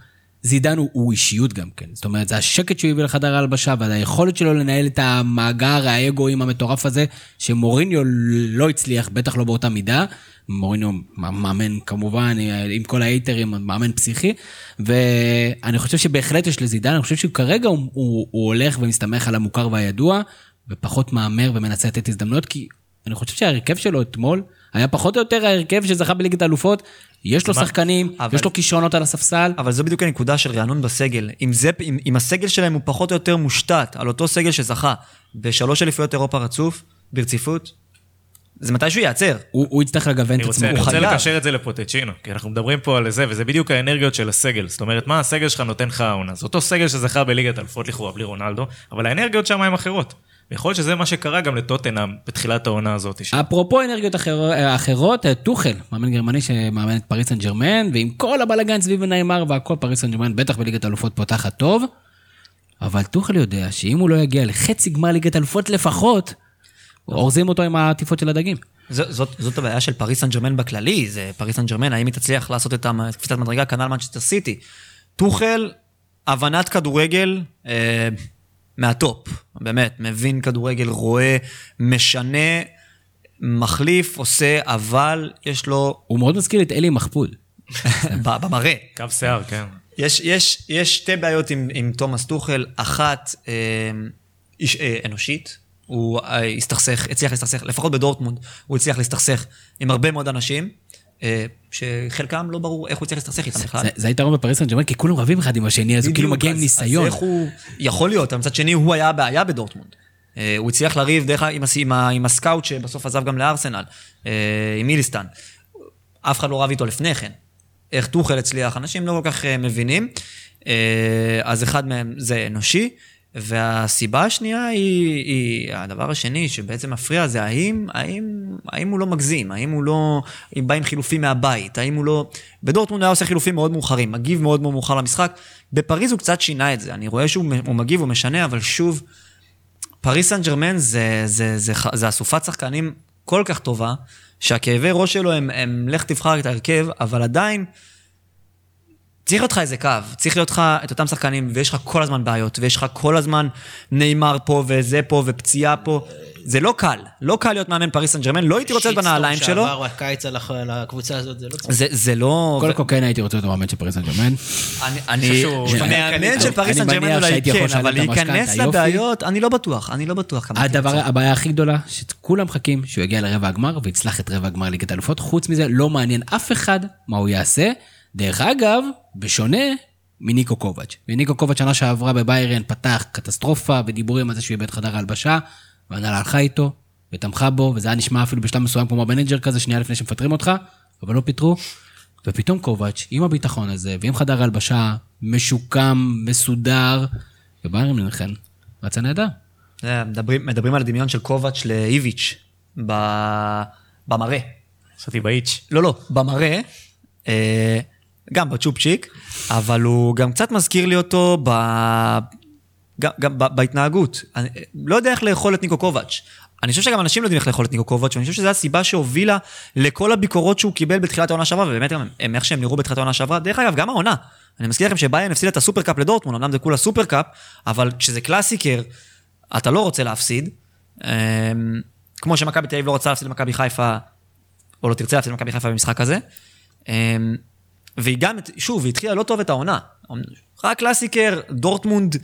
זידן הוא, הוא אישיות גם כן. זאת אומרת, זה השקט שהוא הביא לחדר ההלבשה, והיכולת שלו לנהל את המאגר האגואים המטורף הזה, שמוריניו לא הצליח, בטח לא באותה מידה. מוריניו מאמן כמובן, עם כל ההייטרים, מאמן פסיכי, ואני חושב שבהחלט יש לזידן, אני חושב שכרגע הוא, הוא, הוא הולך ומסתמך על המוכר והידוע, ופחות מהמר ומנסה לתת הזדמנויות, כי אני חושב שההרכב שלו אתמול היה פחות או יותר ההרכב שזכה בליגת האלופות. יש לו? שחקנים, אבל- יש לו כישרונות על הספסל. אבל זו בדיוק הנקודה של רענון בסגל. אם, זה, אם, אם הסגל שלהם הוא פחות או יותר מושתת על אותו סגל שזכה בשלוש אליפויות אירופה רצוף, ברציפות, זה מתי שהוא ייעצר. הוא הוא יצטרך לגוון אני את רוצה, עצמו. אני הוא רוצה חייב. לקשר את זה לפוצ'טינו, כי אנחנו מדברים פה על זה, וזה בדיוק האנרגיות של הסגל. זאת אומרת, מה הסגל שלך נותן לך העונה? זה אותו סגל שזכה בליגת אלופות לכאורה, בלי רונלדו, אבל האנרגיות שם הן אחרות. ויכול להיות שזה מה שקרה גם לטוטנהאם בתחילת העונה הזאת. אפרופו אנרגיות אחר, אחרות, אה, טוחל, מאמן גרמני שמאמן את פריס סן ג'רמן, ועם כל הבלאגן סביב ניימר והכל, פריס סן ג'רמן בטח בליגת אלופות פותחת טוב, אבל טוחל יודע שאם הוא לא יגיע לחצי גמר ליגת אלופות לפחות, אורזים אותו עם העטיפות של הדגים. ז- זאת, זאת הבעיה של פריס סן ג'רמן בכללי, זה פריס סן ג'רמן, האם היא תצליח לעשות את המ- קפיצת מדרגה, כנ"ל מנצ'סטר סיטי. טוחל, הבנת כדורגל אה, מהטופ, באמת, מבין כדורגל, רואה, משנה, מחליף, עושה, אבל יש לו, הוא מאוד מזכיר את אלי מחפוד. ב- במראה, קו שיער, כן. יש, יש, יש שתי בעיות עם, עם תומאס טוחל, אחת אה, איש, אה, אנושית, הוא אה, הסתכסך, הצליח להסתכסך, לפחות בדורטמונד, הוא הצליח להסתכסך עם הרבה מאוד אנשים, שחלקם לא ברור איך הוא הצליח להסתכסך איתם בכלל. זה- היתרון בפריס סן ג'רמן, כי כולם רבים אחד עם השני, אז הוא כאילו מגיע עם ניסיון. אז איך הוא... יכול להיות, אבל מצד שני הוא היה הבעיה בדורטמונד. אה, הוא הצליח לריב דרך עם, הסקאוט שבסוף עזב גם לארסנל, אה, עם מיליסטן. אף אחד לא רב איתו לפני כן. איך טוחל הצליח, אנשים לא כל כך אה, מבינים. אה, אז אחד מהם זה אנושי, והסיבה השנייה היא, היא, הדבר השני שבעצם מפריע זה האם, האם, האם הוא לא מגזים, האם הוא לא, אם בא עם חילופים מהבית, האם הוא לא... בדורטמונד היה עושה חילופים מאוד מאוחרים, מגיב מאוד מאוד מאוחר למשחק. בפריז הוא קצת שינה את זה, אני רואה שהוא הוא מגיב, הוא משנה, אבל שוב, פריס סן ג'רמן זה, זה, זה, זה, זה אסופת שחקנים כל כך טובה, שהכאבי ראש שלו הם, הם לך תבחר את ההרכב, אבל עדיין צריך להיות לך איזה קו, צריך להיות לך את אותם שחקנים, ויש לך כל הזמן בעיות, ויש לך כל הזמן ניימר פה, וזה פה, ופציעה פה. זה לא קל, לא קל להיות מאמן פריס סן ג'רמן, לא הייתי רוצה להיות בנעליים שלו. shitstorm שעבר בקיץ על הקבוצה הזאת, זה לא צריך. זה, זה לא... קודם כל כן הייתי רוצה להיות מאמן של פריס סן ג'רמן. אני, אני, שהוא- מאמן של פריס אני סן ג'רמן אולי כן, אבל להיכנס. לבעיות, אני לא בטוח, אני לא בטוח כמה... הדבר. הבעיה הכי גדולה, שכולם מחכים שהוא יגיע לרבע הגמר ויצלח את רבע הגמר ליגת האלופות. חוץ מזה, לא מעניין אף אחד מה הוא יעשה. דרך אגב, בשונה מניקו קובץ'. וניקו קובץ' שנה שעברה בביירן פתח קטסטרופה ודיבורים על זה שהוא איבד חדר ההלבשה, והנהלה הלכה איתו ותמכה בו, וזה היה נשמע אפילו בשלב מסוים כמו מנג'ר כזה, שנייה לפני שמפטרים אותך, אבל לא פיטרו. ופתאום קובץ', עם הביטחון הזה, ועם חדר ההלבשה, משוקם, מסודר, וביירן מינכן, רצה נהדר. יודע, מדברים, מדברים על הדמיון של קובץ' לאיביץ' ב- במראה. עשיתי באיץ'. לא, לא, במראה, אה, גם בצ'ופצ'יק, אבל הוא גם קצת מזכיר לי אותו ב... גם, גם ב- בהתנהגות. אני לא יודע איך לאכול את ניקו קובץ'. אני חושב שגם אנשים לא יודעים איך לאכול את ניקו קובץ', ואני חושב שזו הסיבה שהובילה לכל הביקורות שהוא קיבל בתחילת העונה שעברה, ובאמת גם הם, איך שהם נראו בתחילת העונה שעברה. דרך אגב, גם העונה. אני מזכיר לכם שביירן הפסיד את הסופרקאפ לדורטמונד, אמנם זה כולה סופרקאפ, אבל כשזה Klassiker, אתה לא רוצה להפסיד. אמ, כמו שמכבי תל אביב לא רוצה להפסיד למכבי חיפה, או לא תרצה להפסיד למכבי חיפה במשחק הזה. והיא גם, שוב, היא התחילה לא טוב את העונה. רק קלאסיקר, דורטמונד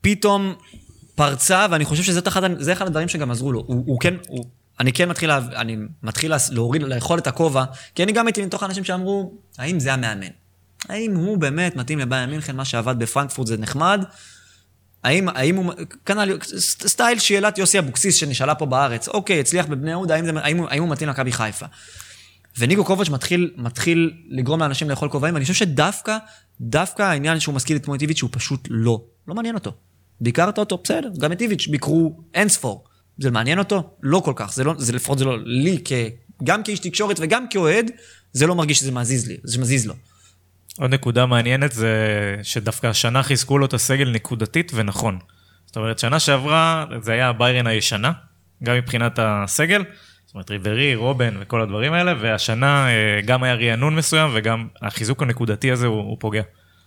פתאום פרצה, ואני חושב שזה אחד, אחד הדברים שגם עזרו לו. הוא, הוא כן, הוא, אני כן מתחיל, אני מתחיל לה- להוריד, לאכול את הכובע, כי אני גם הייתי מתוך האנשים שאמרו, האם זה המאמן? האם הוא באמת מתאים לביירן מינכן, מה שעבד בפרנקפורט זה נחמד? האם, האם הוא, כנ"ל, סטייל שאלת יוסי אבוקסיס שנשאלה פה בארץ, אוקיי, הצליח בבני יהודה, האם, האם, האם הוא מתאים למכבי חיפה? וניקו קובץ' מתחיל, מתחיל לגרום לאנשים לאכול כובעים, ואני חושב שדווקא, דווקא העניין שהוא מזכיר את כמו איביץ' הוא פשוט לא, לא מעניין אותו. ביקרת אותו, בסדר, גם את איביץ' ביקרו אין ספור. זה מעניין אותו? לא כל כך, זה לא, זה לפחות זה לא, לי, כ, גם כאיש תקשורת וגם כאוהד, זה לא מרגיש שזה מזיז לי, זה מזיז לו. עוד נקודה מעניינת זה שדווקא השנה חיזקו לו את הסגל נקודתית ונכון. זאת אומרת, שנה שעברה זה היה הביירן הישנה, גם מבחינת הסגל, זאת אומרת ריברי, רובן וכל הדברים האלה, והשנה אה, גם היה רענון מסוים וגם החיזוק הנקודתי הזה הוא, הוא פוגע.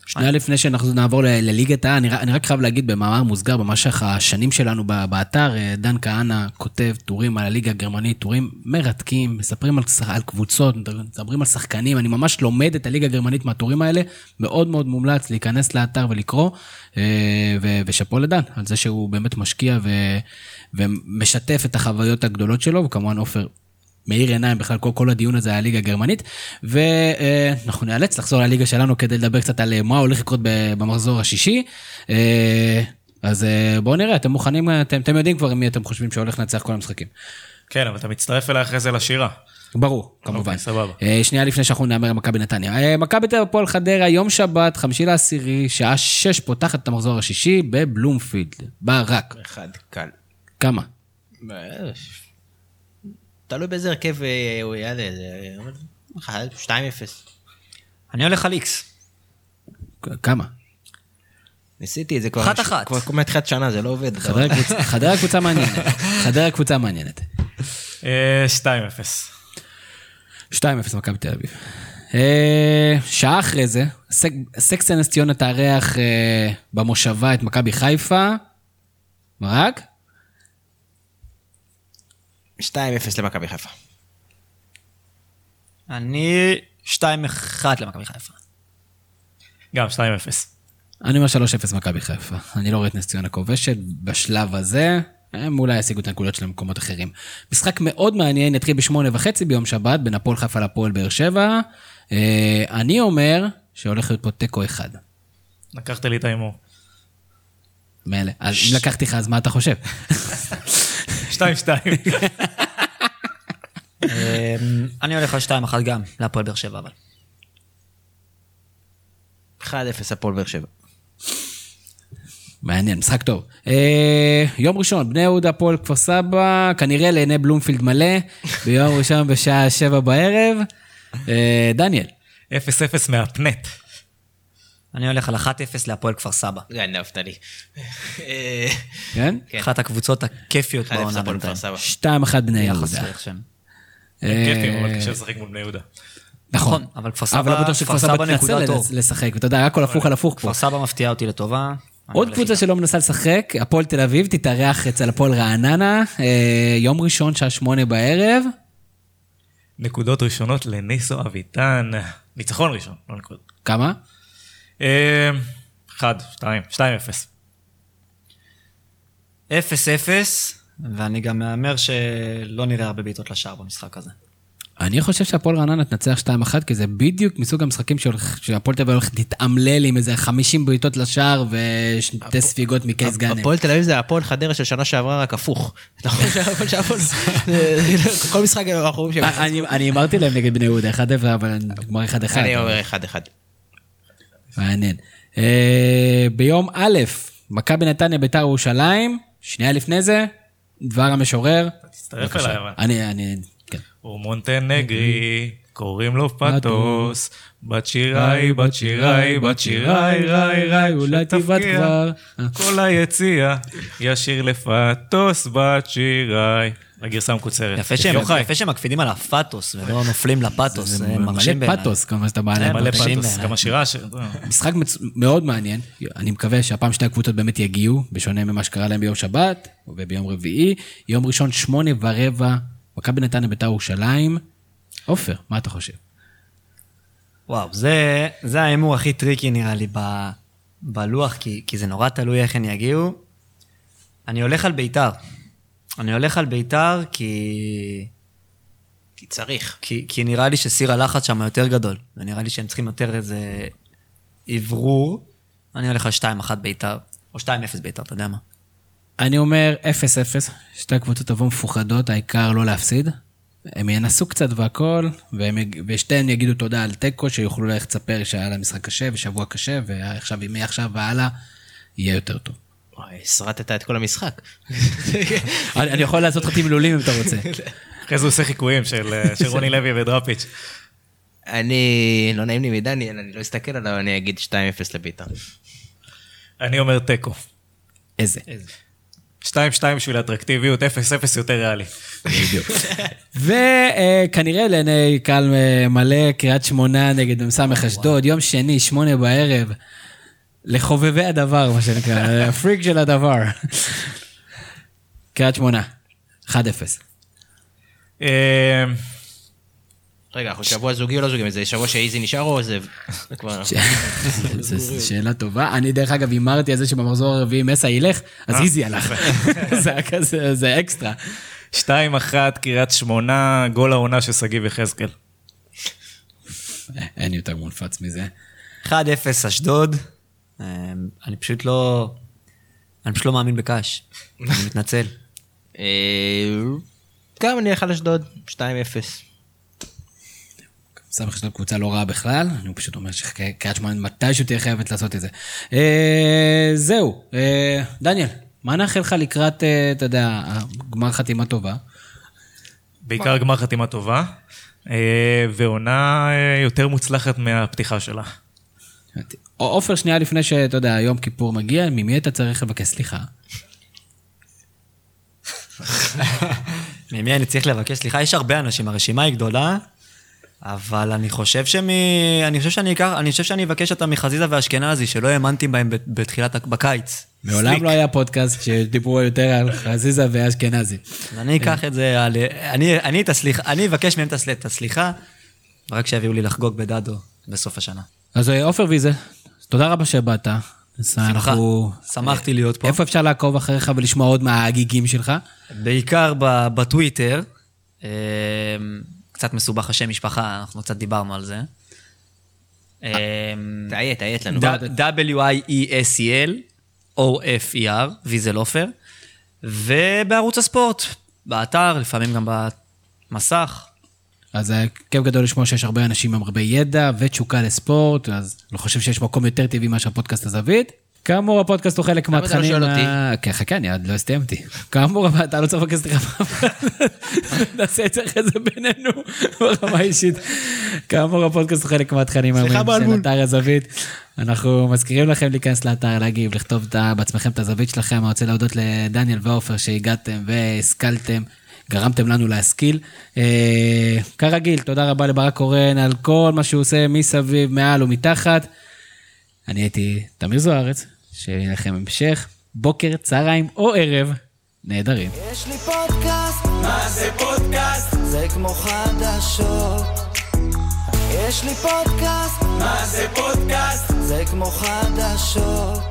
שנייה לפני שאנחנו נעבור לליגת העל, אני, אני רק חייב להגיד במאמר מוסגר, במשך השנים שלנו באתר, אה, דן כהנא כותב טורים על הליגה הגרמנית, טורים מרתקים, מספרים על, על קבוצות, מדברים על שחקנים, אני ממש לומד את הליגה הגרמנית מהטורים האלה, מאוד מאוד מומלץ להיכנס לאתר ולקרוא, אה, ושאפו לדן, על זה שהוא באמת משקיע ו- ומשתף את החוויות הגדולות שלו, וכמובן עופר מאיר עיניים בכלל, כל, כל הדיון הזה על הליגה הגרמנית, ואנחנו נאלץ לחזור לליגה שלנו כדי לדבר קצת על אה, מה הולך לקרות במחזור השישי. אה, אז אה, בואו נראה, אתם מוכנים, אתם, אתם יודעים כבר מי אתם חושבים שהולך לנצח כל המשחקים. כן, אבל אתה מצטרף אליי אחרי זה לשירה. ברור, כמובן. אוקיי, סבבה. אה, שנייה לפני שאנחנו נאמר על מכבי נתניה. אה, מכבי תל אביב הפועל חדרה, יום שבת, חמישי לעשירי, שעה שש פותחת את המחזור השישי בבלומפילד. ברק. אחד קל. כמה? תלוי באיזה הרכב אה, הוא יעלה. זה- אחד, שתיים אפס. אני הולך על איקס. כמה? ניסיתי את זה כבר. אחת אחת. כבר מתחילת שנה, זה לא עובד. חדרה קבוצה- חדרה קבוצה מעניינת. חדרה קבוצה מעניינת. אה, 2-0. 2-0 מכבי תל אביב. אה, שעה אחרי זה, סק- סקסי נס ציונה תארח אה, במושבה את מכבי חיפה. ברק? 2-0 למכבי חיפה. אני 2-1 למכבי חיפה. גם 2-0. אני אומר 3-0 מכבי חיפה. אני לא רואה את נס ציונה כובשת בשלב הזה. הם אולי ישיגו את הנקודות שלהם במקומות אחרים. משחק מאוד מעניין, יתחיל בשמונה וחצי ביום שבת, בין הפועל חיפה לפועל באר שבע. אה, אני אומר שהולך להיות פה תיקו אחד. לקחת לי את ההימור. מילא. אז אם לקחתי לך, אז מה אתה חושב? 2-2. אמ, אני הולך על 2-1 גם, להפועל באר שבע אבל. 1-0 הפועל באר שבע. מעניין, משחק טוב. אה, יום ראשון, בני יהודה, הפועל כפר סבא, כנראה לעיני בלומפילד מלא, ביום ראשון בשעה שבע בערב. אה, דניאל, 0-0 מהפנט. אני הולך על 1-0 להפועל כפר סבא. גנבת לי. אה, כן? כן. אחת הקבוצות הכיפיות 1-0 בעונה בינתיים. סבא. 2-1 בני יהודה. שהם. כיפים, אבל אה, קשה לשחק מול בני יהודה. נכון. נכון, אבל כפר אבל לא סבא- בטוח שכפר כפר סבא סבא תנסה נקודה טוב. לשחק, ואתה יודע, הכל הפוך על הפוך פה. כפר סבא מפתיעה אותי לטובה. עוד קבוצה. שלא מנסה לשחק, הפועל תל אביב, תתארח אצל הפועל רעננה, אה, יום ראשון, שעה שמונה בערב. נקודות ראשונות לניסו אביטן. ניצחון ראשון, לא נקודות. כמה? אה, 1, 2, 2-0. 0-0, ואני גם מהמר שלא נראה הרבה בעיטות לשער במשחק הזה. אני חושב שהפועל רעננה תנצח 2-1, כי זה בדיוק מסוג המשחקים שהפועל תל אביב הולכת להתאמלל עם איזה 50 בעיטות לשער ושתי ספיגות מקייס גאנם. הפועל תל אביב זה הפועל חדרה של שנה שעברה, רק הפוך. נכון שהפועל- כל משחק אנחנו רואים שהם... אני הימרתי להם נגד בני יהודה 1-0, אבל נגמר 1-1. אני אומר 1-1. מעניין. אה, ביום א', מכבי נתניה ביתר ירושלים, שנייה לפני זה, דבר המשורר. תצטרף אליי, אבל. אני, אני, כן. הוא מונטנגרי, קוראים לו פטוס, בת שיראי, בת שיראי, בת שיראי, ראי, ראי, אולי שתפקיע. כבר. כל היציע, ישיר לפטוס, בת שיראי. הגרסה המקוצרת. יפה שהם, יוחאי. יפה שהם מקפידים על הפאטוס ולא נופלים לפאטוס, זה מרשים מלא בעיניי. פתוס, כל מה שאתה. כן, מלא בעיניי. גם השירה ש... משחק. מאוד מעניין, אני מקווה שהפעם שתי הקבוצות באמת יגיעו, בשונה ממה שקרה להם ביום שבת וביום רביעי. יום ראשון, שמונה ורבע, מכבי נתניה ביתר ירושלים. עופר, מה אתה חושב? וואו, זה, זה ההימור הכי tricky נראה לי ב, בלוח, כי, כי זה נורא תלוי איך הם יגיעו. אני הולך על ביתר. אני הולך על ביתר כי, כי צריך. כי, כי נראה לי שסיר הלחץ שם יותר גדול. ונראה לי שהם צריכים יותר איזה אוורור. אני הולך על 2-1 ביתר, או 2-0 ביתר, אתה יודע מה. אני אומר 0-0, שתי הקבוצות תבואו מפוחדות, העיקר לא להפסיד. הם ינסו קצת והכל, והם, ושתיהן יגידו תודה על תיקו, שיוכלו ללכת לספר שהיה להם משחק קשה ושבוע קשה, ועכשיו, מעכשיו והלאה, יהיה יותר טוב. וואי, הסרטת את כל המשחק. אני, יכול לעשות לך תמלולים אם אתה רוצה. אחרי זה הוא עושה חיקויים של אה, של רוני לוי ודראפיץ'. אני, לא נעים לי מדניאל, אני לא אסתכל עליו, אני אגיד 2-0 לביתר. אני אומר תיקו. איזה. 2-2 בשביל האטרקטיביות, 0-0 יותר ריאלי. וכנראה לעיני קהל אה, מלא, קריית שמונה נגד מ"ס אשדוד, יום שני, שמונה בערב, לחובבי הדבר, מה שנקרא, הפריק של הדבר. קריית שמונה, 1-0. אה, רגע, אנחנו שבוע זוגי או לא זוגי? זה שבוע שאיזי נשאר או עוזב? זה כבר... זו שאלה טובה. אני דרך אגב הימרתי על זה שבמחזור הרביעי מסע ילך, אז איזי הלך. זה היה כזה, זה אקסטרה. 2-1 קריית שמונה, גול העונה של שגיב יחזקאל. אה, אין יותר מונפץ מזה. 1-0 אשדוד. אה, אני פשוט לא... אני פשוט לא מאמין בקאש. אני מתנצל. אה, גם אני אלך על אשדוד, 2-0. סמך אשדוד קבוצה לא רעה בכלל, אני פשוט אומר שקריית שמונה מתישהו תהיה חייבת לעשות את זה. אה, זהו, אה, דניאל, מה נאחל לך לקראת, אתה יודע, גמר חתימה טובה? בעיקר גמר חתימה טובה, ועונה יותר מוצלחת מהפתיחה שלה. עופר, שנייה לפני שאתה יודע, יום כיפור מגיע, ממי אתה צריך לבקש סליחה? ממי אני צריך לבקש סליחה? יש הרבה אנשים, הרשימה היא גדולה, אבל אני חושב שמ... אני חושב שאני אקח, אני חושב שאני אבקש אותם מחזיזה ואשכנזי, שלא האמנתי בהם בתחילת, בקיץ. מעולם לא היה פודקאסט שדיברו יותר על חזיזה ואשכנזי. אני אקח את זה על... אני, אני את הסליחה, אני אבקש מהם את הסל- את הסליחה, רק שיביאו לי לחגוג בדדו בסוף השנה. אז אה, עופר ויזה, תודה רבה שבאת. אנחנו... שמחתי להיות פה. איפה אפשר לעקוב אחריך ולשמוע עוד מההגיגים שלך? בעיקר ב- בטוויטר. אמ, קצת מסובך השם משפחה, אנחנו קצת דיברנו על זה. אמ, תאיית, תאיית לנו. W-I-E-S-E-L, O-F-E-R, ויזל עופר. ובערוץ הספורט, באתר, לפעמים גם במסך. אז זה כיף גדול לשמוע שיש הרבה אנשים עם הרבה ידע ותשוקה לספורט, אז אני חושב שיש מקום יותר טבעי מאשר פודקאסט הזווית. כאמור, הפודקאסט הוא חלק למה אתה לא מהתכנים... שואל ה- כן, חכה, אני עוד לא סיימתי. כאמור, אבל אתה לא צריך לבקש סליחה. נעשה את זה אחרי זה בינינו, ברמה האישית. כאמור, הפודקאסט הוא חלק מהתכנים האמורים של. אתר הזווית. אנחנו מזכירים לכם להיכנס לאתר, להגיב, לכתוב בעצמכם את הזווית שלכם. אני רוצה להודות לדניאל ועופר שהגעתם והשכלתם. גרמתם לנו להשכיל. אה, כרגיל, תודה רבה לברק קורן על כל מה שהוא עושה מסביב, מעל ומתחת. אני הייתי תמיר זוארץ, שיהיה לכם המשך, בוקר, צהריים או ערב, נהדרים. יש לי פודקאסט, מה זה פודקאסט? זה כמו חדשות. יש לי פודקאסט, מה זה פודקאסט? זה כמו חדשות.